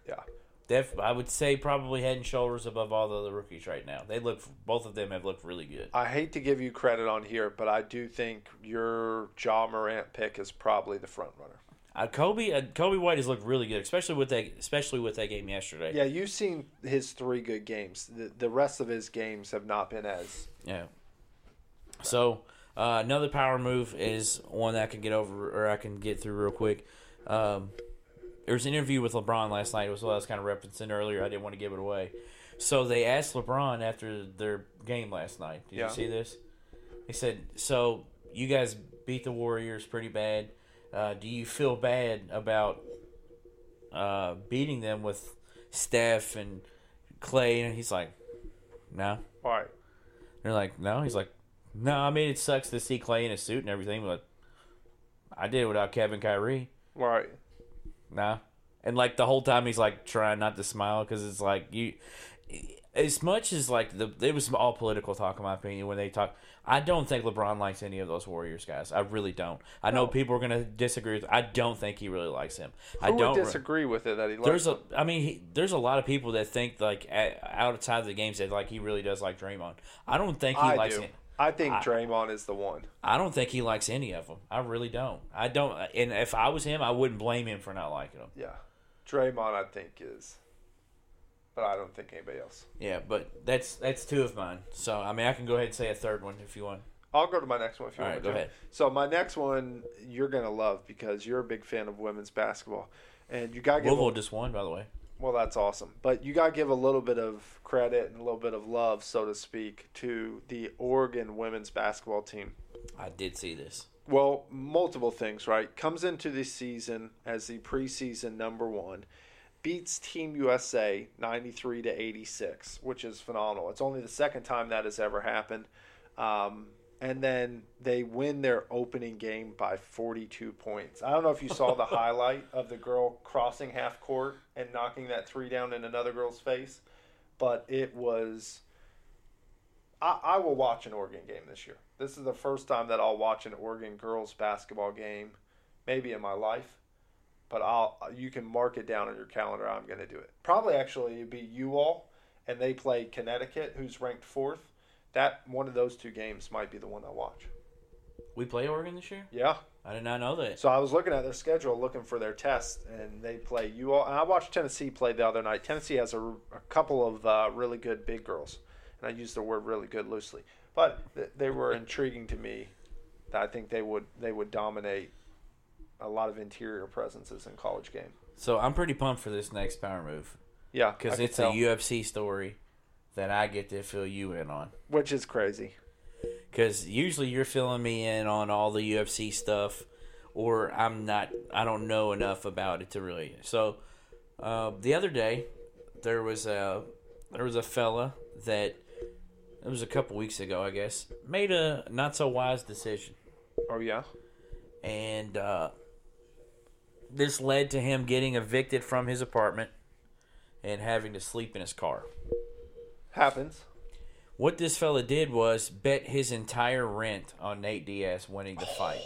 Speaker 2: Yeah,
Speaker 1: def, I would say probably head and shoulders above all the other rookies right now. They look, both of them have looked really good.
Speaker 2: I hate to give you credit on here, but I do think your Ja Morant pick is probably the front runner.
Speaker 1: Uh, Coby, uh, Coby White has looked really good, especially with that, especially with that game yesterday.
Speaker 2: Yeah, you've seen his three good games. The, the rest of his games have not been as.
Speaker 1: Yeah. So uh, another power move is one that I can get over or I can get through real quick. Um, there was an interview with LeBron last night. It was what I was kind of referencing earlier. I didn't want to give it away. So they asked LeBron after their game last night. Did
Speaker 2: Yeah.
Speaker 1: you see this? He said, "So you guys beat the Warriors pretty bad. Uh, do you feel bad about uh, beating them with Steph and Clay?" And he's like, "No."
Speaker 2: All right.
Speaker 1: They're like, no. He's like, no. I mean, it sucks to see Clay in a suit and everything, but I did it without Kevin Kyrie.
Speaker 2: Right.
Speaker 1: Nah. And like the whole time, he's like trying not to smile because it's like you. as much as like the it was all political talk in my opinion when they talk. I don't think LeBron likes any of those Warriors guys. I really don't. I know
Speaker 2: No.
Speaker 1: people are going to disagree. with I don't think he really likes him. I
Speaker 2: Who
Speaker 1: don't
Speaker 2: would
Speaker 1: re-
Speaker 2: disagree with it that he likes
Speaker 1: There's a,
Speaker 2: him?
Speaker 1: I mean, he, there's a lot of people that think like outside of the games said like he really does like Draymond. I don't think he
Speaker 2: I
Speaker 1: likes
Speaker 2: do.
Speaker 1: it.
Speaker 2: I think
Speaker 1: I-
Speaker 2: Draymond is the one.
Speaker 1: I don't think he likes any of them. I really don't. I don't. And if I was him, I wouldn't blame him for not liking them.
Speaker 2: Yeah, Draymond I think is, but I don't think anybody else.
Speaker 1: Yeah, but that's that's two of mine. So I mean, I can go ahead and say a third one if you want.
Speaker 2: I'll go to my next one if you
Speaker 1: All
Speaker 2: want
Speaker 1: right, go ahead.
Speaker 2: So my next one you're gonna love because you're a big fan of women's basketball, and you gotta give.
Speaker 1: Louisville
Speaker 2: A,
Speaker 1: just won, by the way.
Speaker 2: Well, that's awesome, but you gotta give a little bit of credit and a little bit of love, so to speak, to the Oregon women's basketball team.
Speaker 1: I did see this.
Speaker 2: Well, multiple things, right? Comes into the season as the preseason number one, beats Team USA 93 to 86, which is phenomenal. It's only the second time that has ever happened. Um, and then they win their opening game by 42 points. I don't know if you saw the highlight of the girl crossing half court and knocking that three down in another girl's face, but it was. I, I will watch an Oregon game this year. This is the first time that I'll watch an Oregon girls basketball game, maybe in my life. But I'll you can mark it down on your calendar. I'm going to do it. Probably actually it'd be you all, and they play Connecticut, who's ranked fourth. That one of those two games might be the one I watch.
Speaker 1: We play Oregon this year.
Speaker 2: Yeah.
Speaker 1: I did not know that.
Speaker 2: So I was looking at their schedule, looking for their tests, and they play you all. And I watched Tennessee play the other night. Tennessee has a, a couple of uh, really good big girls, and I use the word really good loosely, but th- they were intriguing to me. That I think they would they would dominate a lot of interior presences in college game.
Speaker 1: So I'm pretty pumped for this next power move
Speaker 2: Yeah,
Speaker 1: because it's
Speaker 2: tell.
Speaker 1: a UFC story that I get to fill you in on.
Speaker 2: which is crazy.
Speaker 1: Because usually you're filling me in on all the UFC stuff, or I'm not. I don't know enough about it to really. So uh, the other day there was a there was a fella that it was a couple weeks ago, I guess, made a not so wise decision,
Speaker 2: Oh yeah,
Speaker 1: and uh, this led to him getting evicted from his apartment and having to sleep in his car.
Speaker 2: Happens.
Speaker 1: What this fella did was bet his entire rent on Nate Diaz winning the fight.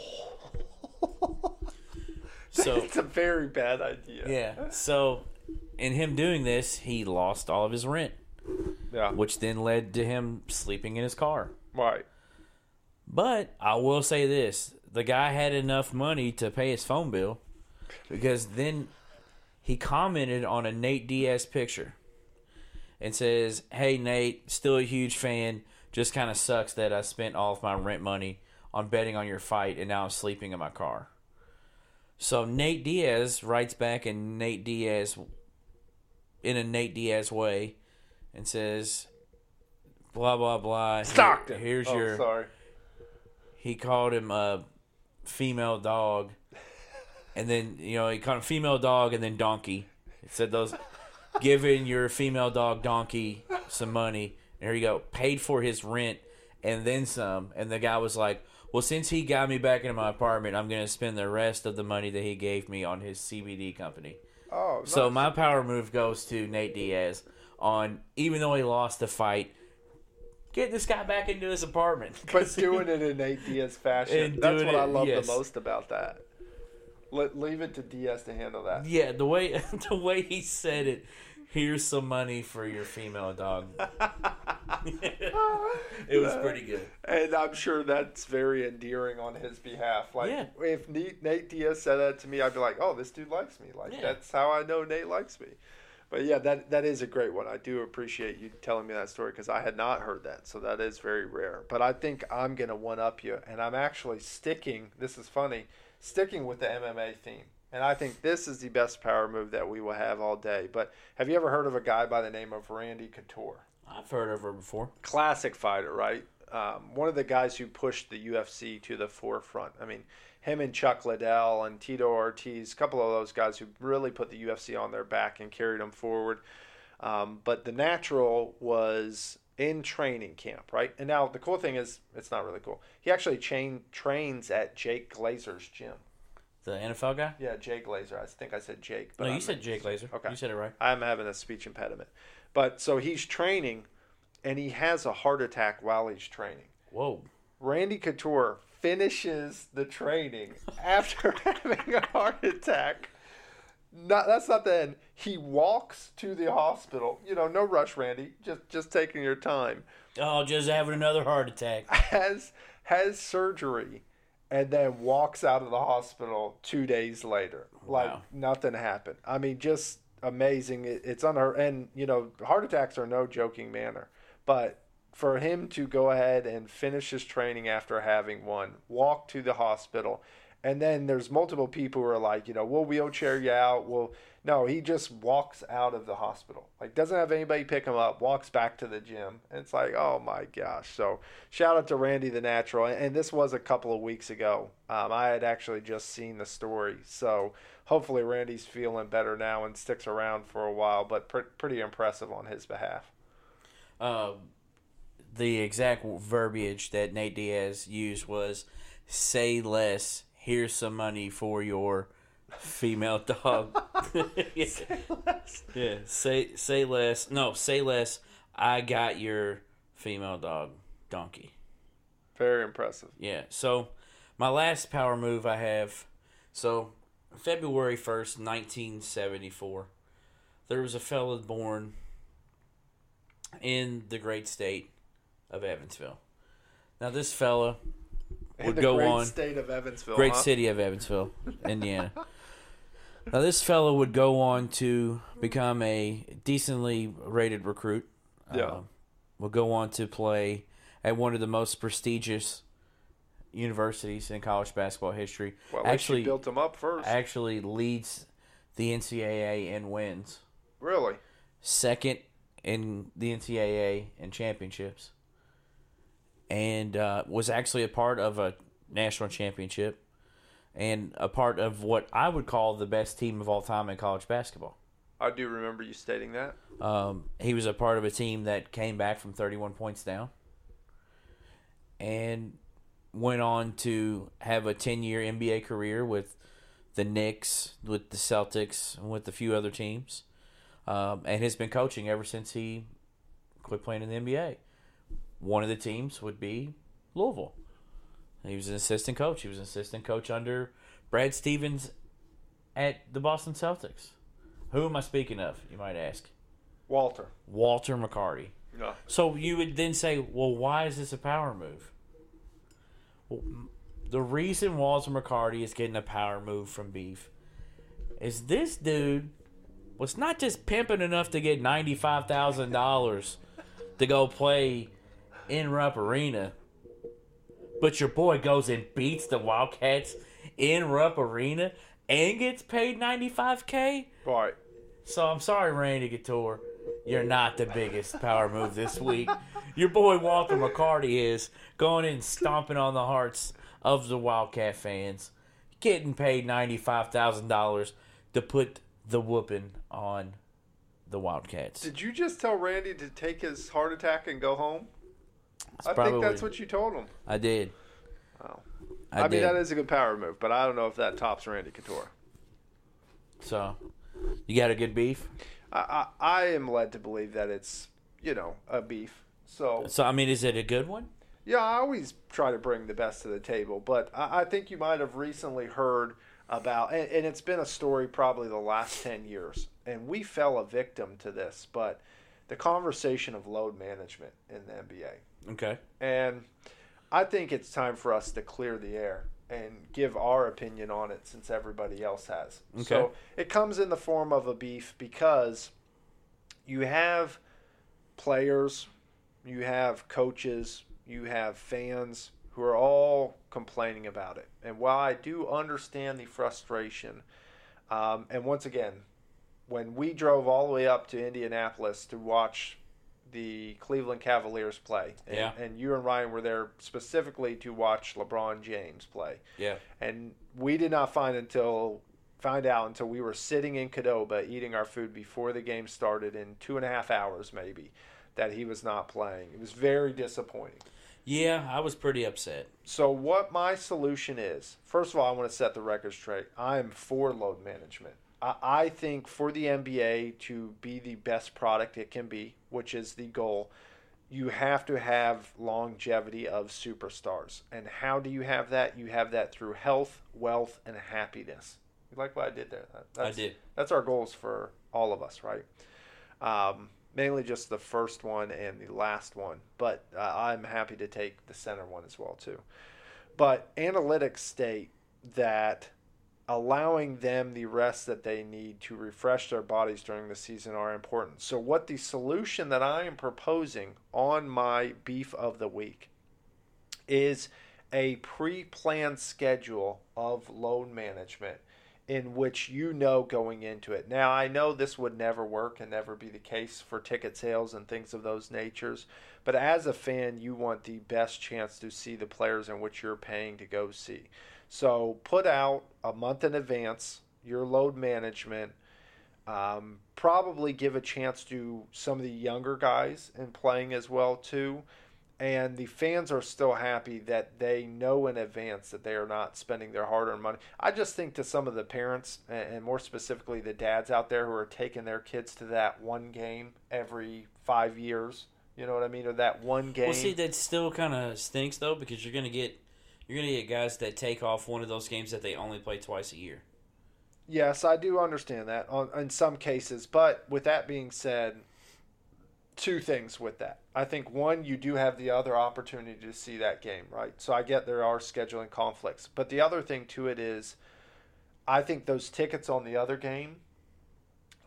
Speaker 1: so
Speaker 2: it's a very bad idea.
Speaker 1: yeah, so in him doing this, he lost all of his rent,
Speaker 2: yeah,
Speaker 1: which then led to him sleeping in his car.
Speaker 2: right.
Speaker 1: But I will say this: the guy had enough money to pay his phone bill because then he commented on a Nate Diaz picture and says, "Hey Nate, still a huge fan. Just kind of sucks that I spent all of my rent money on betting on your fight and now I'm sleeping in my car." So Nate Diaz writes back in Nate Diaz in a Nate Diaz way and says, "Blah blah blah. Here-
Speaker 2: Stockton.
Speaker 1: here's
Speaker 2: oh,
Speaker 1: your."
Speaker 2: sorry.
Speaker 1: he called him a female dog, and then you know he called him female dog and then donkey. He said those, giving your female dog donkey some money. And here you go, paid for his rent and then some. And the guy was like, "Well, since he got me back into my apartment, I'm going to spend the rest of the money that he gave me on his CBD company."
Speaker 2: Oh,
Speaker 1: So my power move goes to Nate Diaz on even though he lost the fight, get this guy back into his apartment.
Speaker 2: but doing it in Nate Diaz fashion. That's what I love
Speaker 1: yes.
Speaker 2: the most about that. Let, leave it to Diaz to handle that.
Speaker 1: Yeah, the way the way he said it. Here's some money for your female dog. it was pretty good.
Speaker 2: And I'm sure that's very endearing on his behalf. Like,
Speaker 1: Yeah.
Speaker 2: if Nate, Nate Diaz said that to me, I'd be like, oh, this dude likes me. Like,
Speaker 1: Yeah.
Speaker 2: that's how I know Nate likes me. But yeah, that that is a great one. I do appreciate you telling me that story because I had not heard that. So that is very rare. But I think I'm going to one up you. And I'm actually sticking, this is funny, sticking with the MMA theme. And I think this is the best power move that we will have all day. But have you ever heard of a guy by the name of Randy Couture?
Speaker 1: I've heard of her before.
Speaker 2: classic fighter, right? Um, one of the guys who pushed the UFC to the forefront. I mean, him and Chuck Liddell and Tito Ortiz, a couple of those guys who really put the UFC on their back and carried them forward. Um, but the natural was in training camp, right? And now the cool thing is, it's not really cool. He actually chain, trains at Jake Glazer's gym.
Speaker 1: The NFL guy?
Speaker 2: Yeah, Jay Glazer. I think I said Jake. But
Speaker 1: no, you said Jay Glazer.
Speaker 2: Okay.
Speaker 1: You said it right.
Speaker 2: I'm having a speech impediment. But so he's training, and he has a heart attack while he's training.
Speaker 1: Whoa.
Speaker 2: Randy Couture finishes the training after having a heart attack. Not that's not the end. He walks to the hospital. You know, no rush, Randy. Just just taking your time.
Speaker 1: Oh, just having another heart attack.
Speaker 2: Has has surgery and then walks out of the hospital two days later. Like
Speaker 1: Wow.
Speaker 2: nothing happened. I mean, just amazing. It, it's her. And you know, heart attacks are no joking manner. But for him to go ahead and finish his training after having one, walk to the hospital, and then there's multiple people who are like, you know, we'll wheelchair you out. Well, no, he just walks out of the hospital. Like doesn't have anybody pick him up. Walks back to the gym. And it's like, oh my gosh. So shout out to Randy the Natural. And, this was a couple of weeks ago. Um, I had actually just seen the story. So hopefully Randy's feeling better now and sticks around for a while. But pr- pretty impressive on his behalf.
Speaker 1: Uh, the exact verbiage that Nate Diaz used was say less, here's some money for your female dog. yeah. yeah, say say less. No, say less. I got your female dog, donkey.
Speaker 2: Very impressive.
Speaker 1: Yeah. So my last power move I have. So February first, nineteen seventy four. There was a fella born in the great state of Evansville. Now this fella would
Speaker 2: the
Speaker 1: go
Speaker 2: great
Speaker 1: on
Speaker 2: state of Evansville.
Speaker 1: great
Speaker 2: huh?
Speaker 1: city of Evansville, Indiana. now this fellow would go on to become a decently rated recruit.
Speaker 2: Yeah.
Speaker 1: Um, would go on to play at one of the most prestigious universities in college basketball history.
Speaker 2: Well,
Speaker 1: actually,
Speaker 2: built him up first.
Speaker 1: actually leads the NCAA in wins,
Speaker 2: really?
Speaker 1: second in the NCAA in championships, and uh, was actually a part of a national championship and a part of what I would call the best team of all time in college basketball.
Speaker 2: I do remember you stating that.
Speaker 1: Um, he was a part of a team that came back from 31 points down and went on to have a 10 year NBA career with the Knicks, with the Celtics, and with a few other teams. Um, and has been coaching ever since he quit playing in the NBA. One of the teams would be Louisville. He was an assistant coach. He was an assistant coach under Brad Stevens at the Boston Celtics. Who am I speaking of, you might ask?
Speaker 2: Walter.
Speaker 1: Walter McCarty.
Speaker 2: No.
Speaker 1: So you would then say, well, why is this a power move? Well, the reason Walter McCarty is getting a power move from Beef is this dude was not just pimping enough to get $95,000 to go play in Rupp Arena, but your boy goes and beats the Wildcats in Rupp Arena and gets paid 95K?
Speaker 2: Right.
Speaker 1: So I'm sorry, Randy Couture. You're not the biggest power move this week. Your boy Walter McCarty is going in stomping on the hearts of the Wildcat fans, getting paid ninety five thousand dollars to put the whooping on the Wildcats.
Speaker 2: Did you just tell Randy to take his heart attack and go home?
Speaker 1: That's
Speaker 2: I think that's what you told him.
Speaker 1: I did.
Speaker 2: Wow.
Speaker 1: I,
Speaker 2: I, mean,
Speaker 1: did.
Speaker 2: that is a good power move, but I don't know if that tops Randy Couture.
Speaker 1: so, you got a good beef.
Speaker 2: I, I, I am led to believe that it's, you know, a beef. So,
Speaker 1: So I mean, is it a good one?
Speaker 2: yeah, I always try to bring the best to the table, but I, I think you might have recently heard about, and, and it's been a story probably the last 10 years, and we fell a victim to this, but the conversation of load management in the NBA.
Speaker 1: Okay.
Speaker 2: And I think it's time for us to clear the air and give our opinion on it since everybody else has.
Speaker 1: Okay.
Speaker 2: So it comes in the form of a beef because you have players, you have coaches, you have fans who are all complaining about it. And while I do understand the frustration, um, and once again, when we drove all the way up to Indianapolis to watch the Cleveland Cavaliers play, and,
Speaker 1: Yeah.
Speaker 2: and you and Ryan were there specifically to watch LeBron James play,
Speaker 1: Yeah.
Speaker 2: and we did not find until find out until we were sitting in Qdoba eating our food before the game started in two and a half hours maybe that he was not playing. It was very disappointing.
Speaker 1: Yeah, I was pretty upset.
Speaker 2: So what my solution is, first of all, I want to set the record straight. I am for load management. I, think for the NBA to be the best product it can be, which is the goal, you have to have longevity of superstars. And how do you have that? You have that through health, wealth, and happiness. You like what I did there? That-
Speaker 1: I
Speaker 2: That's,
Speaker 1: did.
Speaker 2: That's our goals for all of us, right? Um, mainly just the first one and the last one, but uh, I'm happy to take the center one as well too. But analytics state that allowing them the rest that they need to refresh their bodies during the season are important. So, what the solution that I am proposing on my beef of the week is a pre planned schedule of load management in which you know going into it. Now, I know this would never work and never be the case for ticket sales and things of those natures, but as a fan, you want the best chance to see the players in which you're paying to go see. So, put out a month in advance your load management. Um, probably give a chance to some of the younger guys in playing as well too and the fans are still happy that they know in advance that they are not spending their hard-earned money. I just think to some of the parents and more specifically the dads out there who are taking their kids to that one game every 5 years, you know what I mean, or that one game.
Speaker 1: Well, see, that still kind of stinks though because you're gonna get you're gonna get guys that take off one of those games that they only play twice a year.
Speaker 2: Yes, I do understand that on, in some cases, but with that being said, two things with that. I think one, you do have the other opportunity to see that game, right? So I get there are scheduling conflicts, but the other thing to it is, I think those tickets on the other game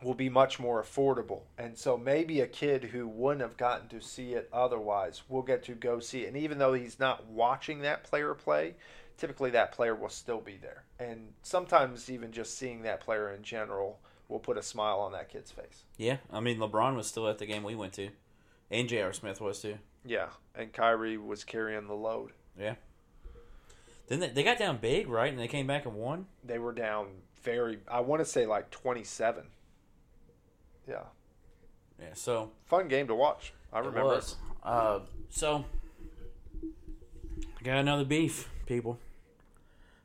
Speaker 2: will be much more affordable, and so maybe a kid who wouldn't have gotten to see it otherwise will get to go see it, and even though he's not watching that player play, typically that player will still be there, and sometimes even just seeing that player in general will put a smile on that kid's face.
Speaker 1: Yeah, I mean LeBron was still at the game we went to, and J.R. Smith was too.
Speaker 2: Yeah, and Kyrie was carrying the load. Yeah.
Speaker 1: Then they, they got down big, right? And they came back and won.
Speaker 2: They were down very, I want to say like 27. Yeah.
Speaker 1: Yeah, so
Speaker 2: Fun game to watch. I
Speaker 1: it
Speaker 2: remember.
Speaker 1: was. Uh, so got another beef, people.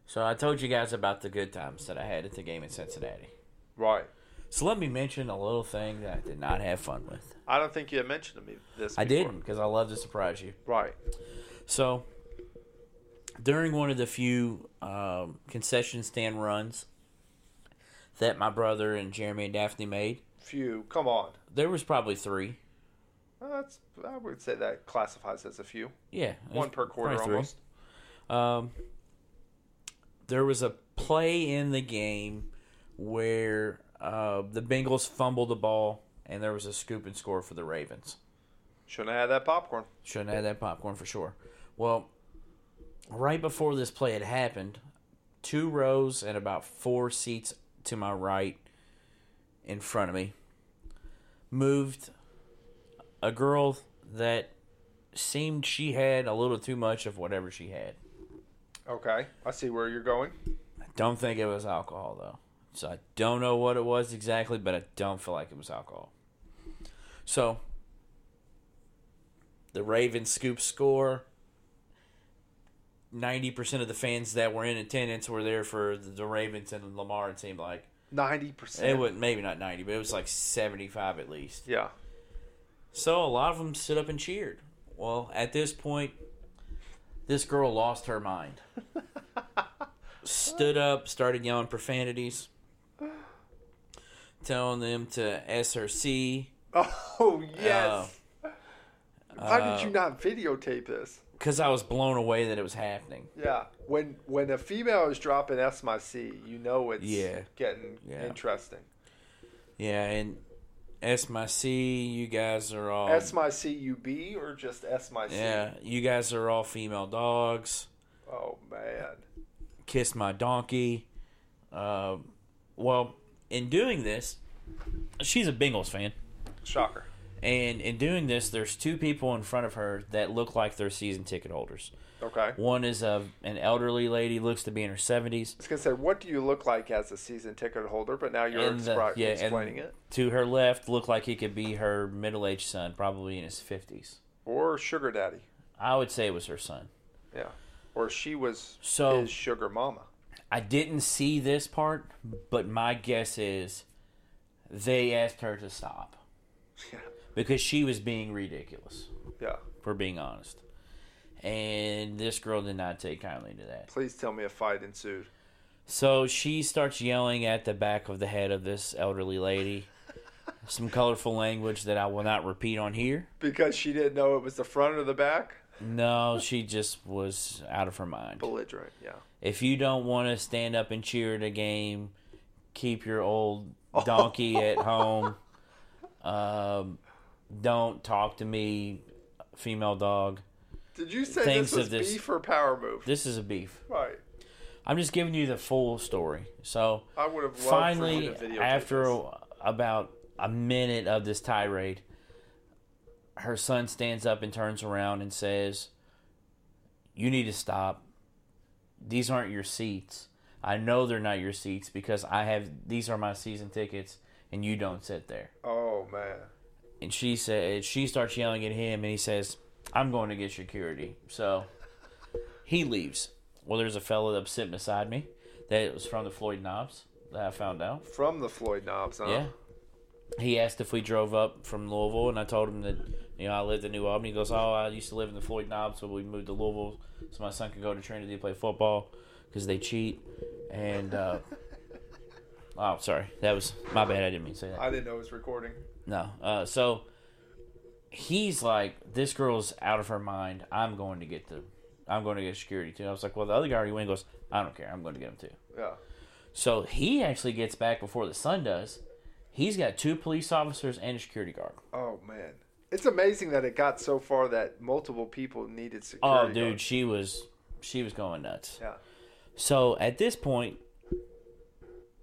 Speaker 1: So I told you guys about the good times that I had at the game in Cincinnati.
Speaker 2: Right.
Speaker 1: So let me mention a little thing that I did not have fun with.
Speaker 2: I don't think you had mentioned to me this.
Speaker 1: I
Speaker 2: before.
Speaker 1: didn't because I love to surprise you.
Speaker 2: Right.
Speaker 1: So, during one of the few um, concession stand runs that my brother and Jeremy and Daphne made,
Speaker 2: Few. Come on.
Speaker 1: there was probably three.
Speaker 2: Well, that's. I would say that classifies as a few.
Speaker 1: Yeah,
Speaker 2: One per quarter almost.
Speaker 1: Um, there was a play in the game where uh, the Bengals fumbled the ball, and there was a scoop and score for the Ravens.
Speaker 2: Shouldn't have had that popcorn.
Speaker 1: Shouldn't have had that popcorn for sure. Well, right before this play had happened, two rows and about four seats to my right in front of me moved a girl that seemed she had a little too much of whatever she had.
Speaker 2: Okay. I see where you're going.
Speaker 1: I don't think it was alcohol though. So I don't know what it was exactly, but I don't feel like it was alcohol. So the Ravens scoop score. Ninety percent of the fans that were in attendance were there for the, the Ravens and Lamar. It seemed like
Speaker 2: Ninety percent.
Speaker 1: it was maybe not ninety, but it was like seventy-five at least.
Speaker 2: Yeah.
Speaker 1: So a lot of them stood up and cheered. Well, at this point, this girl lost her mind. stood up, started yelling profanities, telling them to SRC.
Speaker 2: Oh yes. How
Speaker 1: uh,
Speaker 2: did you not videotape this?
Speaker 1: Because I was blown away that it was happening.
Speaker 2: Yeah, when when a female is dropping S my C, you know it's
Speaker 1: Yeah.
Speaker 2: getting
Speaker 1: Yeah.
Speaker 2: interesting.
Speaker 1: Yeah, and S my C, you guys are all
Speaker 2: S my C U B or just S my C?
Speaker 1: yeah, you guys are all female dogs.
Speaker 2: Oh man.
Speaker 1: kiss my donkey. Uh, well, in doing this, she's a Bengals fan,
Speaker 2: Shocker.
Speaker 1: And in doing this, there's two people in front of her that look like they're season ticket holders.
Speaker 2: Okay.
Speaker 1: One is a an elderly lady, looks to be in her seventies.
Speaker 2: I was gonna say, what do you look like as a season ticket holder? But now you're
Speaker 1: the-
Speaker 2: expri-
Speaker 1: yeah,
Speaker 2: explaining it.
Speaker 1: To her left, looked like he could be her middle aged son, probably in his fifties.
Speaker 2: Or sugar daddy.
Speaker 1: I would say it was her son.
Speaker 2: Yeah. Or she was
Speaker 1: So-
Speaker 2: his sugar mama.
Speaker 1: I didn't see this part, but my guess is they asked her to stop
Speaker 2: Yeah.
Speaker 1: Because she was being ridiculous,
Speaker 2: Yeah.
Speaker 1: for being honest. And this girl did not take kindly to that.
Speaker 2: Please tell me a fight ensued.
Speaker 1: So she starts yelling at the back of the head of this elderly lady. Some colorful language that I will not repeat on here.
Speaker 2: Because she didn't know it was the front or the back?
Speaker 1: No, she just was out of her mind.
Speaker 2: Belligerent, yeah.
Speaker 1: If you don't want to stand up and cheer at a game, keep your old donkey at home. Um, don't talk to me, female dog.
Speaker 2: Did you say
Speaker 1: Things
Speaker 2: this was
Speaker 1: of this-
Speaker 2: beef or power move?
Speaker 1: This is a beef.
Speaker 2: right.
Speaker 1: I'm just giving you the full story. So
Speaker 2: I would have loved for
Speaker 1: finally,
Speaker 2: you to videotape
Speaker 1: after
Speaker 2: this.
Speaker 1: about a minute of this tirade, her son stands up and turns around and says, "You need to stop. These aren't your seats. I know they're not your seats because I have these are my season tickets, and you don't sit there."
Speaker 2: Oh man.
Speaker 1: And she said she starts yelling at him, and he says, "I'm going to get security." So he leaves. Well, there's a fellow that's sitting beside me that was from the Floyd Knobs that I found out.
Speaker 2: From the Floyd Knobs, huh?
Speaker 1: Yeah. He asked if we drove up from Louisville, and I told him that you know I lived in New Albany. He goes, "Oh, I used to live in the Floyd Knobs, so we moved to Louisville so my son could go to Trinity to play football because they cheat." And uh, oh, sorry, that was my bad. I didn't mean to say that.
Speaker 2: I didn't know it was recording.
Speaker 1: No. Uh, so he's like, this girl's out of her mind. I'm going to get the, I'm going to get security too. I was like, well, the other guy already went. Goes, I don't care. I'm going to get him too.
Speaker 2: Yeah.
Speaker 1: So he actually gets back before the sun does. He's got two police officers and a security guard.
Speaker 2: Oh man. It's amazing that it got so far that multiple people needed security.
Speaker 1: Oh, dude,
Speaker 2: guards.
Speaker 1: she was, she was going nuts.
Speaker 2: Yeah.
Speaker 1: So at this point,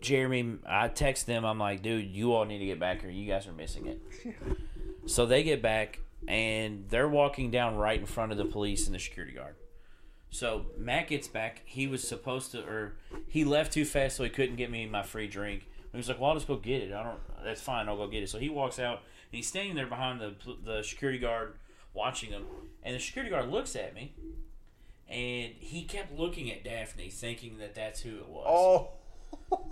Speaker 1: Jeremy, I text them. I'm like, dude, you all need to get back here. You guys are missing it. so they get back and they're walking down right in front of the police and the security guard. So Matt gets back. He was supposed to, or he left too fast, so he couldn't get me my free drink. And he was like, "Well, I'll just go get it. I don't. That's fine. I'll go get it." So he walks out and he's standing there behind the the security guard, watching him. And the security guard looks at me, and he kept looking at Daphne, thinking that that's who it was.
Speaker 2: Oh.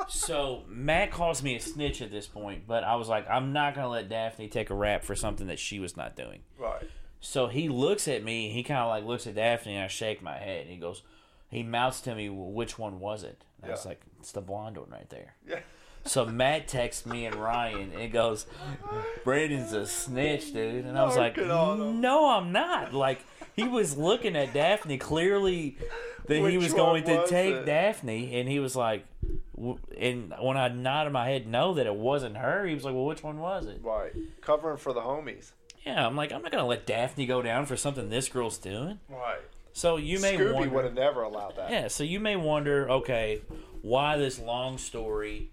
Speaker 1: So Matt calls me a snitch at this point, but I was like, I'm not gonna let Daphne take a rap for something that she was not doing.
Speaker 2: right.
Speaker 1: So he looks at me. He kind of like looks at Daphne, and I shake my head. And he goes, he mouths to me, well, "Which one was it?" And I was like, "It's the blonde one right there."
Speaker 2: Yeah.
Speaker 1: So Matt texts me and Ryan, and it goes, "Brandon's a snitch, dude." And I was like,
Speaker 2: Working on him.
Speaker 1: "No, I'm not." Like he was looking at Daphne clearly that he was going to
Speaker 2: was
Speaker 1: take
Speaker 2: it?
Speaker 1: Daphne, and he was like, and when I nodded my head no that it wasn't her, he was like, "Well, which one was it?"
Speaker 2: Right. Covering for the homies.
Speaker 1: Yeah, I'm like, I'm not gonna let Daphne go down for something this girl's doing.
Speaker 2: Right.
Speaker 1: So you may
Speaker 2: Scooby would have never allowed that.
Speaker 1: yeah. So you may wonder, okay, why this long story,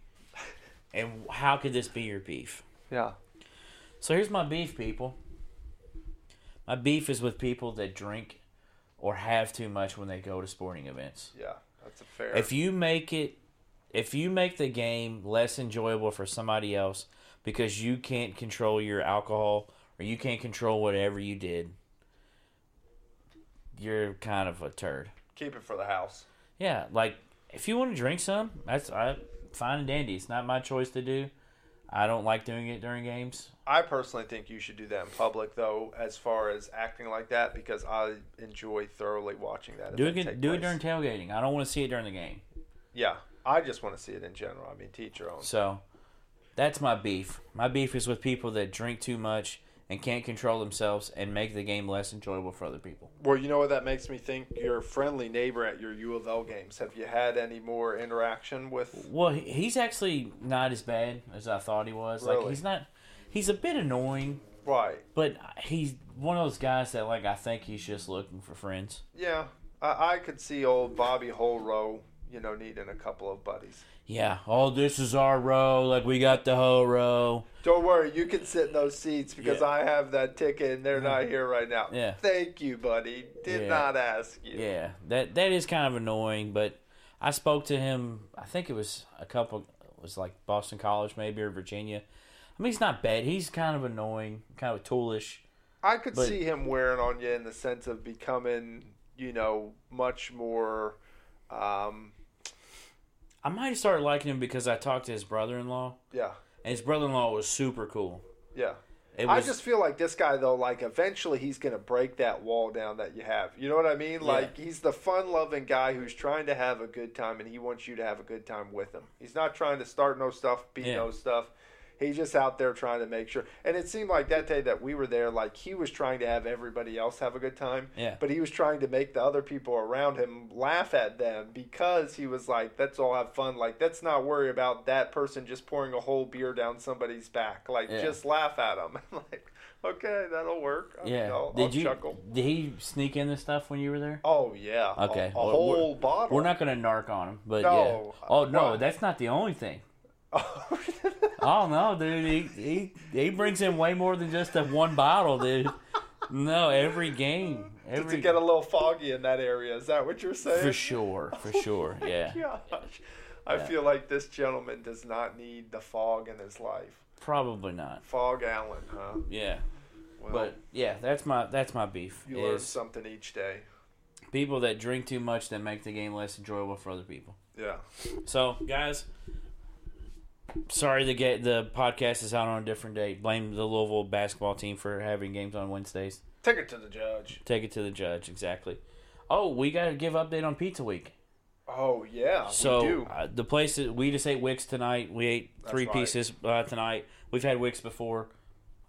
Speaker 1: and how could this be your beef?
Speaker 2: Yeah.
Speaker 1: So here's my beef, people. My beef is with people that drink or have too much when they go to sporting events.
Speaker 2: Yeah. That's a fair.
Speaker 1: If you make it, if you make the game less enjoyable for somebody else because you can't control your alcohol or you can't control whatever you did, you're kind of a turd.
Speaker 2: keep it for the house.
Speaker 1: Yeah, like if you want to drink some, that's I, fine and dandy. It's not my choice to do. I don't like doing it during games.
Speaker 2: I personally think you should do that in public, though, as far as acting like that, because I enjoy thoroughly watching that.
Speaker 1: Do it do it during tailgating. I don't want to see it during the game.
Speaker 2: Yeah, I just want to see it in general. I mean, teach your own.
Speaker 1: So that's my beef. My beef is with people that drink too much and can't control themselves and make the game less enjoyable for other people.
Speaker 2: Well, you know what that makes me think? Your friendly neighbor at your U of L games. Have you had any more interaction with?
Speaker 1: Well, he's actually not as bad as I thought he was. Like
Speaker 2: Really?
Speaker 1: he's not. He's a bit annoying,
Speaker 2: Right.
Speaker 1: but he's one of those guys that like I think he's just looking for friends.
Speaker 2: Yeah, I, I could see old Bobby Holrow, you know, needing a couple of buddies.
Speaker 1: Yeah. Oh, this is our row. Like we got the whole row.
Speaker 2: Don't worry, you can sit in those seats because
Speaker 1: Yeah.
Speaker 2: I have that ticket and they're not here right now.
Speaker 1: Yeah.
Speaker 2: Thank you, buddy. Did
Speaker 1: Yeah.
Speaker 2: not ask you.
Speaker 1: Yeah, that that is kind of annoying. But I spoke to him. I think it was a couple. It was like Boston College, maybe or Virginia. I mean, he's not bad. He's kind of annoying, kind of toolish.
Speaker 2: I could
Speaker 1: But-
Speaker 2: see him wearing on you in the sense of becoming, you know, much more, um,
Speaker 1: I might start liking him because I talked to his brother-in-law,
Speaker 2: Yeah,
Speaker 1: and his brother-in-law was super cool.
Speaker 2: yeah.
Speaker 1: It
Speaker 2: I just feel like this guy though, like eventually he's gonna break that wall down that you have. You know what I mean? Like he's the fun-loving guy who's trying to have a good time, and he wants you to have a good time with him. He's not trying to start no stuff, be
Speaker 1: Yeah.
Speaker 2: no stuff. He's just out there trying to make sure. And it seemed like that day that we were there, like he was trying to have everybody else have a good time.
Speaker 1: Yeah.
Speaker 2: But he was trying to make the other people around him laugh at them because he was like, "Let's all have fun. Like, let's not worry about that person just pouring a whole beer down somebody's back. Like,
Speaker 1: Yeah.
Speaker 2: just laugh at them." like, okay, that'll work. I mean,
Speaker 1: yeah.
Speaker 2: I'll,
Speaker 1: did
Speaker 2: I'll
Speaker 1: you?
Speaker 2: chuckle.
Speaker 1: Did he sneak in the stuff when you were there?
Speaker 2: Oh yeah.
Speaker 1: Okay,
Speaker 2: A,
Speaker 1: well,
Speaker 2: whole bottle.
Speaker 1: We're not going to narc on him, but
Speaker 2: No.
Speaker 1: yeah. Oh no,
Speaker 2: Why?
Speaker 1: that's not the only thing. Oh no, dude, he, he he brings in way more than just a one bottle, dude. No, every game, every
Speaker 2: to get a little foggy in that area. Is that what you're saying?
Speaker 1: for sure, for oh sure, yeah.
Speaker 2: Gosh. I
Speaker 1: Yeah.
Speaker 2: feel like this gentleman does not need the fog in his life.
Speaker 1: Probably not.
Speaker 2: Fog Allen, huh?
Speaker 1: Yeah,
Speaker 2: Well,
Speaker 1: but yeah, that's my that's my beef.
Speaker 2: you learn something each day.
Speaker 1: people that drink too much that make the game less enjoyable for other people.
Speaker 2: Yeah.
Speaker 1: So, guys, sorry the ga- the podcast is out on a different date. Blame the Louisville basketball team for having games on Wednesdays.
Speaker 2: Take it to the judge.
Speaker 1: Take it to the judge. Exactly. Oh, we got to give update on Pizza Week.
Speaker 2: Oh yeah, we
Speaker 1: So
Speaker 2: do.
Speaker 1: uh, the place that we just ate Wicks tonight. We ate
Speaker 2: That's
Speaker 1: three
Speaker 2: right.
Speaker 1: pieces uh, tonight. We've had Wicks before.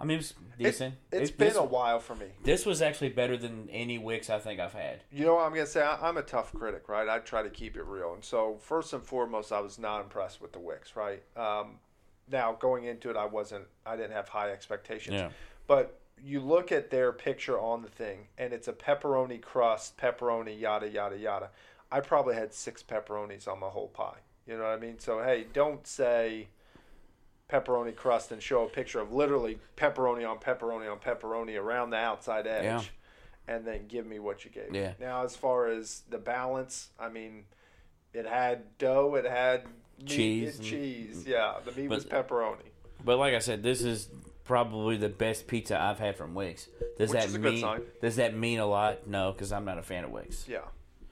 Speaker 1: I mean, it was decent.
Speaker 2: It's
Speaker 1: It-
Speaker 2: been
Speaker 1: this,
Speaker 2: a while for me.
Speaker 1: This was actually better than any Wicks I think I've had.
Speaker 2: You know what I'm gonna say? I, I'm a tough critic, right? I try to keep it real, and so first and foremost, I was not impressed with the Wicks, right? Um, now going into it, I wasn't. I didn't have high expectations.
Speaker 1: Yeah.
Speaker 2: But you look at their picture on the thing, and it's a pepperoni crust, pepperoni, yada yada yada. I probably had six pepperonis on my whole pie. You know what I mean? So hey, don't say pepperoni crust and show a picture of literally pepperoni on pepperoni on pepperoni around the outside edge,
Speaker 1: Yeah.
Speaker 2: and then give me what you gave. me.
Speaker 1: Yeah.
Speaker 2: Now, as far as the balance, I mean, it had dough, it had meat,
Speaker 1: Cheese
Speaker 2: it-
Speaker 1: and-
Speaker 2: cheese. Yeah, the meat
Speaker 1: But-
Speaker 2: was pepperoni.
Speaker 1: But like I said, this is probably the best pizza I've had from Wicks. Does
Speaker 2: Which
Speaker 1: that
Speaker 2: is a good
Speaker 1: mean? Does that mean a lot? No, because I'm not a fan of Wicks.
Speaker 2: Yeah.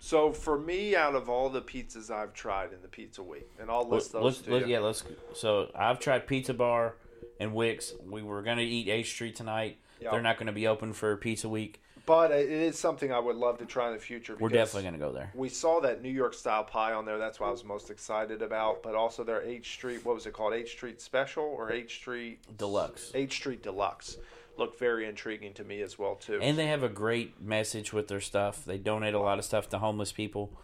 Speaker 2: So for me, out of all the pizzas I've tried in the pizza week, and I'll list those
Speaker 1: let's, let's- yeah, let's. So I've tried Pizza Bar and Wicks. We were gonna eat H Street tonight.
Speaker 2: Yeah.
Speaker 1: They're not gonna be open for Pizza Week.
Speaker 2: But it is something I would love to try in the future.
Speaker 1: We're definitely gonna go there.
Speaker 2: We saw that New York style pie on there. That's what I was most excited about. But also their H Street, what was it called? H Street Special or H Street
Speaker 1: Deluxe.
Speaker 2: H Street Deluxe looked very intriguing to me as well too.
Speaker 1: And they have a great message with their stuff. They donate a lot of stuff to homeless people,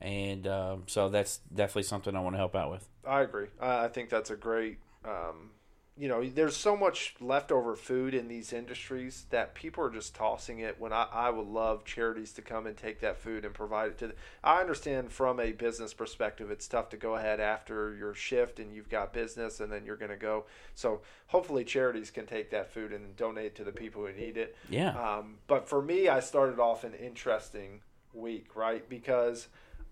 Speaker 1: and um, so that's definitely something I want to help out with.
Speaker 2: I agree. I I think that's a great. Um, you know, there's so much leftover food in these industries that people are just tossing it. When I, I would love charities to come and take that food and provide it to. The, I understand from a business perspective, it's tough to go ahead after your shift and you've got business and then you're going to go. So hopefully, charities can take that food and donate to the people who need it.
Speaker 1: Yeah.
Speaker 2: Um, but for me, I started off an interesting week, right? Because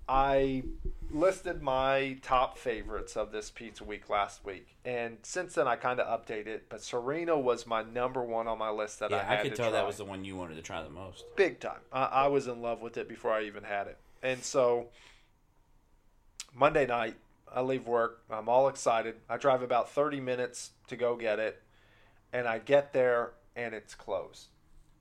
Speaker 2: I listed my top favorites of this pizza week last week, and since then I kind of updated. But Serena was my number one on my list that I
Speaker 1: yeah,
Speaker 2: had
Speaker 1: I could
Speaker 2: to
Speaker 1: tell
Speaker 2: try.
Speaker 1: that was the one you wanted to try the most.
Speaker 2: big time. I, I was in love with it before I even had it, and so Monday night I leave work. I'm all excited. I drive about 30 minutes to go get it, and I get there and it's closed.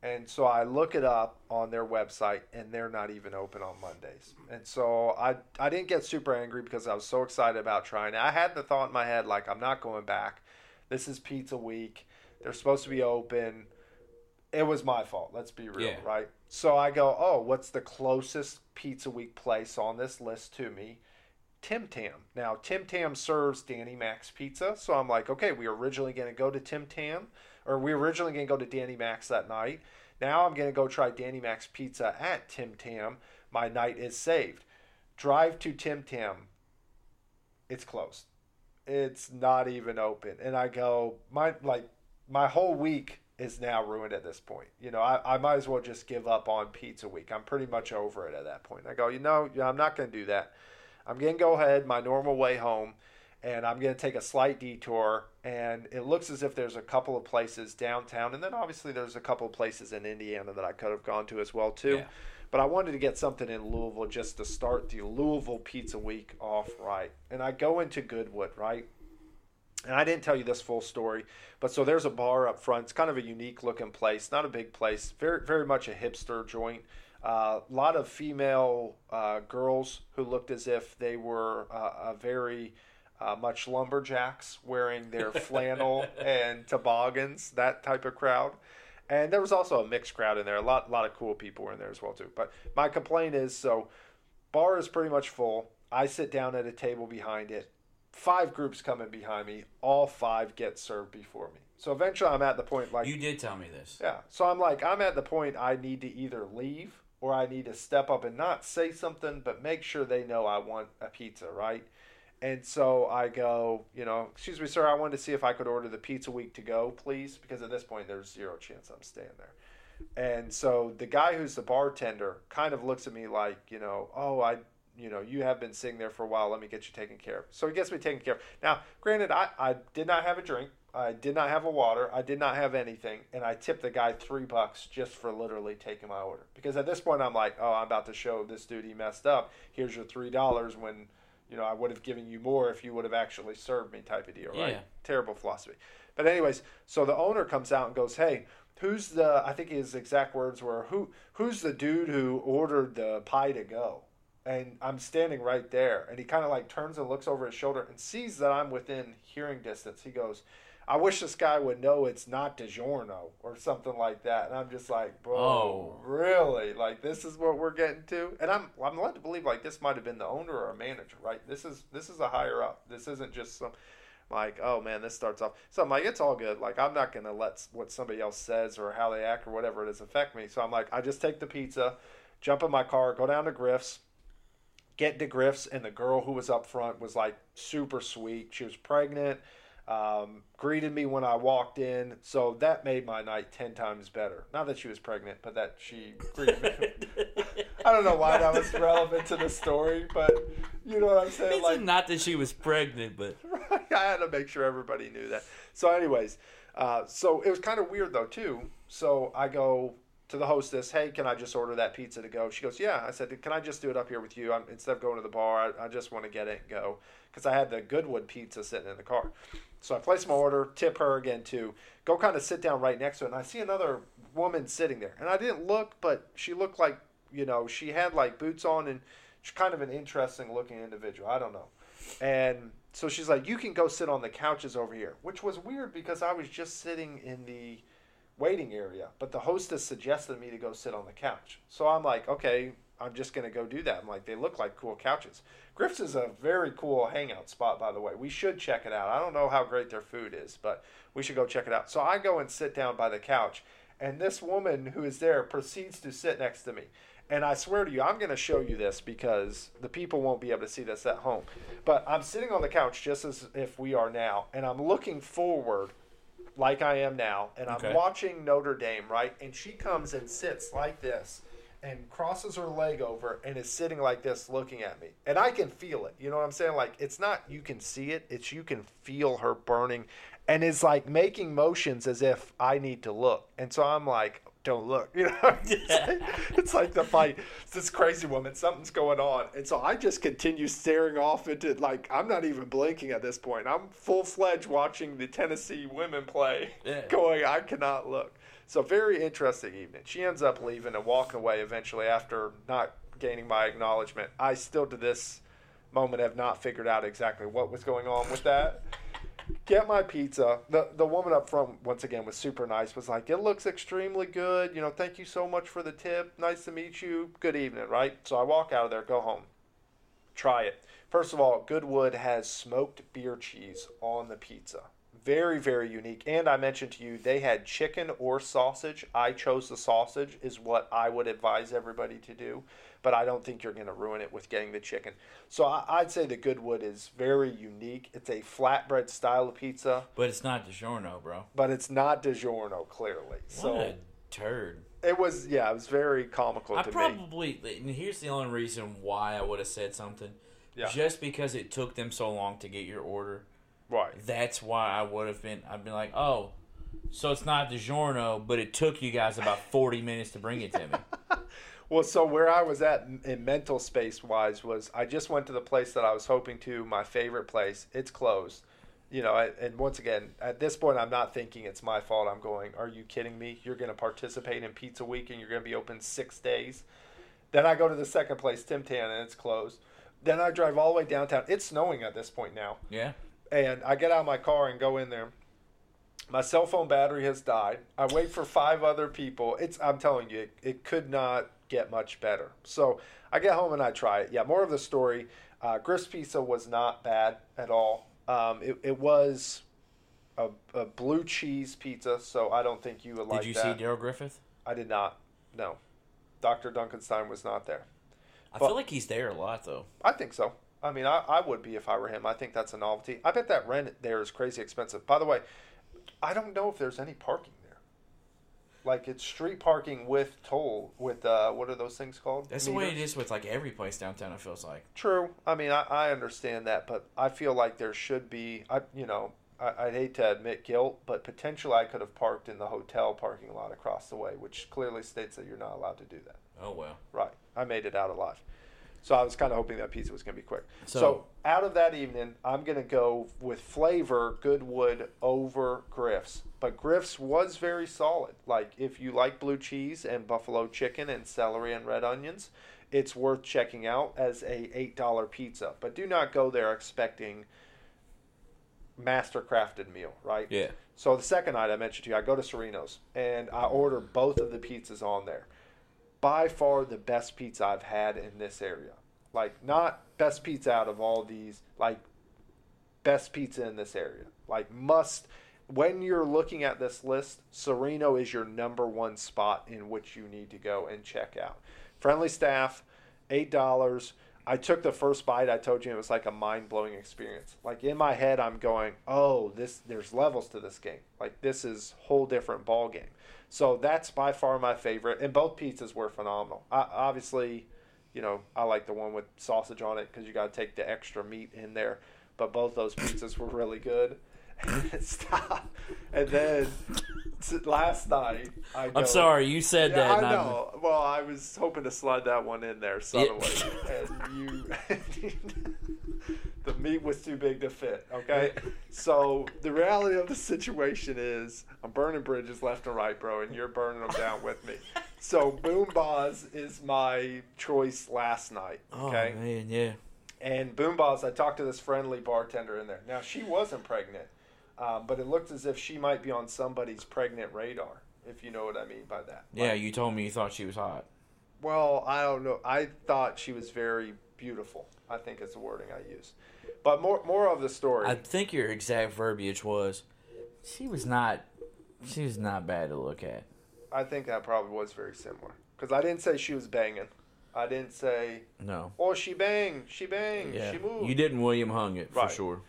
Speaker 2: And so I look it up on their website, and they're not even open on Mondays. And so I I didn't get super angry because I was so excited about trying it. I had the thought in my head like I'm not going back. This is pizza week. They're supposed to be open. It was my fault. Let's be real,
Speaker 1: Yeah.
Speaker 2: right? So I go, oh, what's the closest pizza week place on this list to me? Tim Tam. Now, Tim Tam serves Danny Mac's Pizza. So I'm like, okay, we were originally going to go to Tim Tam, or we originally going to go to Danny Mac's that night. Now I'm going to go try Danny Mac's Pizza at Tim Tam. My night is saved. Drive to Tim Tam. It's closed. It's not even open. And I go, my like my whole week is now ruined at this point. You know, I, I might as well just give up on pizza week. I'm pretty much over it at that point. I go, you know, I'm not going to do that. I'm going to go ahead my normal way home and I'm going to take a slight detour. And it looks as if there's a couple of places downtown. And then obviously there's a couple of places in Indiana that I could have gone to as well, too.
Speaker 1: Yeah.
Speaker 2: But I wanted to get something in Louisville just to start the Louisville Pizza Week off right. And I go into Goodwood, right? And I didn't tell you this full story, but so there's a bar up front. It's kind of a unique looking place, not a big place, very very much a hipster joint. A uh, lot of female uh, girls who looked as if they were uh, a very uh, much lumberjacks wearing their flannel and toboggans, that type of crowd. And there was also a mixed crowd in there. A lot, lot of cool people were in there as well too. But my complaint is, so bar is pretty much full. I sit down at a table behind it. Five groups coming behind me. All five get served before me. So eventually, I'm at the point like
Speaker 3: You did tell me this.
Speaker 2: yeah. So I'm like, I'm at the point I need to either leave or I need to step up and not say something, but make sure they know I want a pizza, right? And so I go, you know, excuse me, sir, I wanted to see if I could order the pizza week to go, please, because at this point there's zero chance I'm staying there. And so the guy who's the bartender kind of looks at me like, you know, oh, I, you know, you have been sitting there for a while. Let me get you taken care of. So he gets me taken care of. Now, granted, I, I did not have a drink. I did not have a water. I did not have anything. And I tipped the guy three bucks just for literally taking my order. Because at this point, I'm like, oh, I'm about to show this dude he messed up. Here's your $3 when you know, I would have given you more if you would have actually served me type of deal, right?
Speaker 3: Yeah.
Speaker 2: Terrible philosophy. But anyways, so the owner comes out and goes, "Hey, who's the I think his exact words were, "Who who's the dude who ordered the pie to go?" And I'm standing right there, and he kind of like turns and looks over his shoulder and sees that I'm within hearing distance. He goes, I wish this guy would know it's not DiGiorno or something like that. And I'm just like, bro,
Speaker 3: Oh.
Speaker 2: really? Like this is what we're getting to? And I'm I'm led to believe like this might have been the owner or a manager, right? This is this is a higher up. This isn't just some like, oh man, this starts off. So I'm like, it's all good. Like I'm not gonna let what somebody else says or how they act or whatever it is affect me. So I'm like, I just take the pizza, jump in my car, go down to Griff's, get to Griff's, and the girl who was up front was like super sweet. She was pregnant, um, greeted me when I walked in, so that made my night ten times better. Not that she was pregnant, but that she greeted me. I don't know why that was relevant to the story, but you know what I'm saying.
Speaker 3: It's not that she was pregnant, but
Speaker 2: I had to make sure everybody knew that. So, anyways, uh, so it was kind of weird though too. So I go to the hostess, "Hey, can I just order that pizza to go?" She goes, "Yeah." I said, "Can I just do it up here with you? I'm, instead of going to the bar, I, I just want to get it and go because I had the Goodwood pizza sitting in the car." So I place my order, tip her again too. Go kind of sit down right next to it, and I see another woman sitting there, and I didn't look, but she looked like you know she had like boots on and she's kind of an interesting looking individual. I don't know. And so she's like, "You can go sit on the couches over here," which was weird because I was just sitting in the waiting area, but the hostess suggested me to go sit on the couch. So I'm like, "Okay, I'm just gonna go do that." I'm like, "They look like cool couches." Griff's is a very cool hangout spot, by the way. We should check it out. I don't know how great their food is, but we should go check it out. So I go and sit down by the couch, and this woman who is there proceeds to sit next to me. And I swear to you, I'm going to show you this because the people won't be able to see this at home. But I'm sitting on the couch just as if we are now, and I'm looking forward like I am now, and I'm
Speaker 3: Okay.
Speaker 2: watching Notre Dame, right? And she comes and sits like this and crosses her leg over and is sitting like this looking at me. And I can feel it. You know what I'm saying? Like it's not you can see it, it's you can feel her burning and is like making motions as if I need to look. And so I'm like, don't look. You know, it's, like, it's like the fight. It's this crazy woman, something's going on. And so I just continue staring off into like I'm not even blinking at this point. I'm full fledged watching the Tennessee women play,
Speaker 3: Yeah.
Speaker 2: going, I cannot look. So very interesting evening. She ends up leaving and walking away eventually after not gaining my acknowledgement. I still to this moment have not figured out exactly what was going on with that. Get my pizza. The the woman up front once again was super nice. Was like, it looks extremely good. You know, thank you so much for the tip. Nice to meet you. Good evening, right? So I walk out of there, go home. Try it. First of all, Goodwood has smoked beer cheese on the pizza. Very, very unique. And I mentioned to you they had chicken or sausage. I chose the sausage, is what I would advise everybody to do. But I don't think you're going to ruin it with getting the chicken. So I, I'd say the Goodwood is very unique. It's a flatbread style of pizza,
Speaker 3: but it's not DiGiorno, bro.
Speaker 2: but it's not DiGiorno, clearly. So
Speaker 3: what a turd.
Speaker 2: it was, yeah, it was very comical
Speaker 3: I
Speaker 2: to me.
Speaker 3: probably and here's the only reason why I would have said something.
Speaker 2: Yeah.
Speaker 3: Just because it took them so long to get your order.
Speaker 2: Right.
Speaker 3: That's why I would have been. I'd been like, oh, so it's not DiGiorno, but it took you guys about forty minutes to bring it to me.
Speaker 2: Well, so where I was at in- mental space wise was I just went to the place that I was hoping to, my favorite place. It's closed. You know, I, and once again, at this point, I'm not thinking it's my fault. I'm going, are you kidding me? You're going to participate in Pizza Week and you're going to be open six days. Then I go to the second place, Tim Tam, and it's closed. Then I drive all the way downtown. It's snowing at this point now
Speaker 1: Yeah.
Speaker 2: And I get out of my car and go in there. My cell phone battery has died. I wait for five other people. It's I'm telling you, it, it could not get much better. So I get home and I try it. Yeah, more of the story. Uh, Griff's Pizza was not bad at all. Um, it, it was a, a blue cheese pizza, so I don't think you would like
Speaker 1: Did you
Speaker 2: that.
Speaker 1: see Darrell Griffith?
Speaker 2: I did not. No, Dr. Dunkenstein was not there.
Speaker 1: I
Speaker 2: But-
Speaker 1: feel like he's there a lot though.
Speaker 2: I think so. I mean, I, I would be if I were him. I think that's a novelty. I bet that rent there is crazy expensive. By the way, I don't know if there's any parking there. Like it's street parking with toll with uh, what are those things called?
Speaker 1: That's the way it
Speaker 2: Meters?
Speaker 1: is with like every place downtown. It feels like.
Speaker 2: True. I mean, I, I understand that, but I feel like there should be. I you know I, I'd hate to admit guilt, but potentially I could have parked in the hotel parking lot across the way, which clearly states that you're not allowed to do that.
Speaker 1: Oh well.
Speaker 2: Right. I made it out alive. So I was kind of hoping that pizza was going to be quick. So,
Speaker 1: So-
Speaker 2: out of that evening, I'm going to go with flavor Goodwood over Griff's. But Griff's was very solid. Like if you like blue cheese and buffalo chicken and celery and red onions, it's worth checking out as a $8 pizza. But do not go there expecting master crafted meal, right?
Speaker 1: Yeah.
Speaker 2: So the second night I mentioned to you, I go to Sereno's and I order both of the pizzas on there. By far the best pizza I've had in this area. Like not best pizza out of all these, like best pizza in this area. Like must when you're looking at this list, Sereno is your number one spot in which you need to go and check out. Friendly staff, eight dollars. I took the first bite. I told you it was like a mind blowing experience. Like in my head, I'm going, "Oh, this there's levels to this game. Like this is whole different ball game." So that's by far my favorite, and both pizzas were phenomenal. I, obviously, you know, I like the one with sausage on it because you got to take the extra meat in there. But both those pizzas were really good. Mm-hmm. Stop. And then last night, I
Speaker 1: I'm sorry, you said
Speaker 2: yeah,
Speaker 1: that.
Speaker 2: I
Speaker 1: I'm-
Speaker 2: know. Well, I was hoping to slide that one in there suddenly, and you. the meat was too big to fit. Okay, so the reality of the situation is, I'm burning bridges left and right, bro, and you're burning them down with me. So BoomBozz is my choice last night. Okay,
Speaker 1: Oh man, yeah.
Speaker 2: and BoomBozz, I talked to this friendly bartender in there. Now she wasn't pregnant, um, but it looked as if she might be on somebody's pregnant radar. If you know what I mean by that.
Speaker 1: Yeah, you told me you thought she was hot.
Speaker 2: Well, I don't know. I thought she was very beautiful. I think is the wording I use. But more more of the story.
Speaker 1: I think your exact verbiage was, she was not, she was not bad to look at.
Speaker 2: I think that probably was very similar because I didn't say she was banging. I didn't say,
Speaker 1: No.
Speaker 2: oh, she banged, she banged,
Speaker 1: Yeah.
Speaker 2: she moved.
Speaker 1: You didn't William hung it
Speaker 2: Right.
Speaker 1: for sure.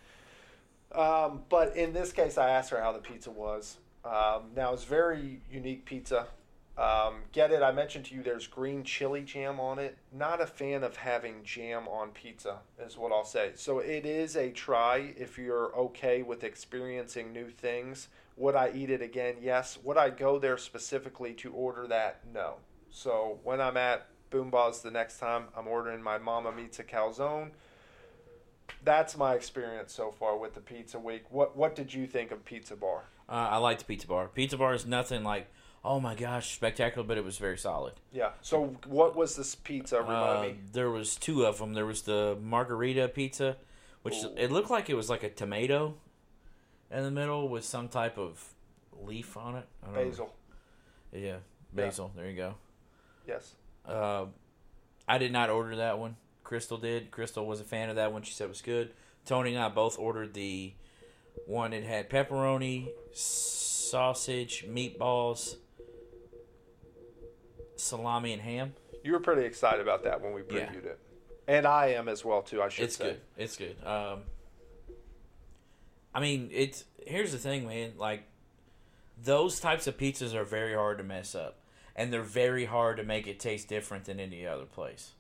Speaker 2: Um, but in this case, I asked her how the pizza was. Um, now it's very unique pizza. Um, get it? I mentioned to you there's green chili jam on it. Not a fan of having jam on pizza, is what I'll say. So it is a try if you're okay with experiencing new things. Would I eat it again? Yes. Would I go there specifically to order that? No. So when I'm at BoomBozz the next time, I'm ordering my Mama Meets a Calzone that's my experience so far with the pizza week. What what did you think of Pizza Bar?
Speaker 1: Uh, I liked pizza bar. Pizza bar is nothing like, oh my gosh, spectacular, but it was very solid.
Speaker 2: Yeah. So what was this pizza? Remind
Speaker 1: Uh,
Speaker 2: me.
Speaker 1: there was two of them. There was the margarita pizza, which
Speaker 2: Ooh.
Speaker 1: it looked like it was like a tomato in the middle with some type of leaf on it. I don't know.
Speaker 2: Basil.
Speaker 1: Yeah, basil. There you go.
Speaker 2: Yes.
Speaker 1: Uh, I did not order that one. Crystal did. Crystal was a fan of that one. She said it was good. Tony and I both ordered the one that had pepperoni, sausage, meatballs, salami, and ham.
Speaker 2: You were pretty excited about that when we
Speaker 1: Yeah.
Speaker 2: previewed it, and I am as well too. I should
Speaker 1: It's
Speaker 2: say.
Speaker 1: good. It's good. Um, I mean, it's here's the thing, man. Like those types of pizzas are very hard to mess up, and they're very hard to make it taste different than any other place.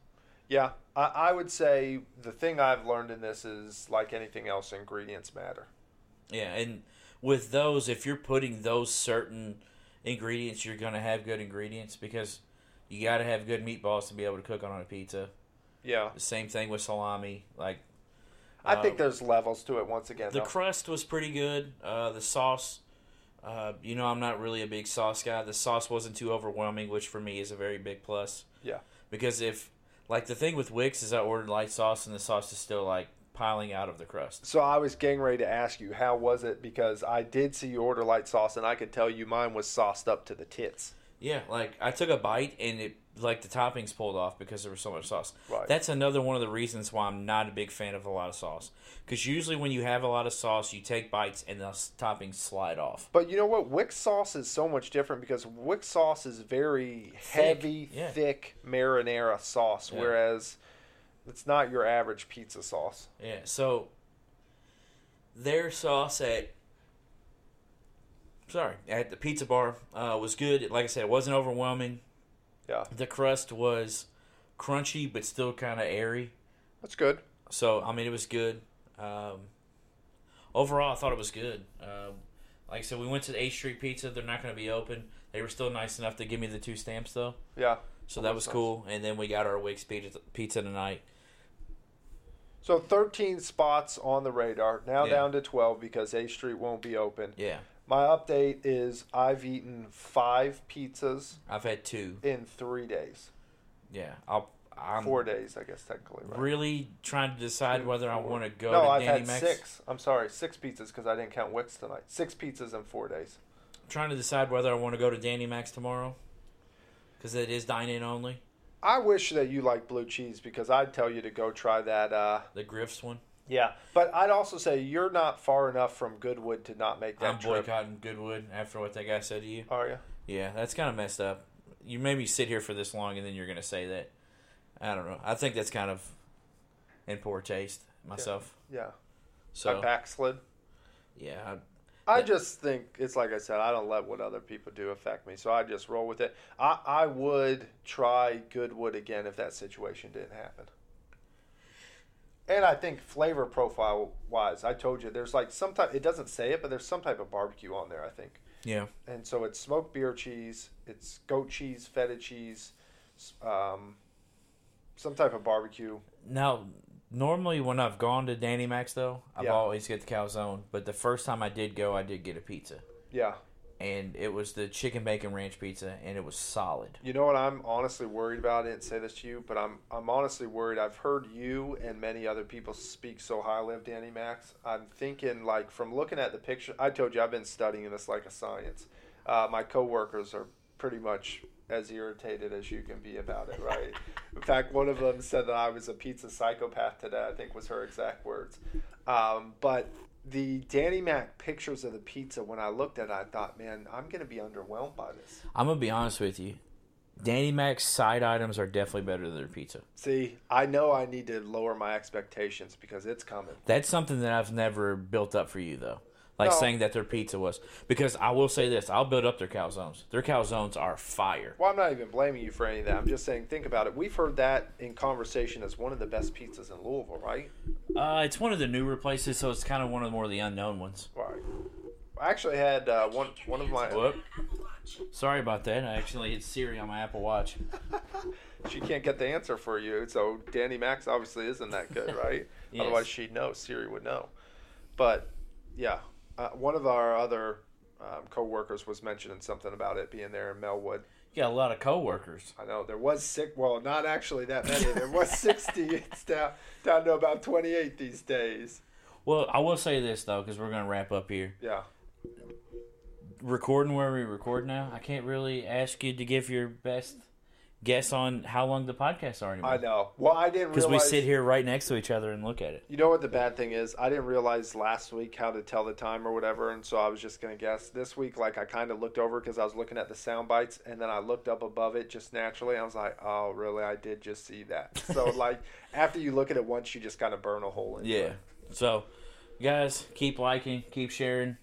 Speaker 2: Yeah, I, I would say the thing I've learned in this is like anything else, ingredients matter.
Speaker 1: Yeah, and with those, if you're putting those certain ingredients, you're gonna have good ingredients because You got to have good meatballs to be able to cook on a pizza.
Speaker 2: Yeah.
Speaker 1: The same thing with salami. Like
Speaker 2: I think
Speaker 1: Uh,
Speaker 2: there's levels to it once again.
Speaker 1: the
Speaker 2: though.
Speaker 1: crust was pretty good. Uh, the sauce, uh, you know, I'm not really a big sauce guy. The sauce wasn't too overwhelming, which for me is a very big plus.
Speaker 2: Yeah.
Speaker 1: Because if, like, the thing with Wick's is I ordered light sauce and the sauce is still like piling out of the crust.
Speaker 2: So I was getting ready to ask you, how was it? Because I did see you order light sauce, and I could tell you mine was sauced up to the tits.
Speaker 1: Yeah, like I took a bite and it like the toppings pulled off because there was so much sauce.
Speaker 2: Right.
Speaker 1: That's another one of the reasons why I'm not a big fan of a lot of sauce. Because usually when you have a lot of sauce, you take bites and the toppings slide off.
Speaker 2: But you know what? Wick sauce is so much different because Wick sauce is very heavy,
Speaker 1: yeah.
Speaker 2: thick marinara sauce,
Speaker 1: Yeah.
Speaker 2: whereas it's not your average pizza sauce.
Speaker 1: Yeah, so their sauce at sorry at the pizza bar uh, was good. Like I said, it wasn't overwhelming.
Speaker 2: Yeah,
Speaker 1: The crust was crunchy but still kind of airy.
Speaker 2: that's good.
Speaker 1: So I mean, it was good. Um, overall, I thought it was good. Um, like I said, we went to the Eighth Street Pizza. They're not going to be open. They were still nice enough to give me the two stamps though,
Speaker 2: Yeah.
Speaker 1: so that was
Speaker 2: nice.
Speaker 1: cool. And then we got our Wick's pizza, pizza tonight.
Speaker 2: So 13 spots on the radar. Now
Speaker 1: Yeah.
Speaker 2: down to 12 because A Street won't be open.
Speaker 1: Yeah,
Speaker 2: My update is I've eaten five pizzas
Speaker 1: I've had two.
Speaker 2: in three days.
Speaker 1: Yeah, I'll. I'm
Speaker 2: Four days, I guess technically. Right?
Speaker 1: really trying to decide whether I want to go
Speaker 2: no,
Speaker 1: to
Speaker 2: I've
Speaker 1: Danny
Speaker 2: had
Speaker 1: Max.
Speaker 2: six. I'm sorry, six pizzas because I didn't count Wick's tonight. Six pizzas in four days.
Speaker 1: I'm trying to decide whether I want to go to Danny Mac's tomorrow because it is dine in only.
Speaker 2: I wish that you like blue cheese because I'd tell you to go try that. Uh,
Speaker 1: The Griff's one.
Speaker 2: yeah, but I'd also say you're not far enough from Goodwood to not make that
Speaker 1: I'm
Speaker 2: trip.
Speaker 1: boycotting Goodwood after what that guy said to you.
Speaker 2: Are you?
Speaker 1: Yeah, that's kind of messed up. You made me sit here for this long, and then you're going to say that. I don't know. I think that's kind of in poor taste myself.
Speaker 2: Yeah.
Speaker 1: So
Speaker 2: I backslid.
Speaker 1: yeah,
Speaker 2: I
Speaker 1: Yeah.
Speaker 2: just think it's like I said. I don't let what other people do affect me, so I just roll with it. I I would try Goodwood again if that situation didn't happen. And I think flavor profile wise, I told you there's like some type. It doesn't say it, but there's some type of barbecue on there. I think.
Speaker 1: yeah,
Speaker 2: and so it's smoked beer cheese, it's goat cheese, feta cheese, um, some type of barbecue.
Speaker 1: Now, normally when I've gone to Danny Mac's though, I've
Speaker 2: Yeah.
Speaker 1: always get the calzone. But the first time I did go, I did get a pizza,
Speaker 2: Yeah,
Speaker 1: and it was the chicken bacon ranch pizza, and it was solid.
Speaker 2: you know what I'm honestly worried about. I didn't say this to you, but I'm I'm honestly worried. I've heard you and many other people speak so highly of Danny Mac's. I'm thinking like from looking at the picture. I told you I've been studying this like a science. Uh, my coworkers are pretty much as irritated as you can be about it, right? In fact, one of them said that I was a pizza psychopath today. I think was her exact words. Um, but the Danny Mac pictures of the pizza, when I looked at it, I thought, man, I'm going to be underwhelmed by this.
Speaker 1: I'm gonna be honest with you. Danny Mac's side items are definitely better than their pizza.
Speaker 2: See, I know I need to lower my expectations because it's coming.
Speaker 1: That's something that I've never built up for you though. Like
Speaker 2: No.
Speaker 1: saying that their pizza was because I will say this, I'll build up their calzones. Their calzones are fire.
Speaker 2: Well, I'm not even blaming you for any of that. I'm just saying, think about it. We've heard that in conversation as one of the best pizzas in Louisville, right?
Speaker 1: Uh, it's one of the newer places, so it's kind of one of the more of the unknown ones.
Speaker 2: Right. I actually had uh, one one of my.
Speaker 1: Whoop. Sorry about that. I actually hit Siri on my Apple Watch.
Speaker 2: She can't get the answer for you, so Danny Mac's obviously isn't that good, right?
Speaker 1: Yes.
Speaker 2: Otherwise, she'd know. Siri would know. But yeah, uh, one of our other um, co-workers was mentioning something about it being there in Melwood.
Speaker 1: You got a lot of coworkers.
Speaker 2: I know there was six. Well, not actually that many. There was sixty. It's down down to about twenty-eight these days.
Speaker 1: Well, I will say this though, because we're gonna wrap up here.
Speaker 2: Yeah.
Speaker 1: Recording where we record now, I can't really ask you to give your best guess on how long the podcasts are anymore.
Speaker 2: I know. Well, I didn't
Speaker 1: Because we sit here right next to each other and look at it.
Speaker 2: You know what the bad thing is? I didn't realize last week how to tell the time or whatever, and so I was just gonna guess. This week, like I kind of looked over because I was looking at the sound bites, and then I looked up above it just naturally. I was like, "Oh, really? I did just see that." So, like, after you look at it once, you just kind of burn a hole in.
Speaker 1: Yeah. So, guys, keep liking, keep sharing.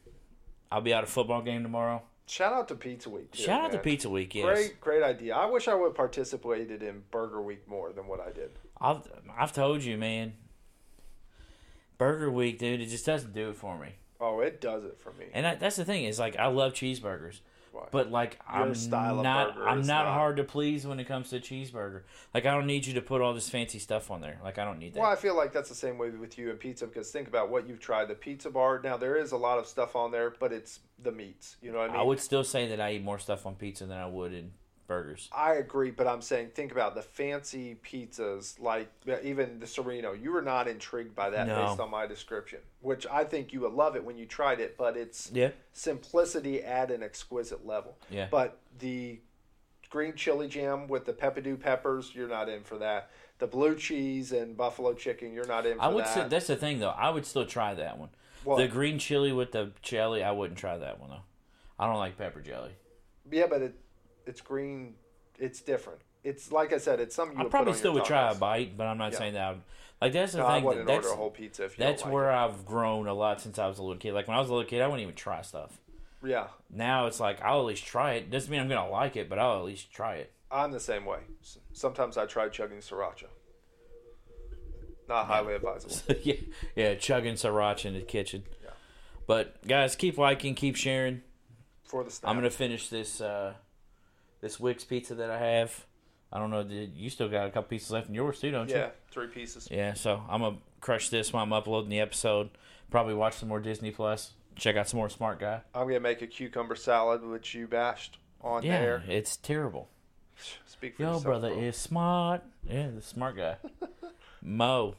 Speaker 1: I'll be at a football game tomorrow.
Speaker 2: Shout out to Pizza Week. Too,
Speaker 1: Shout out to. Pizza Week. Yes.
Speaker 2: Great, great idea. I wish I would have participated in Burger Week more than what I did.
Speaker 1: I've I've told you, man. Burger Week, dude, it just doesn't do it for me.
Speaker 2: Oh, it does it for me.
Speaker 1: And that, that's the thing is like I love cheeseburgers,
Speaker 2: Why?
Speaker 1: But like
Speaker 2: Your
Speaker 1: I'm
Speaker 2: style
Speaker 1: not
Speaker 2: burger
Speaker 1: I'm not- hard to please when it comes to cheeseburger. Like I don't need you to put all this fancy stuff on there. Like I don't need that.
Speaker 2: Well, I feel like that's the same way with you and pizza because think about what you've tried. The pizza bar. Now there is a lot of stuff on there, but it's the meats. You know what I mean?
Speaker 1: I would still say that I eat more stuff on pizza than I would in burgers.
Speaker 2: I agree, but I'm saying think about the fancy pizzas, like even the Sereno. You were not intrigued by that
Speaker 1: No.
Speaker 2: based on my description, which I think you would love it when you tried it. But it's
Speaker 1: Yeah.
Speaker 2: simplicity at an exquisite level.
Speaker 1: Yeah.
Speaker 2: But the green chili jam with the peppadew peppers, you're not in for that. The blue cheese and buffalo chicken, you're not in for
Speaker 1: I would
Speaker 2: that.
Speaker 1: say that's the thing though. I would still try that one.
Speaker 2: What?
Speaker 1: The green chili with the jelly, I wouldn't try that one though. I don't like pepper jelly.
Speaker 2: yeah, but it it's green. It's different. It's like I said, it's something you
Speaker 1: I
Speaker 2: would
Speaker 1: probably
Speaker 2: put on
Speaker 1: still would try a bite, but I'm not
Speaker 2: Yeah.
Speaker 1: saying that. Would, like that's the
Speaker 2: No,
Speaker 1: thing. that- that's
Speaker 2: order a whole pizza if you
Speaker 1: that's
Speaker 2: like
Speaker 1: where
Speaker 2: it.
Speaker 1: I've grown a lot since I was a little kid. Like when I was a little kid, I wouldn't even try stuff.
Speaker 2: Yeah,
Speaker 1: Now it's like I'll at least try it. Doesn't mean I'm gonna like it, but I'll at least try it.
Speaker 2: I'm the same way. Sometimes I try chugging sriracha. Not highly advisable.
Speaker 1: yeah, yeah, chugging sriracha in the kitchen.
Speaker 2: Yeah.
Speaker 1: But guys, keep liking, keep sharing.
Speaker 2: For the snap.
Speaker 1: I'm gonna finish this uh, this Wick's pizza that I have. I don't know. Did you still got a couple pieces left in yours too, don't you?
Speaker 2: yeah, three pieces.
Speaker 1: Yeah. So I'm gonna crush this while I'm uploading the episode. Probably watch some more Disney Plus. Check out some more Smart Guy.
Speaker 2: I'm gonna make a cucumber salad, which you bashed on there.
Speaker 1: Yeah,
Speaker 2: air.
Speaker 1: it's terrible.
Speaker 2: Speak for yourself.
Speaker 1: Yo,
Speaker 2: yourself,
Speaker 1: brother
Speaker 2: bro.
Speaker 1: is smart. Yeah, the smart guy. Mo.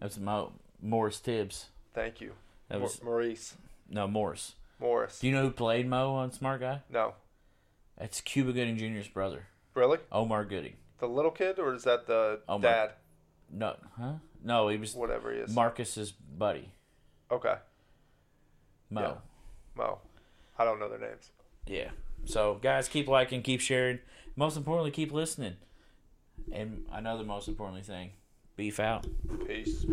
Speaker 1: That's Mo. Morris Tibbs.
Speaker 2: Thank you,
Speaker 1: That was
Speaker 2: Maurice
Speaker 1: no Morris.
Speaker 2: Morris.
Speaker 1: Do you know who played Mo on Smart Guy?
Speaker 2: no,
Speaker 1: That's Cuba Gooding Jr.'s brother,
Speaker 2: really,
Speaker 1: Omar Gooding.
Speaker 2: the little kid, or is that the
Speaker 1: Oh, my-
Speaker 2: dad?
Speaker 1: No, huh? No, he was
Speaker 2: Whatever he is.
Speaker 1: Marcus's buddy.
Speaker 2: okay,
Speaker 1: Mo.
Speaker 2: Yeah. Mo. I don't know their names.
Speaker 1: Yeah. So, guys, keep liking, keep sharing. Most importantly, keep listening. And another most importantly thing, beef out.
Speaker 2: Peace.